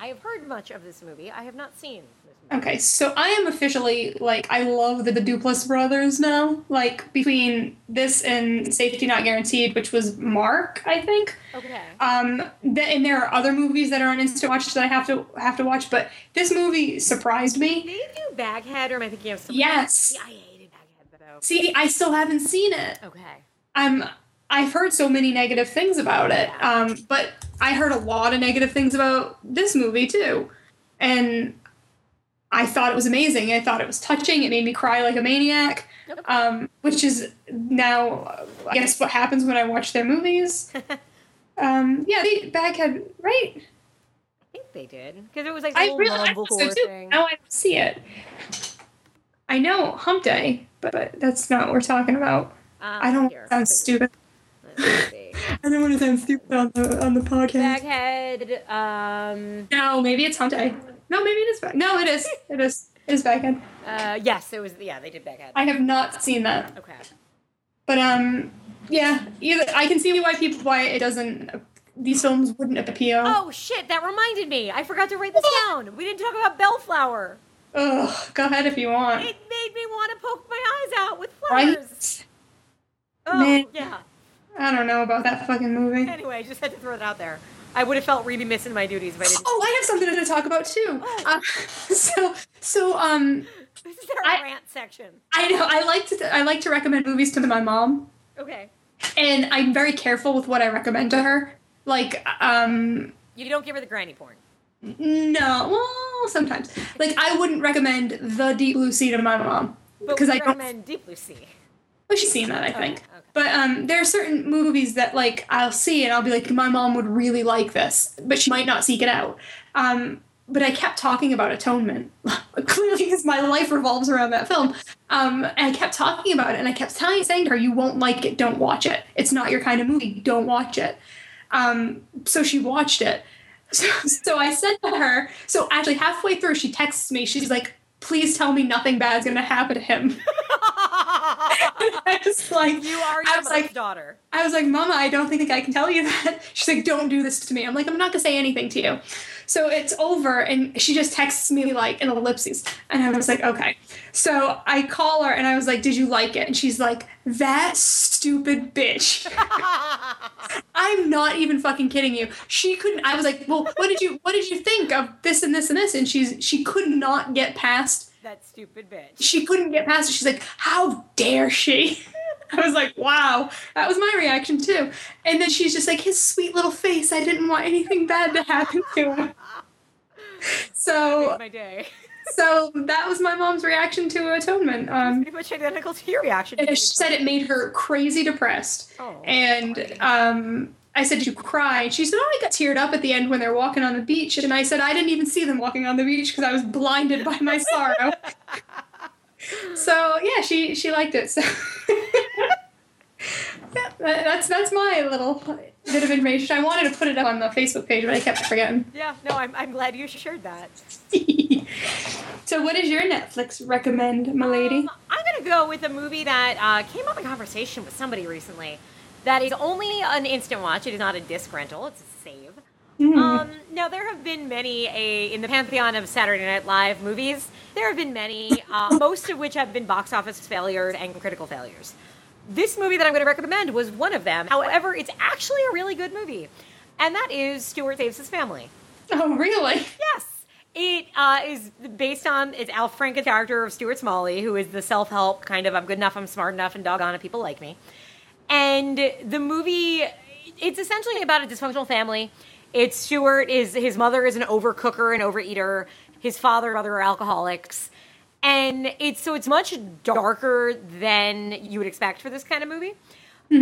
I have heard much of this movie. I have not seen. Okay, so I am officially like I love the, the Duplass brothers now. Like between this and Safety Not Guaranteed, which was Mark, I think. Okay. Um, th- and there are other movies that are on Instant Watch that I have to have to watch, but this movie surprised Did me. they do Baghead, or am I thinking of something? Yes. Yeah, I hated Baghead though. See, I still haven't seen it. Okay. I'm I've heard so many negative things about it. Um, but I heard a lot of negative things about this movie too. And I thought it was amazing. I thought it was touching. It made me cry like a maniac. Um, which is now, I guess, what happens when I watch their movies. [laughs] um, yeah, the Baghead, right? I think they did because it was like the I whole really I so too. thing. Now I don't see it. I know Hump Day, but, but that's not what we're talking about. Um, I don't here, sound stupid. [laughs] I don't want to sound stupid on the on the podcast. Baghead. Um. No, maybe it's Hump Day. No, maybe it is back. No, it is. It is. It is Baghead. Uh. Yes, it was. Yeah, they did Baghead. I have not seen that, Okay. but um, yeah. Either I can see why people why it doesn't. These films wouldn't appeal. Oh shit! That reminded me. I forgot to write this [laughs] down. We didn't talk about Bellflower. Ugh, go ahead if you want. It made me want to poke my eyes out with flowers. Right? Oh Man. yeah. I don't know about that fucking movie. Anyway, just had to throw it out there. I would have felt really missing my duties if I didn't. Oh, I have something to talk about too. Oh. Uh, [laughs] so, so um, [laughs] This is our I- rant section. I know I like to I like to recommend movies to my mom. Okay. and I'm very careful with what I recommend to her. Like, um, You don't give her the granny porn. no, well, sometimes. Like, I wouldn't recommend The Deep Blue Sea to my mom because I don't. recommend Deep Blue Sea. Well, she's seen that, I think. But um, there are certain movies that like I'll see and I'll be like, my mom would really like this, but she might not seek it out. Um, but I kept talking about Atonement, [laughs] clearly because my life revolves around that film. Um, and I kept talking about it, and I kept telling, saying to her, "You won't like it. Don't watch it. It's not your kind of movie. Don't watch it." Um, so she watched it. [laughs] So, so I said to her, so actually halfway through, she texts me. She's like, "Please tell me nothing bad is gonna happen to him." [laughs] I was like, You are I was like, daughter. I was like, Mama, I don't think I can tell you [laughs] that. She's like, Don't do this to me. I'm like, I'm not gonna say anything to you. So it's over, and she just texts me like an ellipses, and I was like, okay. So I call her, and I was like, Did you like it? And she's like, That stupid bitch. [laughs] I'm not even fucking kidding you. She couldn't. I was like, Well, what did you what did you think of this and this and this? And she's she could not get past That stupid bitch. she couldn't get past it. She's like, How dare she? [laughs] I was like, Wow. That was my reaction too. And then she's just like, His sweet little face. I didn't want anything bad to happen to him. [laughs] So, my day. [laughs] so that was my mom's reaction to atonement. Um, Pretty much identical to your reaction. and she said it made her crazy depressed. Oh, and um, I said, Did you cry? And she said, Oh, I got teared up at the end when they're walking on the beach. And I said, I didn't even see them walking on the beach because I was blinded by my sorrow. [laughs] so yeah, she she liked it. So [laughs] yeah, that's that's my little bit of information. I wanted to put it up on the Facebook page, but I kept forgetting. Yeah, no, I'm, I'm glad you shared that. [laughs] so what is your Netflix recommend, my lady? Um, I'm gonna go with a movie that uh, came up in conversation with somebody recently. That is only an instant watch. It is not a disc rental. It's a save. Um, now there have been many a in the pantheon of Saturday Night Live movies. There have been many, uh, [laughs] most of which have been box office failures and critical failures. This movie that I'm going to recommend was one of them. However, it's actually a really good movie, and that is Stuart Saves His Family. Oh, really? Yes. It uh, is based on it's Al Franken's character of Stuart Smalley, who is the self-help kind of I'm good enough, I'm smart enough, and doggone it, people like me. And the movie, it's essentially about a dysfunctional family. It's Stuart is his mother is an overcooker and overeater. His father and mother are alcoholics, and it's so it's much darker than you would expect for this kind of movie.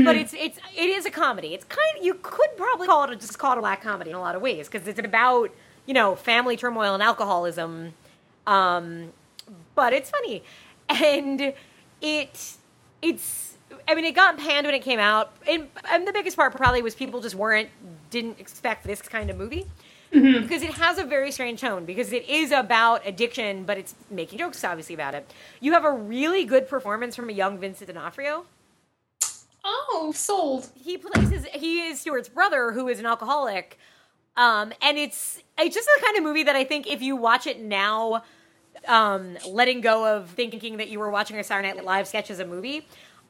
But it's it's it is a comedy. It's kind you could probably call it a, just call it a black comedy in a lot of ways because it's about you know family turmoil and alcoholism, um, but it's funny, and it it's I mean it got panned when it came out, and, and the biggest part probably was people just weren't didn't expect this kind of movie because it has a very strange tone because it is about addiction, but it's making jokes obviously about it. You have a really good performance from a young Vincent D'Onofrio Oh, sold. he plays his he is Stuart's brother who is an alcoholic. Um, and it's it's just the kind of movie that I think if you watch it now, um, letting go of thinking that you were watching a Saturday Night Live sketch as a movie,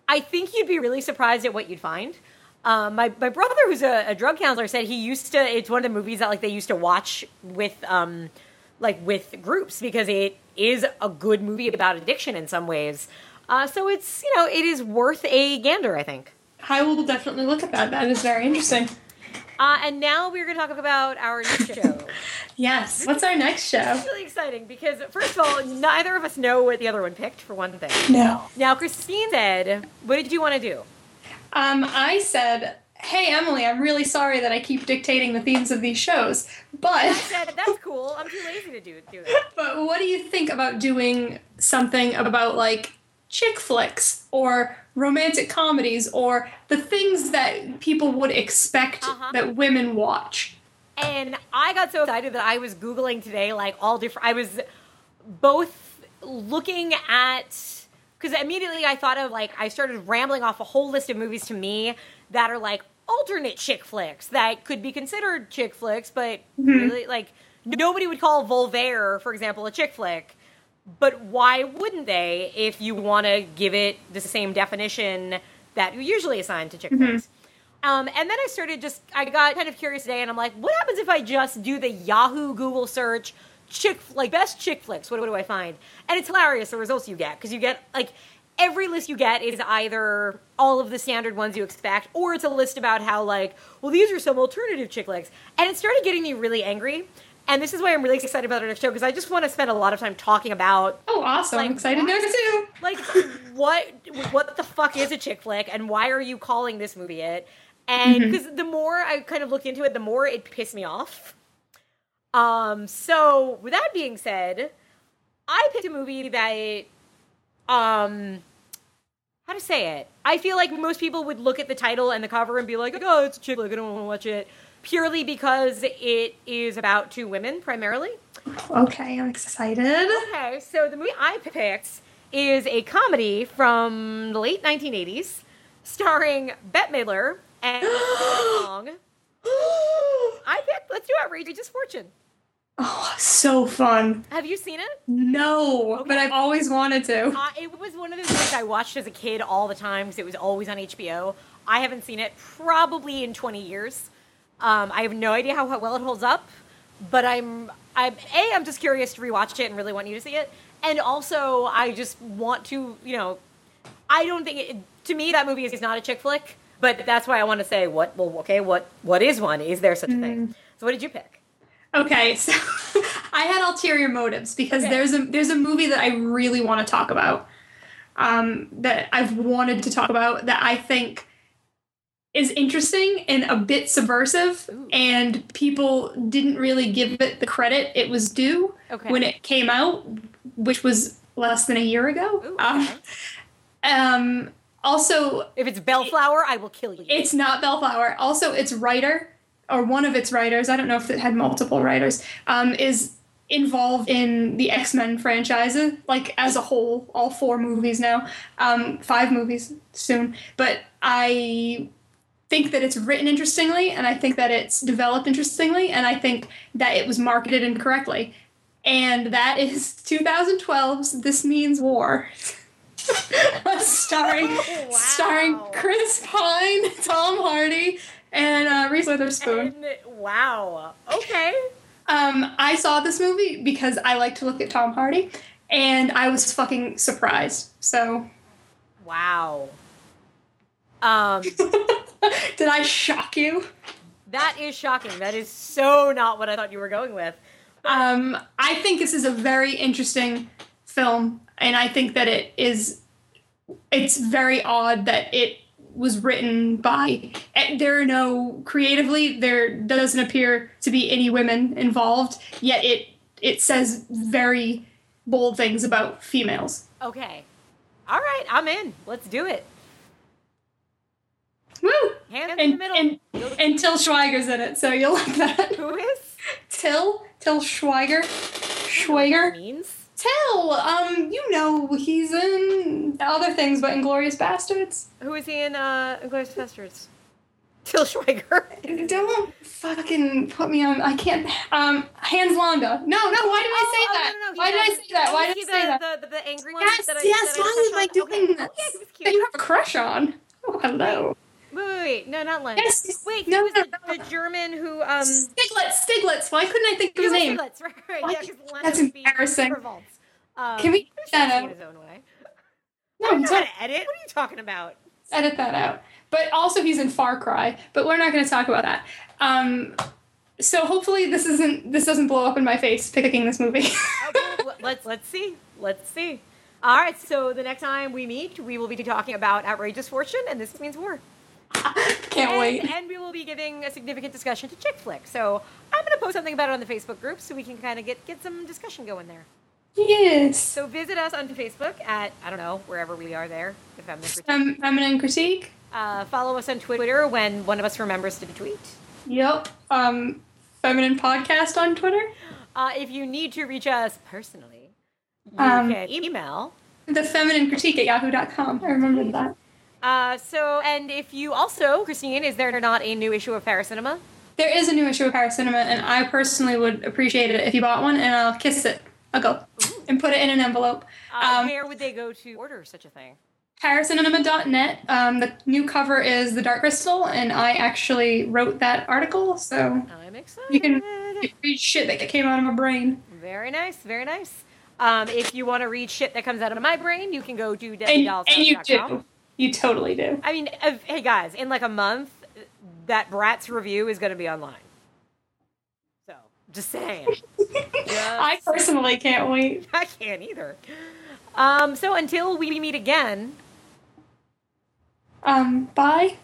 I think you'd be really surprised at what you'd find. Um, my my brother, who's a, a drug counselor, said he used to. It's one of the movies that like they used to watch with um, like with groups because it is a good movie about addiction in some ways. Uh, so it's you know it is worth a gander, I think. I will definitely look at that. That is very interesting. Uh, and now we're going to talk about our next [laughs] show. Yes. What's our next show? It's really exciting because, first of all, neither of us know what the other one picked, for one thing. No. Now, Christine said, What did you want to do? Um, I said, "Hey Emily, I'm really sorry that I keep dictating the themes of these shows, I but said, That's cool. I'm too lazy to do, do that. [laughs] but what do you think about doing something about like chick flicks or romantic comedies or the things that people would expect Uh-huh. that women watch?" And I got so excited that I was Googling today, like, all different. I was both looking at. Because immediately I thought of, like, I started rambling off a whole list of movies to me that are, like, alternate chick flicks that could be considered chick flicks, but really, like, nobody would call Voltaire, for example, a chick flick. But why wouldn't they if you want to give it the same definition that you usually assign to chick flicks? Um, and then I started just, I got kind of curious today, and I'm like, what happens if I just do the Yahoo Google search, chick, like best chick flicks? What, what do I find? And it's hilarious the results you get because you get like every list you get is either all of the standard ones you expect, or it's a list about how like, well, these are some alternative chick flicks, and it started getting me really angry. And this is why I'm really excited about our next show because I just want to spend a lot of time talking about Oh, awesome! I'm excited now too. like what what the fuck is a chick flick and why are you calling this movie it? And because the more i kind of looked into it the more it pissed me off. Um so with that being said i picked a movie that um how to say it? I feel like most people would look at the title and the cover and be like oh it's a chick flick. I don't want to watch it purely because it is about two women primarily Okay, I'm excited. Okay, so the movie I picked is a comedy from the late 1980s, starring Bette Midler and [gasps] Long. [gasps] I picked. Let's do Outrageous Fortune. Oh, so fun. Have you seen it? No, but I've always wanted to. Uh, it was one of those things I watched as a kid all the time because it was always on HBO. I haven't seen it probably in 20 years. Um, I have no idea how, how well it holds up, but I'm, I'm a I'm just curious to rewatch it and really want you to see it, and also I just want to, you know, I don't think it, to me that movie is not a chick flick, but that's why I want to say what well okay what what is one? Is there such a thing? So what did you pick? Okay, [laughs] so I had ulterior motives because Okay. there's a there's a movie that I really want to talk about. Um, that I've wanted to talk about that I think is interesting and a bit subversive, Ooh. and people didn't really give it the credit it was due Okay. when it came out, which was less than a year ago. Ooh, Um, okay. um, also, If it's Bellflower, I will kill you. it's not Bellflower. Also, its writer, or one of its writers, I don't know if it had multiple writers, um, is involved in the X Men franchises, like as a whole, all four movies now, um, five movies soon. But I think that it's written interestingly, and I think that it's developed interestingly, and I think that it was marketed incorrectly. And that is [laughs] 2012's This Means War. [laughs] starring [laughs] Wow. starring Chris Pine, Tom Hardy, and uh, Reese Witherspoon. And- wow. Okay. Um, I saw this movie because I like to look at Tom Hardy, and I was fucking surprised. So, Wow. Um, [laughs] did I shock you? that is shocking. That is so not what I thought you were going with. Um, I think this is a very interesting film, and I think that it is. It's very odd that it was written by. eh, There are no creatively. There doesn't appear to be any women involved. Yet it it says very bold things about females. Okay. All right, I'm in. Let's do it. Woo! Hands in the middle. and and Til Schweiger's in it, so you'll like that. [laughs] Who is? Til Til Schweiger, Schweiger. Means. Til, um, you know he's in other things, but Inglourious Basterds. Who is he in uh, Inglourious Basterds? Til Schweiger. [laughs] Don't fucking put me on. I can't. Um, Hans Landa. No, no. Why did I say Oh, that? no, no, no, why did I say that? Why did I say that? The, the, the angry one Yes, that I, yes. I Why am I doing okay. this? Oh, yeah, That you have a crush on? Oh, hello. Wait, wait, wait. No, not Len. Yes. Wait, No, was no, the, no. the German who, um... Stiglitz. Stiglitz. Why couldn't I think of his name? Stiglitz, [laughs] right, right. Why Yeah, can't- 'cause Len that's embarrassing. Revolts. Um, Can we that out? his own way. No, I'm not edit. What are you talking about? edit that out. But also, he's in Far Cry. But we're not going to talk about that. Um, so hopefully, this isn't this doesn't blow up in my face picking this movie. [laughs] Okay, let's let's see. Let's see. All right. So the next time we meet, we will be talking about outrageous fortune, and this means war. [laughs] Can't and, wait. And we will be giving a significant discussion to chick flick. So I'm going to post something about it on the Facebook group so we can kind of get get some discussion going there. Yes. So visit us on Facebook at I don't know wherever we are there. If I'm there. Um, feminine critique. Uh, follow us on Twitter when one of us remembers to tweet. Yep. Um, feminine podcast on Twitter. Uh, if you need to reach us personally, you Um, can email. The feminine critique at yahoo.com. I remembered that. Uh, so, and if you also, Christine, is there or not a new issue of Paracinema? There is a new issue of Paracinema, and I personally would appreciate it if you bought one, and I'll kiss it. I'll go and put it in an envelope. Uh, Um, where would they go to order such a thing? Paracinema.net. Um, the new cover is the Dark Crystal, and I actually wrote that article, so I'm excited. you can read shit that came out of my brain. Very nice, very nice. Um, if you want to read shit that comes out of my brain, you can go to And, and you do. You totally do. I mean, if, hey guys, in like a month, that Bratz review is going to be online. So, just saying. [laughs] I personally can't wait. [laughs] I can't either. Um, so until we meet again, Um, bye.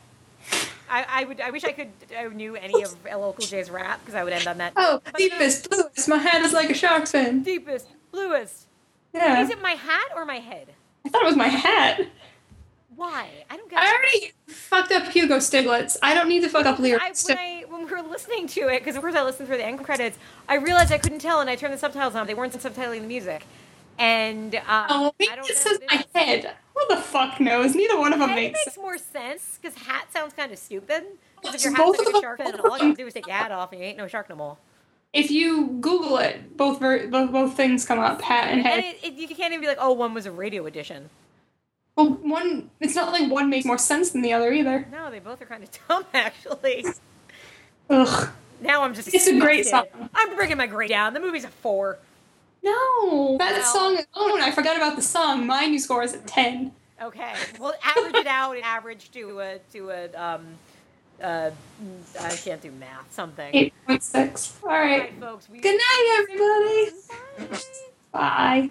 I, I would. I wish I could. I knew any of LL Cool J's rap because I would end on that. Oh, But no, deepest, bluest, my head is like a shark's fin. deepest, bluest. Yeah. Is it my hat or my head? I thought it was my hat. Why? I don't get. I already fucked up Hugo Stiglitz. I don't need to fuck up I, lyrics. when, I, when we were listening to it, because of course I listened through the end credits, I realized I couldn't tell, and I turned the subtitles on. They weren't subtitling the music, And uh, Oh, maybe I don't this is my head. Who the fuck knows? Neither one of them It makes makes sense. more sense because hat sounds kind of stupid. Because if your hat's like a shark fin, all you have to do is take your hat off and you ain't no shark no more. If you Google it, both ver- both, both things come up, hat and And head. it, it, you can't even be like, oh, one was a radio edition. Well, one, it's not like one makes more sense than the other either. No, they both are kind of dumb, actually. Ugh. Now I'm just. It's a great song. I'm bringing my grade down. The movie's a four. No, that Well- song. Oh, and I forgot about the song. My new score is a ten. Okay, well, average it out and average to a to a um, uh, I can't do math. Something. Eight point six. All All right. right, folks. We, Good night, everybody. Bye.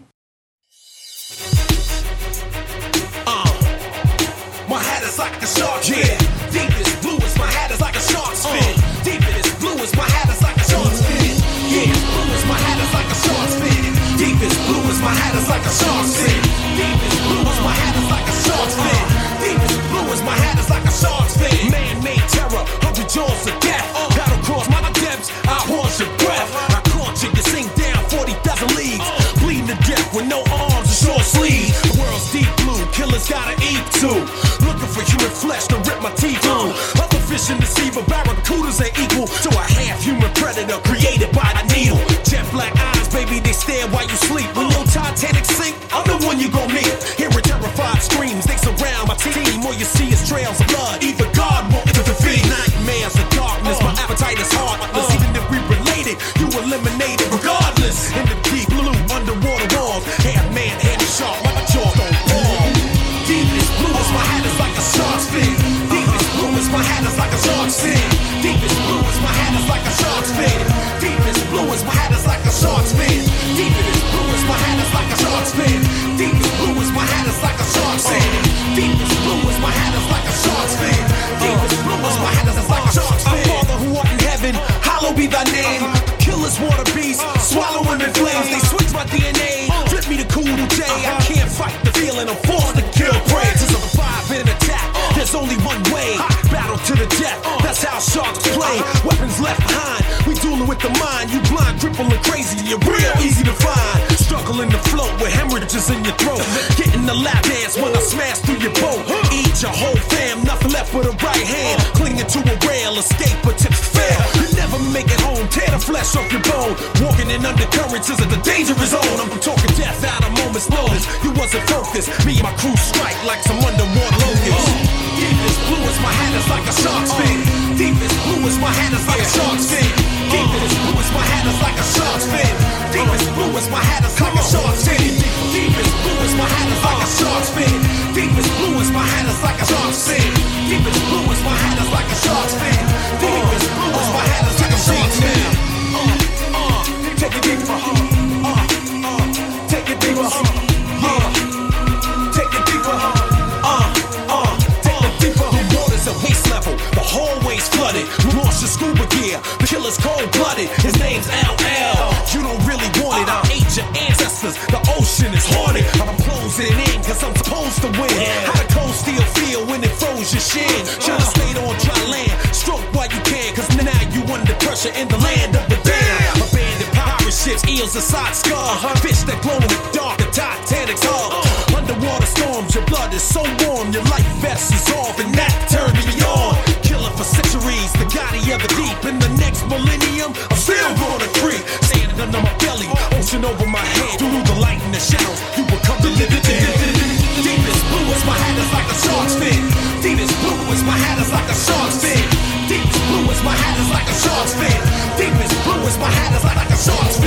My hat is like a shark's fin. Deep as blue as my hat is like a shark's fin. Deep as blue as my hat is like a shark's fin. Yeah, blue as my hat is like a shark's fin. Deep as blue as my hat is like a shark's fin. Deep as blue as my hat is like a shark's fin. Deep as blue as my hat is like a shark's fin. Man-made terror, hundred jaws of death. Uh, Battle cross my depths, I haunt your breath. I caught you, you sink down 40,000 leagues. Uh. Bleeding to death with no arms and short sleeves. With a right hand. Clinging to a rail, escape, but tips fail. You never make it home, tear the flesh off your bone. Walking in undercurrents is at the dangerous zone. I'm talking death out of moment's notice. You wasn't focused, me and my crew strike like some underwater locusts. Deep as blue as my hat is like a shark's fin. Deep as blue as my hat is like a shark's fin. Ships, eels aside scar. Fish that glow in the dark, the Titanic's hull. Underwater storms, your blood is so warm. Your life vest is off and that turned me on. Killer for centuries, the guardian of the deep. In the next millennium, I'm still gonna creep. Standing under my belly, ocean over my head. Through the light and the shadows, you become the living dead. Deep as blue as my hat is like a shark's fin. Deep as blue as my hat is like a shark's fin. Deep as blue as my hat is like a shark's fin. Deep as blue as my hat is like a shark's fin.